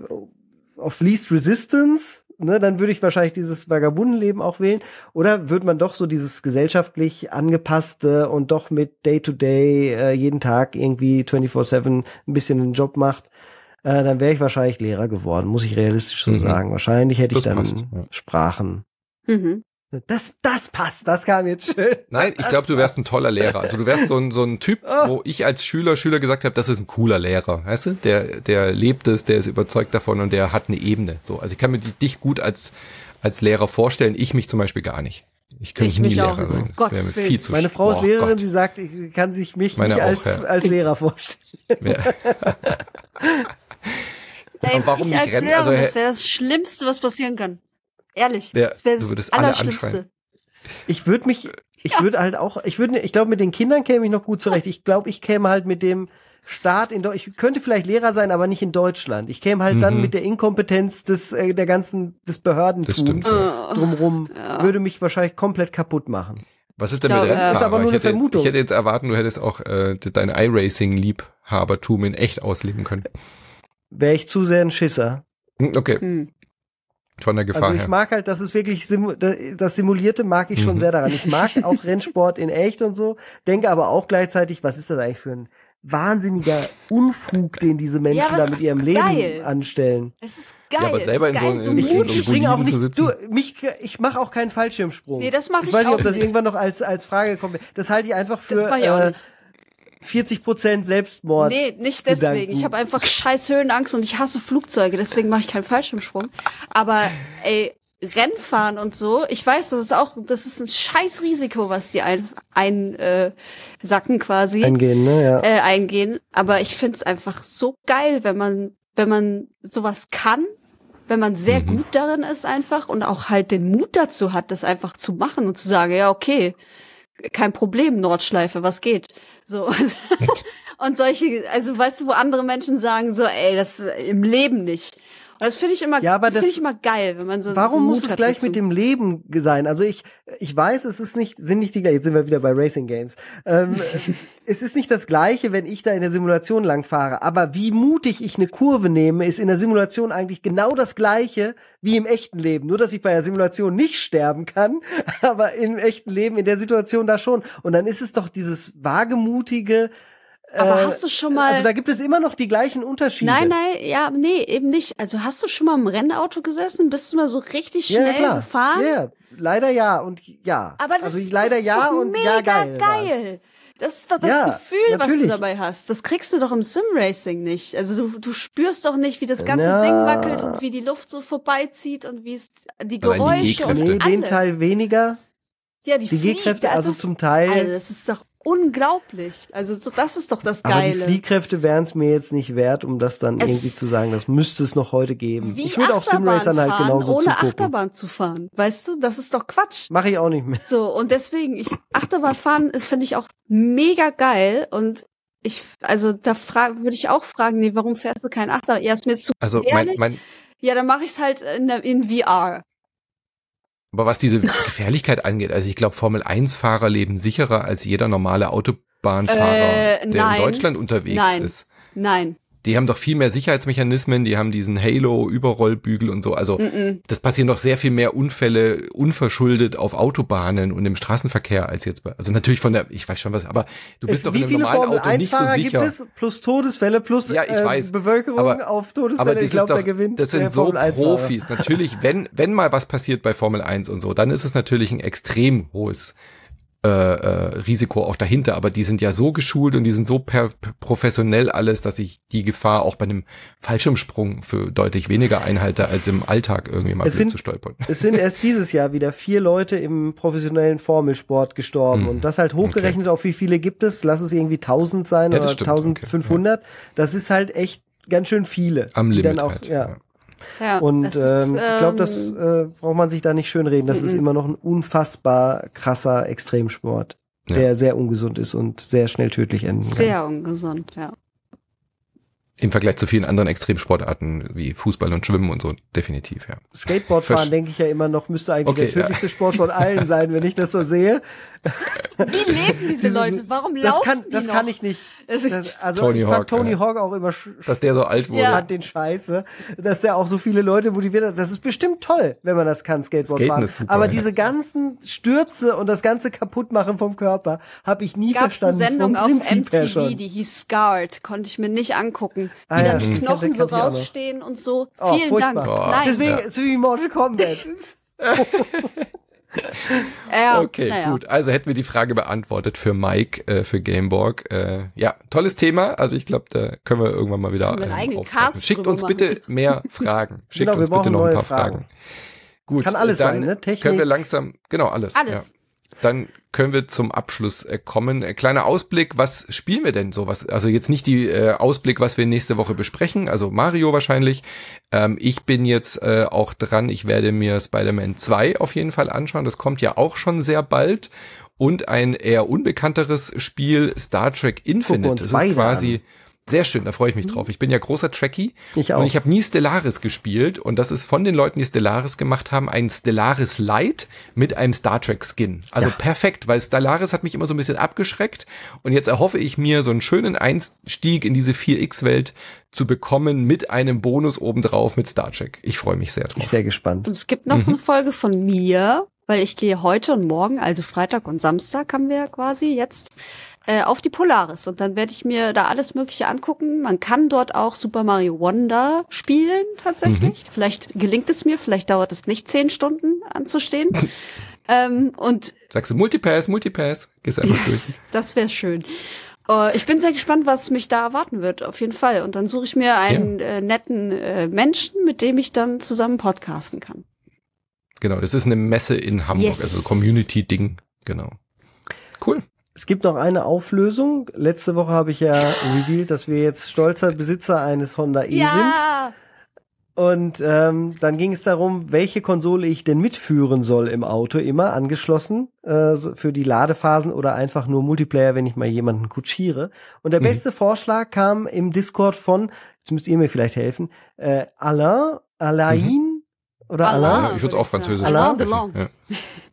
of least resistance, ne, dann würde ich wahrscheinlich dieses Vagabundenleben auch wählen. Oder würde man doch so dieses gesellschaftlich angepasste und doch mit Day-to-Day -Day, äh, jeden Tag irgendwie 24-7 ein bisschen einen Job macht, äh, dann wäre ich wahrscheinlich Lehrer geworden, muss ich realistisch so mhm. sagen. Wahrscheinlich hätte das ich dann passt, ja. Sprachen. Mhm. Das, das passt, das kam jetzt schön. Nein, ich glaube, du wärst ein toller Lehrer. Also du wärst so ein, so ein Typ, oh. wo ich als Schüler, Schüler gesagt habe, das ist ein cooler Lehrer. Weißt du? Der, der lebt es, der ist überzeugt davon und der hat eine Ebene. So, also ich kann mir dich gut als, als Lehrer vorstellen, ich mich zum Beispiel gar nicht. Ich kann ich nie Lehrer auch. sein. Das mir viel zu Meine Frau ist Lehrerin, Gott. sie sagt, ich kann sich mich Meine nicht auch, als, ja. als Lehrer vorstellen. Ja. Ey, warum ich nicht als rennen? Lehrerin, also, das wäre das Schlimmste, was passieren kann. Ehrlich. Ja, das wäre das Allerschlimmste. Ich würde mich, ich ja. würde halt auch, ich würde, ich glaube, mit den Kindern käme ich noch gut zurecht. Ich glaube, ich käme halt mit dem Staat in Deutschland, ich könnte vielleicht Lehrer sein, aber nicht in Deutschland. Ich käme halt mhm. dann mit der Inkompetenz des, äh, der ganzen, des Behördentums drumrum, ja. würde mich wahrscheinlich komplett kaputt machen. Was ist denn mit Rennfahrer? Das ist aber nur eine Vermutung. Jetzt, ich hätte jetzt erwarten, du hättest auch äh, dein iRacing-Liebhabertum in echt ausleben können. Wäre ich zu sehr ein Schisser. Hm, okay. Hm. Von der Gefahr Also ich her. mag halt, das ist wirklich, das Simulierte mag ich schon mhm. sehr daran. Ich mag auch Rennsport in echt und so, denke aber auch gleichzeitig, was ist das eigentlich für ein wahnsinniger Unfug, den diese Menschen ja, da mit ihrem geil. Leben anstellen. Es ist geil. Ja, aber selber in so, so ich, ich springe auch nicht, du, mich, ich mache auch keinen Fallschirmsprung. Nee, das mache ich, ich weiß nicht, ob das nicht. irgendwann noch als, als Frage kommt. Das halte ich einfach für, äh, 40 Prozent Selbstmord. Nee, nicht deswegen. Gedanken. Ich habe einfach scheiß Höhenangst und ich hasse Flugzeuge, deswegen mache ich keinen Fallschirmsprung. Aber ey, Rennfahren und so, ich weiß, das ist auch, das ist ein scheiß Risiko, was die ein, ein äh, sacken quasi. Eingehen, ne? Ja. Äh, eingehen. Aber ich find's einfach so geil, wenn man, wenn man sowas kann, wenn man sehr mhm. gut darin ist einfach und auch halt den Mut dazu hat, das einfach zu machen und zu sagen, ja, okay, kein Problem, Nordschleife, was geht? So. und solche, also weißt du, wo andere Menschen sagen so, ey, das im Leben nicht. Und das finde ich immer, ja, aber das, ich immer geil, wenn man so. Warum so muss es gleich mit dem Leben sein? Also ich, ich weiß, es ist nicht, sind nicht die gleichen. Jetzt sind wir wieder bei Racing Games. Ähm, es ist nicht das Gleiche, wenn ich da in der Simulation lang fahre. Aber wie mutig ich eine Kurve nehme, ist in der Simulation eigentlich genau das Gleiche wie im echten Leben. Nur, dass ich bei der Simulation nicht sterben kann, aber im echten Leben in der Situation da schon. Und dann ist es doch dieses wagemutige, aber äh, hast du schon mal. Also da gibt es immer noch die gleichen Unterschiede. Nein, nein, ja, nee, eben nicht. Also hast du schon mal im Rennauto gesessen? Bist du mal so richtig schnell ja, gefahren? Ja, leider ja und ja. Aber das, also leider das ja und mega ja geil. geil. Das ist doch das ja, Gefühl, natürlich. was du dabei hast. Das kriegst du doch im Simracing nicht. Also du, du spürst doch nicht, wie das ganze ja. Ding wackelt und wie die Luft so vorbeizieht und wie es die Geräusche die und nee, alles. den Teil weniger. Ja, die, die G-Kräfte, also zum Teil. Also das ist doch unglaublich. Also so, das ist doch das Geile. Aber die Fliehkräfte wären es mir jetzt nicht wert, um das dann es irgendwie zu sagen, das müsste es noch heute geben. ich würde auch Simracern halt genauso ohne zugucken. Achterbahn zu fahren. Weißt du, das ist doch Quatsch. Mache ich auch nicht mehr. So, und deswegen, ich Achterbahn fahren ist, finde ich auch mega geil und ich, also da würde ich auch fragen, nee, warum fährst du kein Achterbahn? Ja, ist mir zu Also mein, mein Ja, dann mache ich es halt in, in VR. Aber was diese Gefährlichkeit angeht, also ich glaube, Formel-1-Fahrer leben sicherer als jeder normale Autobahnfahrer, äh, der in Deutschland unterwegs nein, ist. Nein, die haben doch viel mehr Sicherheitsmechanismen, die haben diesen Halo-Überrollbügel und so. Also mm -mm. das passieren doch sehr viel mehr Unfälle unverschuldet auf Autobahnen und im Straßenverkehr als jetzt bei. Also natürlich von der, ich weiß schon was, aber du bist es, doch in einem normalen Formel Auto nicht so sicher. gibt es plus Todesfälle plus ja, ich äh, weiß, Bevölkerung aber, auf Todesfälle. Aber ich glaube, der gewinnt. Das sind so Profis. Natürlich, wenn wenn mal was passiert bei Formel 1 und so, dann ist es natürlich ein extrem hohes äh, äh, Risiko auch dahinter, aber die sind ja so geschult und die sind so per, professionell alles, dass ich die Gefahr auch bei einem Fallschirmsprung für deutlich weniger einhalte, als im Alltag irgendwie mal sind, zu stolpern. Es sind erst dieses Jahr wieder vier Leute im professionellen Formelsport gestorben hm. und das halt hochgerechnet okay. auf wie viele gibt es, lass es irgendwie 1000 sein ja, oder stimmt. 1500, okay. ja. das ist halt echt ganz schön viele. Am Limit auch, halt, ja. Ja. Ja, und ist, ähm, ich glaube, das ähm, äh, braucht man sich da nicht schön reden. Das m -m. ist immer noch ein unfassbar krasser Extremsport, ja. der sehr ungesund ist und sehr schnell tödlich enden kann. Sehr ungesund, ja. Im Vergleich zu vielen anderen Extremsportarten wie Fußball und Schwimmen und so, definitiv, ja. Skateboardfahren, denke ich ja immer noch, müsste eigentlich Okay, der tödlichste Sport von allen sein, wenn ich das so sehe. Wie leben diese Leute? Warum Das laufen kann, die das noch? kann ich nicht. Das- also Tony ich fand Hawk, Tony ja. Hawk auch immer Dass der so alt wurde. Ich fand den scheiße, dass der auch so viele Leute motiviert hat. Das ist bestimmt toll, wenn man das kann, Skateboard Skaten fahren. ist super, Aber ja. diese ganzen Stürze und das ganze Kaputtmachen vom Körper habe ich nie Gab's eine verstanden. Sendung vom auf Prinzip her MTV, schon. die hieß Scarred, konnte ich mir nicht angucken. Wie Ah ja, dann die. Knochen so rausstehen und so. Oh, Vielen furchtbar. Dank. Oh. Nein. Deswegen Ja. ist es wie Mortal Kombat. ja, Okay, naja. gut. Also hätten wir die Frage beantwortet für Mike, äh, für Gameborg. Äh, ja, tolles Thema. Also ich glaube, da können wir irgendwann mal wieder einen aufgreifen. Cast Schickt uns machen. bitte mehr Fragen. Schickt Genau, uns bitte noch ein paar Fragen. Fragen. Gut, Kann alles dann sein, ne? Technik. Können wir langsam, genau, alles. Alles. Ja. Dann können wir zum Abschluss äh, kommen. Äh, kleiner Ausblick, was spielen wir denn so? Was, also jetzt nicht die äh, Ausblick, was wir nächste Woche besprechen, also Mario wahrscheinlich. Ähm, ich bin jetzt äh, auch dran, ich werde mir Spider-Man 2 auf jeden Fall anschauen. Das kommt ja auch schon sehr bald. Und ein eher unbekannteres Spiel, Star Trek Infinite. Das ist quasi sehr schön, da freue ich mich drauf. Ich bin ja großer Trekkie Ich auch. und ich habe nie Stellaris gespielt und das ist von den Leuten, die Stellaris gemacht haben, ein Stellaris Light mit einem Star Trek Skin. Also Ja. perfekt, weil Stellaris hat mich immer so ein bisschen abgeschreckt und jetzt erhoffe ich mir so einen schönen Einstieg in diese 4X-Welt zu bekommen mit einem Bonus obendrauf mit Star Trek. Ich freue mich sehr Ich bin drauf. sehr gespannt. Und es gibt noch eine Folge von mir, weil ich gehe heute und morgen, also Freitag und Samstag haben wir quasi jetzt, äh, auf die Polaris. Und dann werde ich mir da alles Mögliche angucken. Man kann dort auch Super Mario Wonder spielen, tatsächlich. Vielleicht gelingt es mir, vielleicht dauert es nicht zehn Stunden anzustehen. ähm, und Sagst du Multipass, Multipass, gehst einfach durch. das wäre schön. Äh, ich bin sehr gespannt, was mich da erwarten wird, auf jeden Fall. Und dann suche ich mir einen äh, netten äh, Menschen, mit dem ich dann zusammen podcasten kann. Genau, das ist eine Messe in Hamburg, Yes. also Community-Ding, genau. Cool. Es gibt noch eine Auflösung. Letzte Woche habe ich ja revealed, dass wir jetzt stolzer Besitzer eines Honda E sind. Und ähm, dann ging es darum, welche Konsole ich denn mitführen soll im Auto, immer angeschlossen äh, für die Ladephasen oder einfach nur Multiplayer, wenn ich mal jemanden kutschiere. Und der Mhm. beste Vorschlag kam im Discord von, jetzt müsst ihr mir vielleicht helfen, äh, Alain, Alain oder Alain. Alain. Ja, ich würde würd auch. Französisch Alain. Delon. Ja.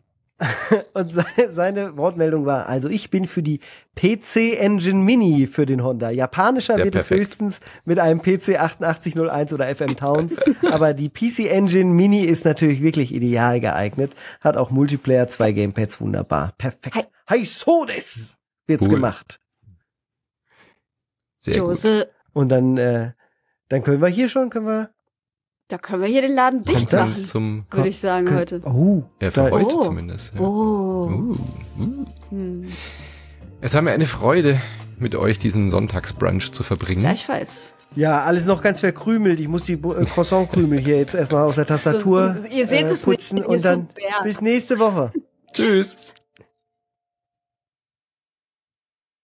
Und seine, Wortmeldung war, also ich bin für die PC Engine Mini für den Honda. Japanischer Ja, wird es perfekt. höchstens mit einem PC 8801 oder FM Towns. aber die PC Engine Mini ist natürlich wirklich ideal geeignet. Hat auch Multiplayer, zwei Gamepads, wunderbar. Perfekt. Hi. Hi, so des wird's Cool. gemacht. Sehr gut. Jose, Und dann, äh, dann können wir hier schon, können wir. Da können wir hier den Laden dicht Kommt machen, zum, würde ich sagen können, heute. Oh, ja, für da- heute Oh. zumindest. Ja. Oh. Uh, uh. Hm. Es haben wir eine Freude, mit euch diesen Sonntagsbrunch zu verbringen. Gleichfalls. Ja, alles noch ganz verkrümelt. Ich muss die äh, Croissant-Krümel hier jetzt erstmal aus der Tastatur Ihr seht äh, es nicht, putzen und so dann Berg. bis nächste Woche. Tschüss.